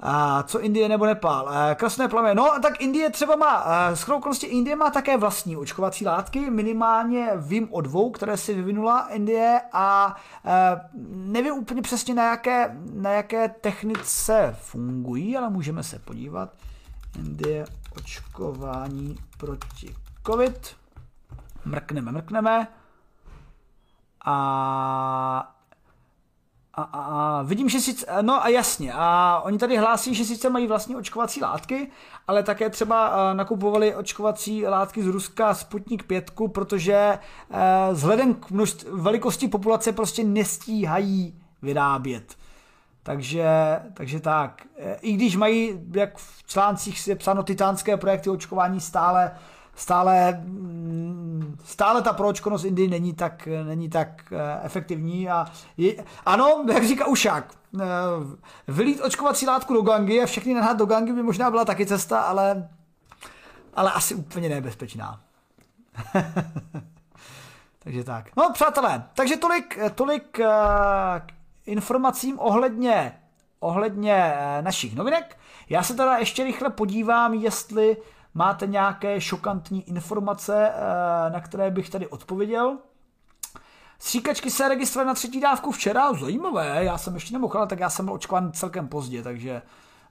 Speaker 1: A co Indie nebo Nepál? Krasné plameny. No, tak Indie třeba má, s Indie má také vlastní očkovací látky, minimálně vím o dvou, které si vyvinula Indie a e, nevím úplně přesně na jaké, na jaké technice fungují, ale můžeme se podívat. Indie očkování proti COVID. Mrkneme, mrkneme. A a, a, a vidím, že sice, no a jasně, a oni tady hlásí, že sice mají vlastní očkovací látky, ale také třeba nakupovali očkovací látky z Ruska Sputnik 5, protože vzhledem k množství, velikosti populace prostě nestíhají vyrábět. Takže, takže tak. E, I když mají, jak v článcích je psáno, titánské projekty očkování stále stále, stále ta proočkonost Indii není tak, není tak eh, efektivní a je, ano, jak říká Ušák, eh, vylít očkovací látku do gangy a všechny nahnat do gangy by možná byla taky cesta, ale, ale asi úplně nebezpečná. takže tak. No přátelé, takže tolik, tolik uh, informacím ohledně, ohledně uh, našich novinek. Já se teda ještě rychle podívám, jestli máte nějaké šokantní informace, eh, na které bych tady odpověděl. Stříkačky se registrovaly na třetí dávku včera, zajímavé, já jsem ještě nemohl, tak já jsem byl očkován celkem pozdě, takže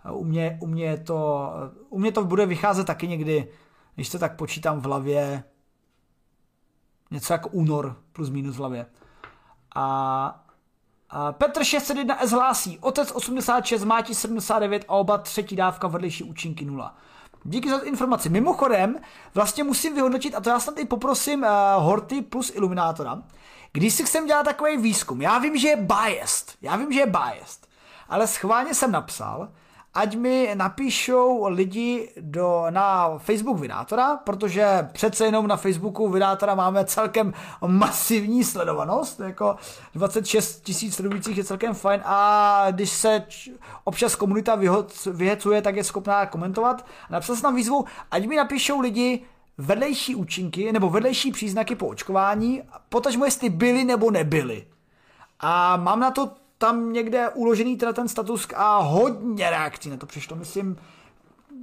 Speaker 1: eh, u mě, u mě, to, eh, u mě to bude vycházet taky někdy, když to tak počítám v hlavě, něco jako únor plus minus v hlavě. A, a Petr 601 S hlásí, otec 86, máti 79 a oba třetí dávka vedlejší účinky 0. Díky za informaci. Mimochodem, vlastně musím vyhodnotit, a to já snad i poprosím uh, Horty plus Iluminátora, když si chcem dělat takový výzkum, já vím, že je biased, já vím, že je biased, ale schválně jsem napsal, ať mi napíšou lidi do, na Facebook Vydátora, protože přece jenom na Facebooku Vydátora máme celkem masivní sledovanost, jako 26 tisíc sledujících je celkem fajn a když se občas komunita vyhecuje, tak je schopná komentovat. Napsal jsem tam výzvu, ať mi napíšou lidi, vedlejší účinky nebo vedlejší příznaky po očkování, potažmo jestli byly nebo nebyly. A mám na to tam někde uložený teda ten status a hodně reakcí na to přišlo, myslím,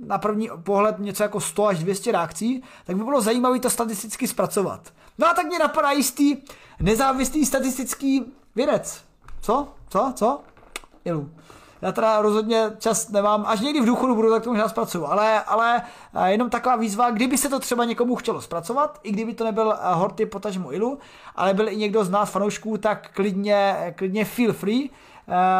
Speaker 1: na první pohled něco jako 100 až 200 reakcí, tak by bylo zajímavé to statisticky zpracovat. No a tak mě napadá jistý nezávislý statistický vědec. Co? Co? Co? Ilu. Já teda rozhodně čas nemám, až někdy v důchodu budu, tak to možná zpracuju, ale, ale jenom taková výzva, kdyby se to třeba někomu chtělo zpracovat, i kdyby to nebyl Horty potažmo Ilu, ale byl i někdo z nás fanoušků, tak klidně, klidně feel free,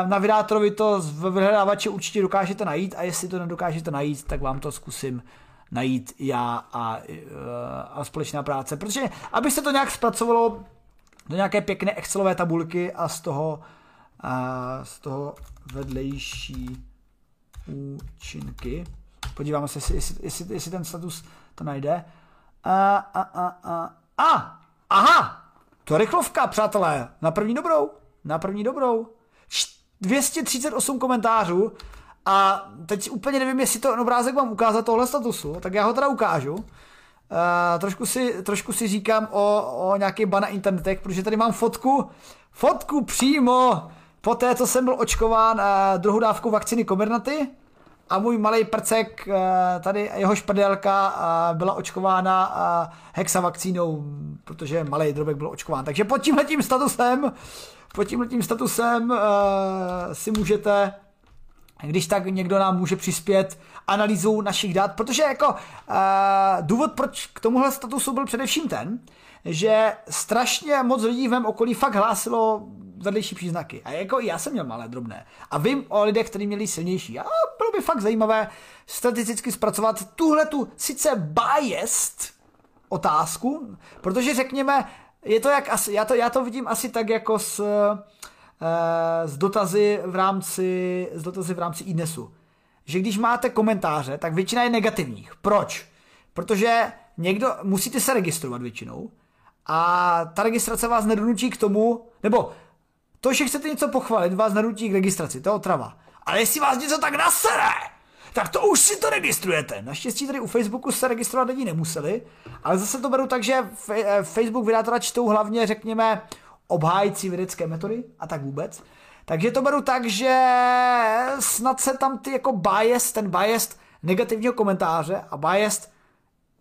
Speaker 1: na vydátorovi to v vyhledávači určitě dokážete najít a jestli to nedokážete najít, tak vám to zkusím najít já a, a společná práce. Protože aby se to nějak zpracovalo do nějaké pěkné Excelové tabulky a z toho, a z toho vedlejší účinky. Podíváme se, jestli, jestli, jestli, ten status to najde. A, a, a, a, a, aha, to je rychlovka, přátelé, na první dobrou, na první dobrou. 238 komentářů a teď úplně nevím, jestli to obrázek vám ukázat tohle statusu, tak já ho teda ukážu. Uh, trošku, si, trošku si říkám o, o nějaký ban na internetech, protože tady mám fotku, fotku přímo po té, co jsem byl očkován uh, druhou dávkou vakcíny Comirnaty a můj malý prcek, uh, tady jeho špadelka uh, byla očkována uh, hexavakcínou, protože malý drobek byl očkován. Takže pod tímhletím statusem pod tímhle statusem uh, si můžete když tak někdo nám může přispět analýzou našich dat, protože jako uh, důvod, proč k tomuhle statusu byl především ten, že strašně moc lidí v mém okolí fakt hlásilo vedlejší příznaky. A jako já jsem měl malé drobné. A vím o lidech, kteří měli silnější. A bylo by fakt zajímavé statisticky zpracovat tuhle tu sice biased otázku, protože řekněme, je to jak asi, já to, já to vidím asi tak jako s, uh, s dotazy v rámci, s dotazy v rámci IDNESu. Že když máte komentáře, tak většina je negativních. Proč? Protože někdo, musíte se registrovat většinou a ta registrace vás nedonutí k tomu, nebo to, že chcete něco pochválit, vás nedonutí k registraci, to je otrava. Ale jestli vás něco tak nasere, tak to už si to registrujete. Naštěstí tady u Facebooku se registrovat lidi nemuseli, ale zase to beru tak, že eh, Facebook vydátora čtou hlavně, řekněme, obhájící vědecké metody a tak vůbec. Takže to beru tak, že snad se tam ty jako bias, ten bias negativního komentáře a bias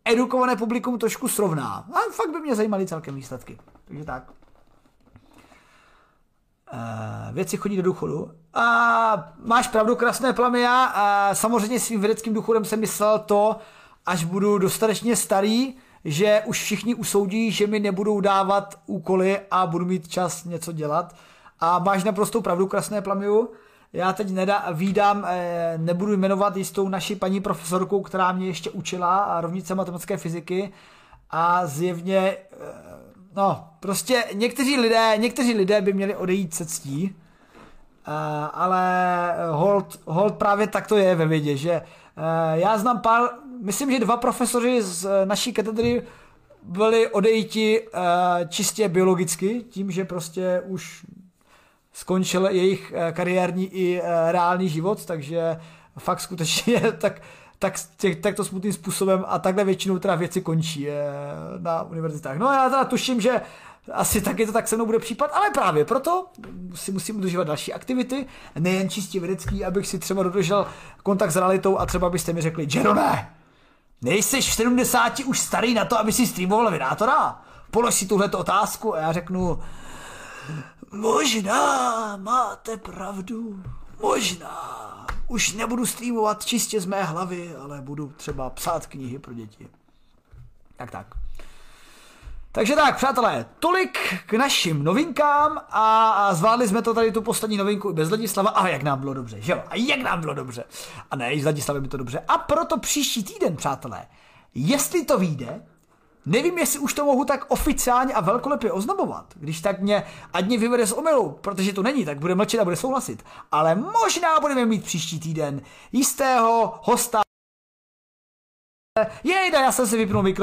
Speaker 1: edukované publikum trošku srovná. A fakt by mě zajímaly celkem výsledky. Takže tak. Uh, věci chodí do důchodu. A máš pravdu, krásné plamy, a samozřejmě svým vědeckým důchodem jsem myslel to, až budu dostatečně starý, že už všichni usoudí, že mi nebudou dávat úkoly a budu mít čas něco dělat. A máš naprostou pravdu, krásné plamiu. Já teď nedá, výdám, eh, nebudu jmenovat jistou naši paní profesorku, která mě ještě učila a rovnice matematické fyziky a zjevně eh, no, prostě někteří lidé, někteří lidé by měli odejít se ctí, uh, ale hold, hold právě tak to je ve vědě, že uh, já znám pár, myslím, že dva profesoři z naší katedry byli odejti uh, čistě biologicky, tím, že prostě už skončil jejich kariérní i reálný život, takže fakt skutečně tak tak, těch, takto smutným způsobem a takhle většinou teda věci končí eh, na univerzitách. No a já teda tuším, že asi taky to tak se mnou bude případ, ale právě proto si musím udržovat další aktivity, nejen čistě vědecký, abych si třeba dodržel kontakt s realitou a třeba byste mi řekli, Jerome, nejsi v 70 už starý na to, aby si streamoval Vinátora? Polož si tuhleto otázku a já řeknu, možná máte pravdu, možná už nebudu streamovat čistě z mé hlavy, ale budu třeba psát knihy pro děti. Tak tak. Takže tak, přátelé, tolik k našim novinkám a, a zvládli jsme to tady tu poslední novinku i bez Ladislava a jak nám bylo dobře, že jo? A jak nám bylo dobře. A ne, i s Ladislavem by to dobře. A proto příští týden, přátelé, jestli to vyjde, Nevím, jestli už to mohu tak oficiálně a velkolepě oznamovat. Když tak mě, ať mě vyvede z omylu, protože to není, tak bude mlčet a bude souhlasit. Ale možná budeme mít příští týden jistého hosta. Jejda, já jsem si vypnul mikrofon.